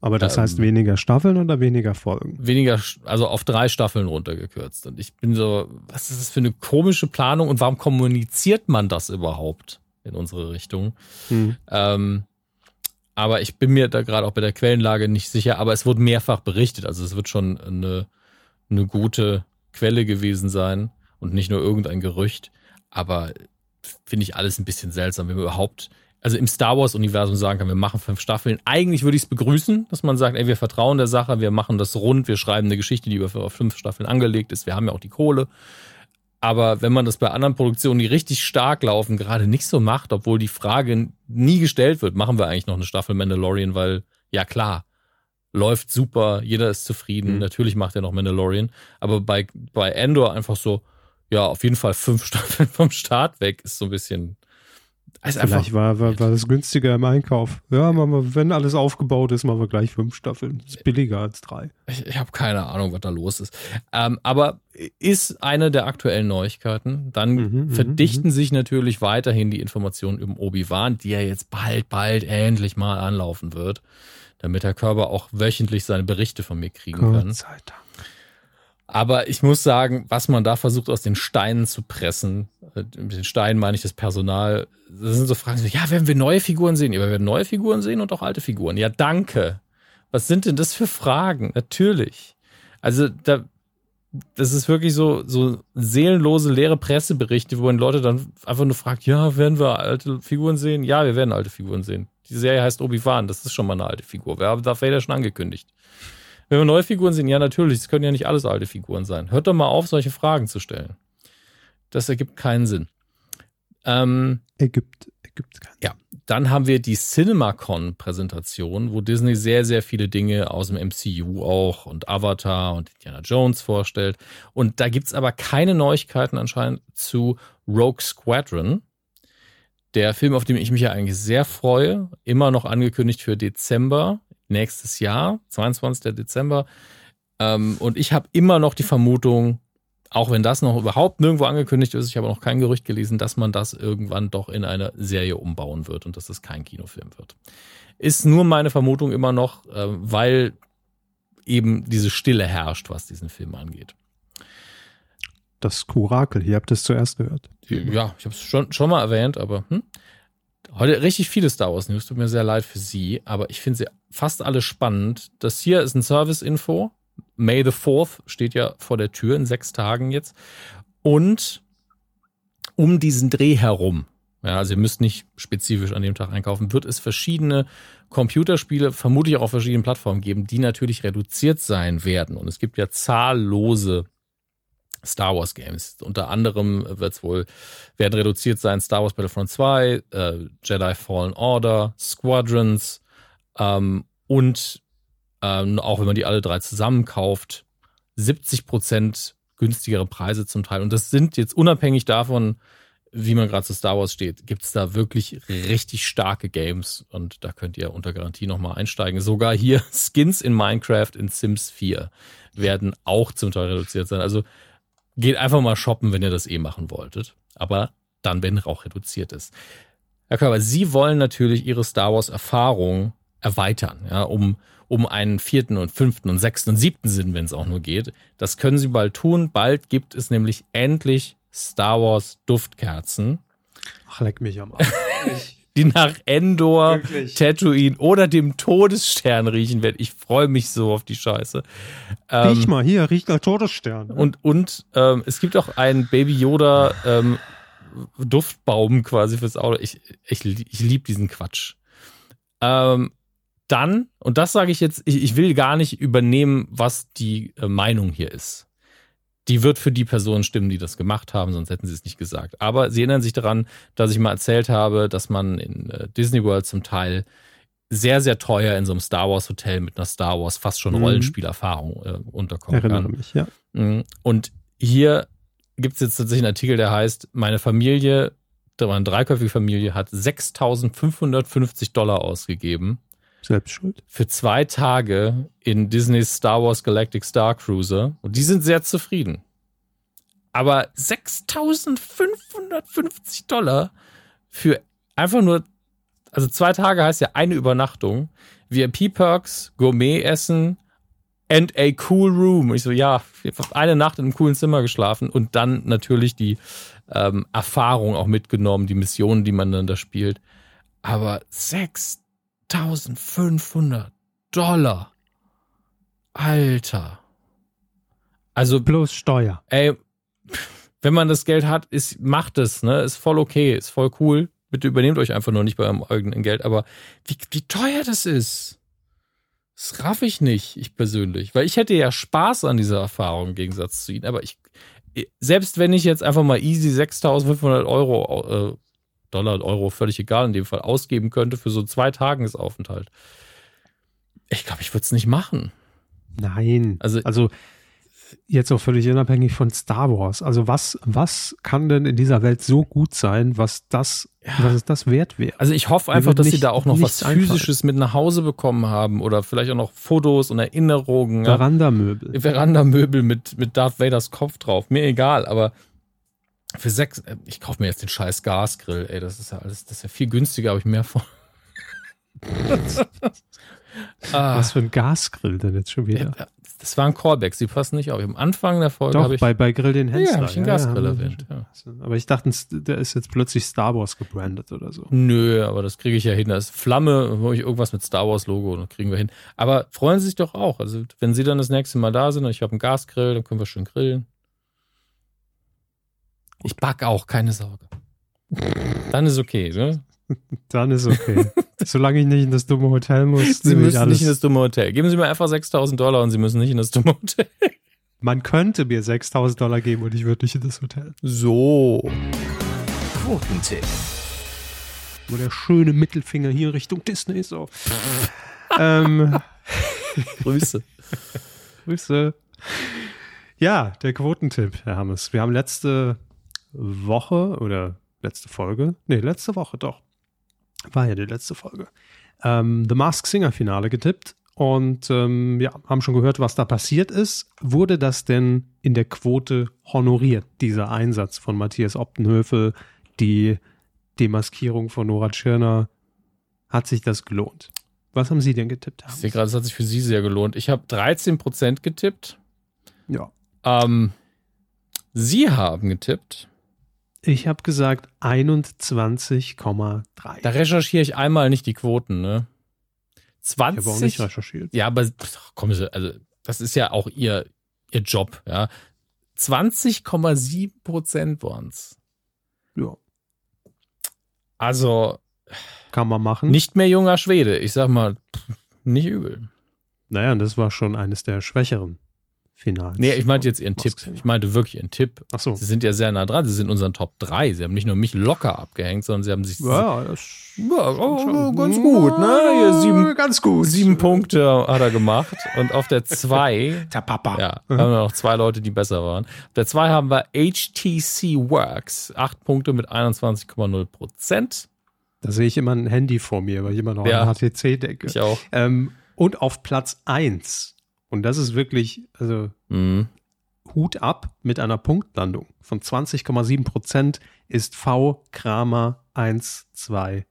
Aber das ähm, heißt weniger Staffeln oder weniger Folgen? Weniger, also auf drei Staffeln runtergekürzt. Und ich bin so, was ist das für eine komische Planung und warum kommuniziert man das überhaupt in unsere Richtung? Hm. Ähm, aber ich bin mir da gerade auch bei der Quellenlage nicht sicher, aber es wurde mehrfach berichtet. Also es wird schon eine, eine gute Quelle gewesen sein und nicht nur irgendein Gerücht. Aber finde ich alles ein bisschen seltsam, wenn man überhaupt, also im Star Wars-Universum sagen kann, wir machen fünf Staffeln. Eigentlich würde ich es begrüßen, dass man sagt, ey, wir vertrauen der Sache, wir machen das rund, wir schreiben eine Geschichte, die über fünf Staffeln angelegt ist. Wir haben ja auch die Kohle. Aber wenn man das bei anderen Produktionen, die richtig stark laufen, gerade nicht so macht, obwohl die Frage nie gestellt wird, machen wir eigentlich noch eine Staffel Mandalorian, weil, ja klar, läuft super, jeder ist zufrieden, mhm. natürlich macht er noch Mandalorian. Aber bei, bei Endor einfach so, ja, auf jeden Fall fünf Staffeln vom Start weg ist so ein bisschen. Ist Vielleicht war, war, war das günstiger im Einkauf. Ja, wir, wenn alles aufgebaut ist, machen wir gleich fünf Staffeln. Das ist billiger als drei. Ich, ich habe keine Ahnung, was da los ist. Ähm, aber ist eine der aktuellen Neuigkeiten. Dann mhm, mhm verdichten mhm. sich natürlich weiterhin die Informationen über Obi-Wan, die ja jetzt bald, bald endlich mal anlaufen wird, damit der Körper auch wöchentlich seine Berichte von mir kriegen Gott kann. Sei Dank. Aber ich muss sagen, was man da versucht aus den Steinen zu pressen, äh, mit den Steinen meine ich das Personal, das sind so Fragen, so, ja, werden wir neue Figuren sehen? Ja, wir werden neue Figuren sehen und auch alte Figuren. Ja, danke. Was sind denn das für Fragen? Natürlich. Also da, das ist wirklich so, so seelenlose, leere Presseberichte, wo man Leute dann einfach nur fragt, ja, werden wir alte Figuren sehen? Ja, wir werden alte Figuren sehen. Die Serie heißt Obi-Wan, das ist schon mal eine alte Figur. Wir haben Darth Vader schon angekündigt. Wenn wir neue Figuren sehen, ja natürlich, es können ja nicht alles alte Figuren sein. Hört doch mal auf, solche Fragen zu stellen. Das ergibt keinen Sinn. Ähm, ergibt, ergibt keinen Ja, dann haben wir die CinemaCon-Präsentation, wo Disney sehr, sehr viele Dinge aus dem MCU auch und Avatar und Indiana Jones vorstellt. Und da gibt's aber keine Neuigkeiten anscheinend zu Rogue Squadron. Der Film, auf den ich mich ja eigentlich sehr freue, immer noch angekündigt für Dezember nächstes Jahr, 22. Dezember. Ähm, und ich habe immer noch die Vermutung, auch wenn das noch überhaupt nirgendwo angekündigt ist, ich habe noch kein Gerücht gelesen, dass man das irgendwann doch in eine Serie umbauen wird und dass das kein Kinofilm wird. Ist nur meine Vermutung immer noch, äh, weil eben diese Stille herrscht, was diesen Film angeht. Das Kurakel, ihr habt es zuerst gehört. Ja, ich habe es schon, schon mal erwähnt, aber hm? Heute richtig viele Star Wars News. Tut mir sehr leid für Sie, aber ich finde sie fast alle spannend. Das hier ist ein Service-Info. May the 4th steht ja vor der Tür in sechs Tagen jetzt. Und um diesen Dreh herum, ja, also ihr müsst nicht spezifisch an dem Tag einkaufen, wird es verschiedene Computerspiele, vermutlich auch auf verschiedenen Plattformen geben, die natürlich reduziert sein werden. Und es gibt ja zahllose Star Wars Games. Unter anderem wird es wohl, werden reduziert sein Star Wars Battlefront 2, äh, Jedi Fallen Order, Squadrons ähm, und ähm, auch wenn man die alle drei zusammenkauft, 70 Prozent günstigere Preise zum Teil. Und das sind jetzt unabhängig davon, wie man gerade zu Star Wars steht, gibt es da wirklich richtig starke Games und da könnt ihr unter Garantie nochmal einsteigen. Sogar hier Skins in Minecraft in Sims 4 werden auch zum Teil reduziert sein. Also geht einfach mal shoppen, wenn ihr das eh machen wolltet. Aber dann, wenn auch reduziert ist. Herr Körber, Sie wollen natürlich Ihre Star Wars Erfahrung erweitern, ja, um, um einen vierten und fünften und sechsten und siebten Sinn, wenn es auch nur geht. Das können Sie bald tun. Bald gibt es nämlich endlich Star Wars Duftkerzen. Ach, leck mich am Arsch. die nach Endor, Wirklich? Tatooine oder dem Todesstern riechen werden. Ich freue mich so auf die Scheiße. Ähm, Riech mal, hier, riecht nach Todesstern. Und, und ähm, es gibt auch einen Baby Yoda ähm, Duftbaum quasi fürs Auto. Ich, ich, ich liebe diesen Quatsch. Ähm, dann, und das sage ich jetzt, ich, ich will gar nicht übernehmen, was die äh, Meinung hier ist die wird für die Personen stimmen, die das gemacht haben, sonst hätten sie es nicht gesagt. Aber sie erinnern sich daran, dass ich mal erzählt habe, dass man in äh, Disney World zum Teil sehr, sehr teuer in so einem Star Wars Hotel mit einer Star Wars fast schon mhm. Rollenspielerfahrung äh, unterkommen Erinnere kann. mich, ja. Mhm. Und hier gibt es jetzt tatsächlich einen Artikel, der heißt, meine Familie, da war eine dreiköpfige Familie, hat 6.550 Dollar ausgegeben selbst schuld. Für zwei Tage in Disneys Star Wars Galactic Star Cruiser. Und die sind sehr zufrieden. Aber 6550 Dollar für einfach nur, also zwei Tage heißt ja eine Übernachtung, VIP-Perks, Gourmet-Essen and a cool room. Ich so, ja, einfach eine Nacht in einem coolen Zimmer geschlafen und dann natürlich die ähm, Erfahrung auch mitgenommen, die Missionen, die man dann da spielt. Aber 6 1500 Dollar. Alter. Also bloß Steuer. Ey, wenn man das Geld hat, ist, macht es, ne? Ist voll okay, ist voll cool. Bitte übernehmt euch einfach nur nicht bei eurem eigenen Geld. Aber wie, wie teuer das ist, das raff ich nicht, ich persönlich. Weil ich hätte ja Spaß an dieser Erfahrung im Gegensatz zu Ihnen. Aber ich, selbst wenn ich jetzt einfach mal easy 6500 Euro äh, Dollar, Euro, völlig egal in dem Fall, ausgeben könnte für so zwei Tagesaufenthalt. Ich glaube, ich würde es nicht machen. Nein. Also, also jetzt auch völlig unabhängig von Star Wars. Also was, was kann denn in dieser Welt so gut sein, was das, ja. was es das wert wäre? Also ich hoffe einfach, dass nicht, sie da auch noch was Physisches einfallen. mit nach Hause bekommen haben oder vielleicht auch noch Fotos und Erinnerungen. Verandamöbel. Ja. Verandamöbel mit, mit Darth Vaders Kopf drauf. Mir egal, aber für sechs, äh, ich kaufe mir jetzt den scheiß Gasgrill, ey, das ist ja alles, das ist ja viel günstiger, habe ich mehr von. ah. Was für ein Gasgrill denn jetzt schon wieder? Ja, das war ein Callback, sie passen nicht auf. Am Anfang der Folge habe ich. Bei, bei Grill den Hensler. Ja, habe ich einen Gasgrill ja, erwähnt. Ja. Aber ich dachte, der ist jetzt plötzlich Star Wars gebrandet oder so. Nö, aber das kriege ich ja hin. Da ist Flamme, wo ich irgendwas mit Star Wars Logo, das kriegen wir hin. Aber freuen Sie sich doch auch. Also, wenn Sie dann das nächste Mal da sind und ich habe einen Gasgrill, dann können wir schön grillen. Ich back auch, keine Sorge. Dann ist okay, ne? Dann ist okay. Solange ich nicht in das dumme Hotel muss. Sie müssen nicht in das dumme Hotel. Geben Sie mir einfach 6000 Dollar und Sie müssen nicht in das dumme Hotel. Man könnte mir 6000 Dollar geben und ich würde nicht in das Hotel. So. Quotentipp. Nur der schöne Mittelfinger hier Richtung Disney so. ähm. Grüße. Grüße. Ja, der Quotentipp, Herr Hammes. Wir haben letzte Woche oder letzte Folge, nee, letzte Woche doch, war ja die letzte Folge, ähm, The Mask Singer Finale getippt und ähm, ja, haben schon gehört, was da passiert ist. Wurde das denn in der Quote honoriert, dieser Einsatz von Matthias Optenhöfel, die Demaskierung von Nora Tschirner? Hat sich das gelohnt? Was haben Sie denn getippt? Ich sehe gerade, es hat sich für Sie sehr gelohnt. Ich habe 13% getippt. Ja. Ähm, Sie haben getippt. Ich habe gesagt 21,3. Da recherchiere ich einmal nicht die Quoten, ne? 20. Ich habe auch nicht recherchiert. Ja, aber kommen Sie, also das ist ja auch Ihr, Ihr Job, ja. 20,7 Prozent waren's. Ja. Also Kann man machen. nicht mehr junger Schwede. Ich sag mal, nicht übel. Naja, das war schon eines der schwächeren Finals. Nee, ich meinte jetzt Ihren Tipp. Ich meinte wirklich Ihren Tipp. Ach so. Sie sind ja sehr nah dran. Sie sind in unseren Top 3. Sie haben nicht nur mich locker abgehängt, sondern Sie haben sich Ja, das Ja, oh, ganz gut, ne? Hier sieben, ganz gut. sieben Punkte hat er gemacht. Und auf der 2, Der Papa. ja, haben wir noch zwei Leute, die besser waren. Auf der 2 haben wir HTC Works. Acht Punkte mit 21,0 Prozent. Da sehe ich immer ein Handy vor mir, weil ich immer noch Ja. an HTC denke. Ich auch. Ähm, und auf Platz 1. Und das ist wirklich, also Mhm. Hut ab mit einer Punktlandung von 20,7 Prozent ist V Kramer 123.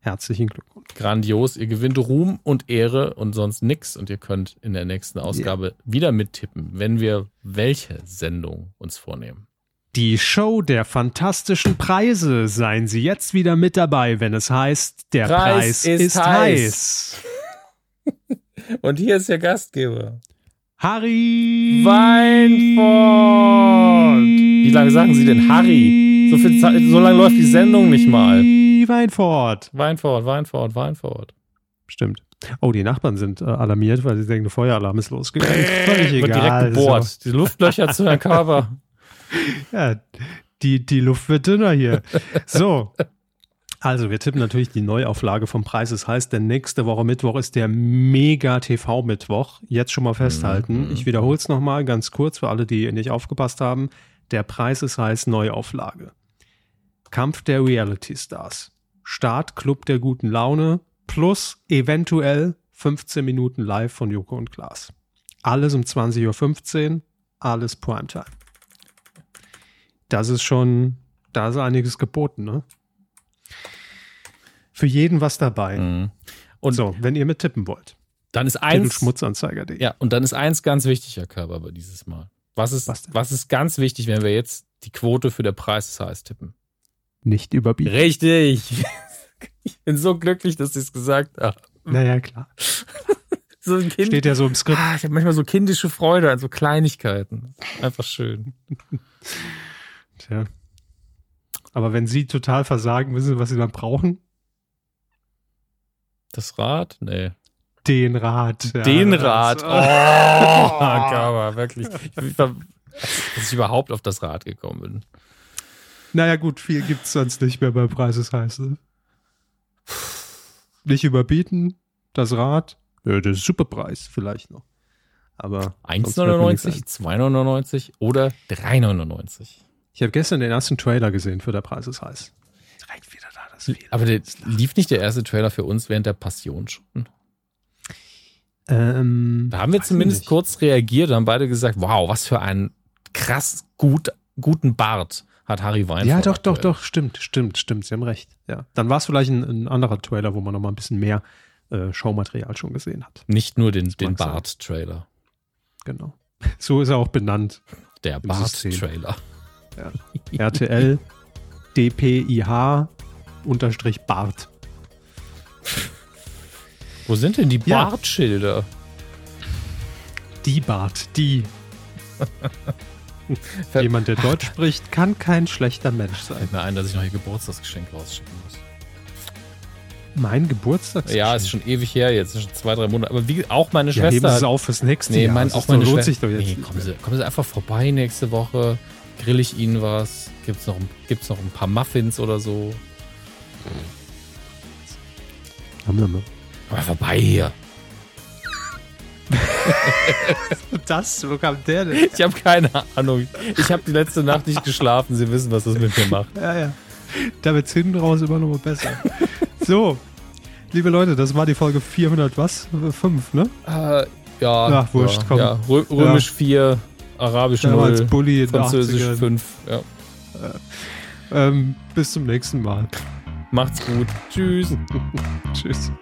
Herzlichen Glückwunsch. Grandios. Ihr gewinnt Ruhm und Ehre und sonst nix. Und ihr könnt in der nächsten Ausgabe wieder mittippen, wenn wir welche Sendung uns vornehmen. Die Show der fantastischen Preise. Seien Sie jetzt wieder mit dabei, wenn es heißt, der Preis Preis, ist ist, heiß. heiß. Und hier ist der Gastgeber. Harry Weinfurt. Wie lange sagen Sie denn Harry? So, viel Zeit, so lange läuft die Sendung nicht mal. Weinfurt. Weinfurt, Weinfurt, Weinfurt. Stimmt. Oh, die Nachbarn sind äh, alarmiert, weil sie denken, der Feueralarm ist losgegangen. Völlig Wird egal. direkt gebohrt. Die Luftlöcher zu Herrn Körper. So. Ja, die, die Luft wird dünner hier. So. Also, wir tippen natürlich die Neuauflage vom Preis. Das heißt, der nächste Woche Mittwoch ist der Mega-TV-Mittwoch. Jetzt schon mal festhalten. Mhm. Ich wiederhole es nochmal ganz kurz für alle, die nicht aufgepasst haben. Der Preis ist heiß Neuauflage. Kampf der Reality Stars. Start Club der guten Laune plus eventuell 15 Minuten live von Joko und Klaas. Alles um 20.15 Uhr, alles Primetime. Das ist schon, da ist einiges geboten, ne? Für jeden was dabei. Mhm. Und so, wenn ihr mit tippen wollt. dann ist eins. Schmutzanzeiger.de. Ja, und dann ist eins ganz wichtig, Herr Körper, bei dieses Mal. Was ist, Was was, ist ganz wichtig, wenn wir jetzt die Quote für der Preis ist heiß tippen? Nicht überbieten. Richtig. Ich bin so glücklich, dass Sie es gesagt haben. Naja, klar. So ein Kind. Steht ja so im Skript. Ah, ich habe manchmal so kindische Freude an so Kleinigkeiten. Einfach schön. Tja. Aber wenn Sie total versagen, wissen Sie, was Sie dann brauchen? Das Rad? Nee. Den Rat. Ja, Den Rad. Oh, aber wirklich. Ich, war- dass ich überhaupt auf das Rad gekommen bin. Naja, gut, viel gibt's sonst nicht mehr beim Preis ist heiß. Ne? Nicht überbieten, das Rad. Ja, ist Superpreis vielleicht noch. Aber sonst fällt mir nichts 1,99, ein. 2,99 oder 3,99. Ich habe gestern den ersten Trailer gesehen für der Preis ist heiß. Direkt wieder da, das Fehler. Aber der, lief nicht der erste Trailer für uns während der Passion schon? Ähm, Da haben wir zumindest nicht. kurz reagiert und haben beide gesagt, wow, was für einen krass gut, guten Bart hat Harry Weinfurt. Ja, doch, doch, aktuell. doch, stimmt, stimmt, stimmt, Sie haben recht. Ja. Dann war es vielleicht ein, ein anderer Trailer, wo man noch mal ein bisschen mehr äh, Showmaterial schon gesehen hat. Nicht nur den, den. Bart-Trailer. Genau. So ist er auch benannt. Der. Bart-Trailer. RTL DPIH unterstrich Bart. Wo sind denn die Ja. Bartschilder? Die Bart, die. Jemand, der Deutsch spricht, kann kein schlechter Mensch sein. Fällt mir ein, dass ich noch ihr Geburtstagsgeschenk rausschicken muss. Mein Geburtstag. Ja, ist schon ewig her jetzt, ist schon zwei, drei Monate. Aber wie auch meine ja, heben Schwester. Sie es auf fürs nächste nee, Jahr. mein, auch ist meine doch, lohnt sich doch jetzt. nee, nicht kommen. Sie, kommen Sie einfach vorbei nächste Woche. Grill ich Ihnen was? Gibt's noch, gibt's noch ein paar Muffins oder so? Haben wir mal. Aber vorbei hier. Das, wo kam der denn? Ich habe keine Ahnung. Ich habe die letzte Nacht nicht geschlafen. Sie wissen, was das mit mir macht. Ja, ja. Da wird hinten raus immer noch mal besser. so. liebe Leute, das war die Folge 400 was? 5, ne? Äh, ja. Ja, wurscht, ja, komm. Ja. Rö Römisch 4, Arabisch Damals 0, Bulli Französisch 80ern. 5. Ja. Ähm, bis zum nächsten Mal. Macht's gut. Tschüss. Tschüss.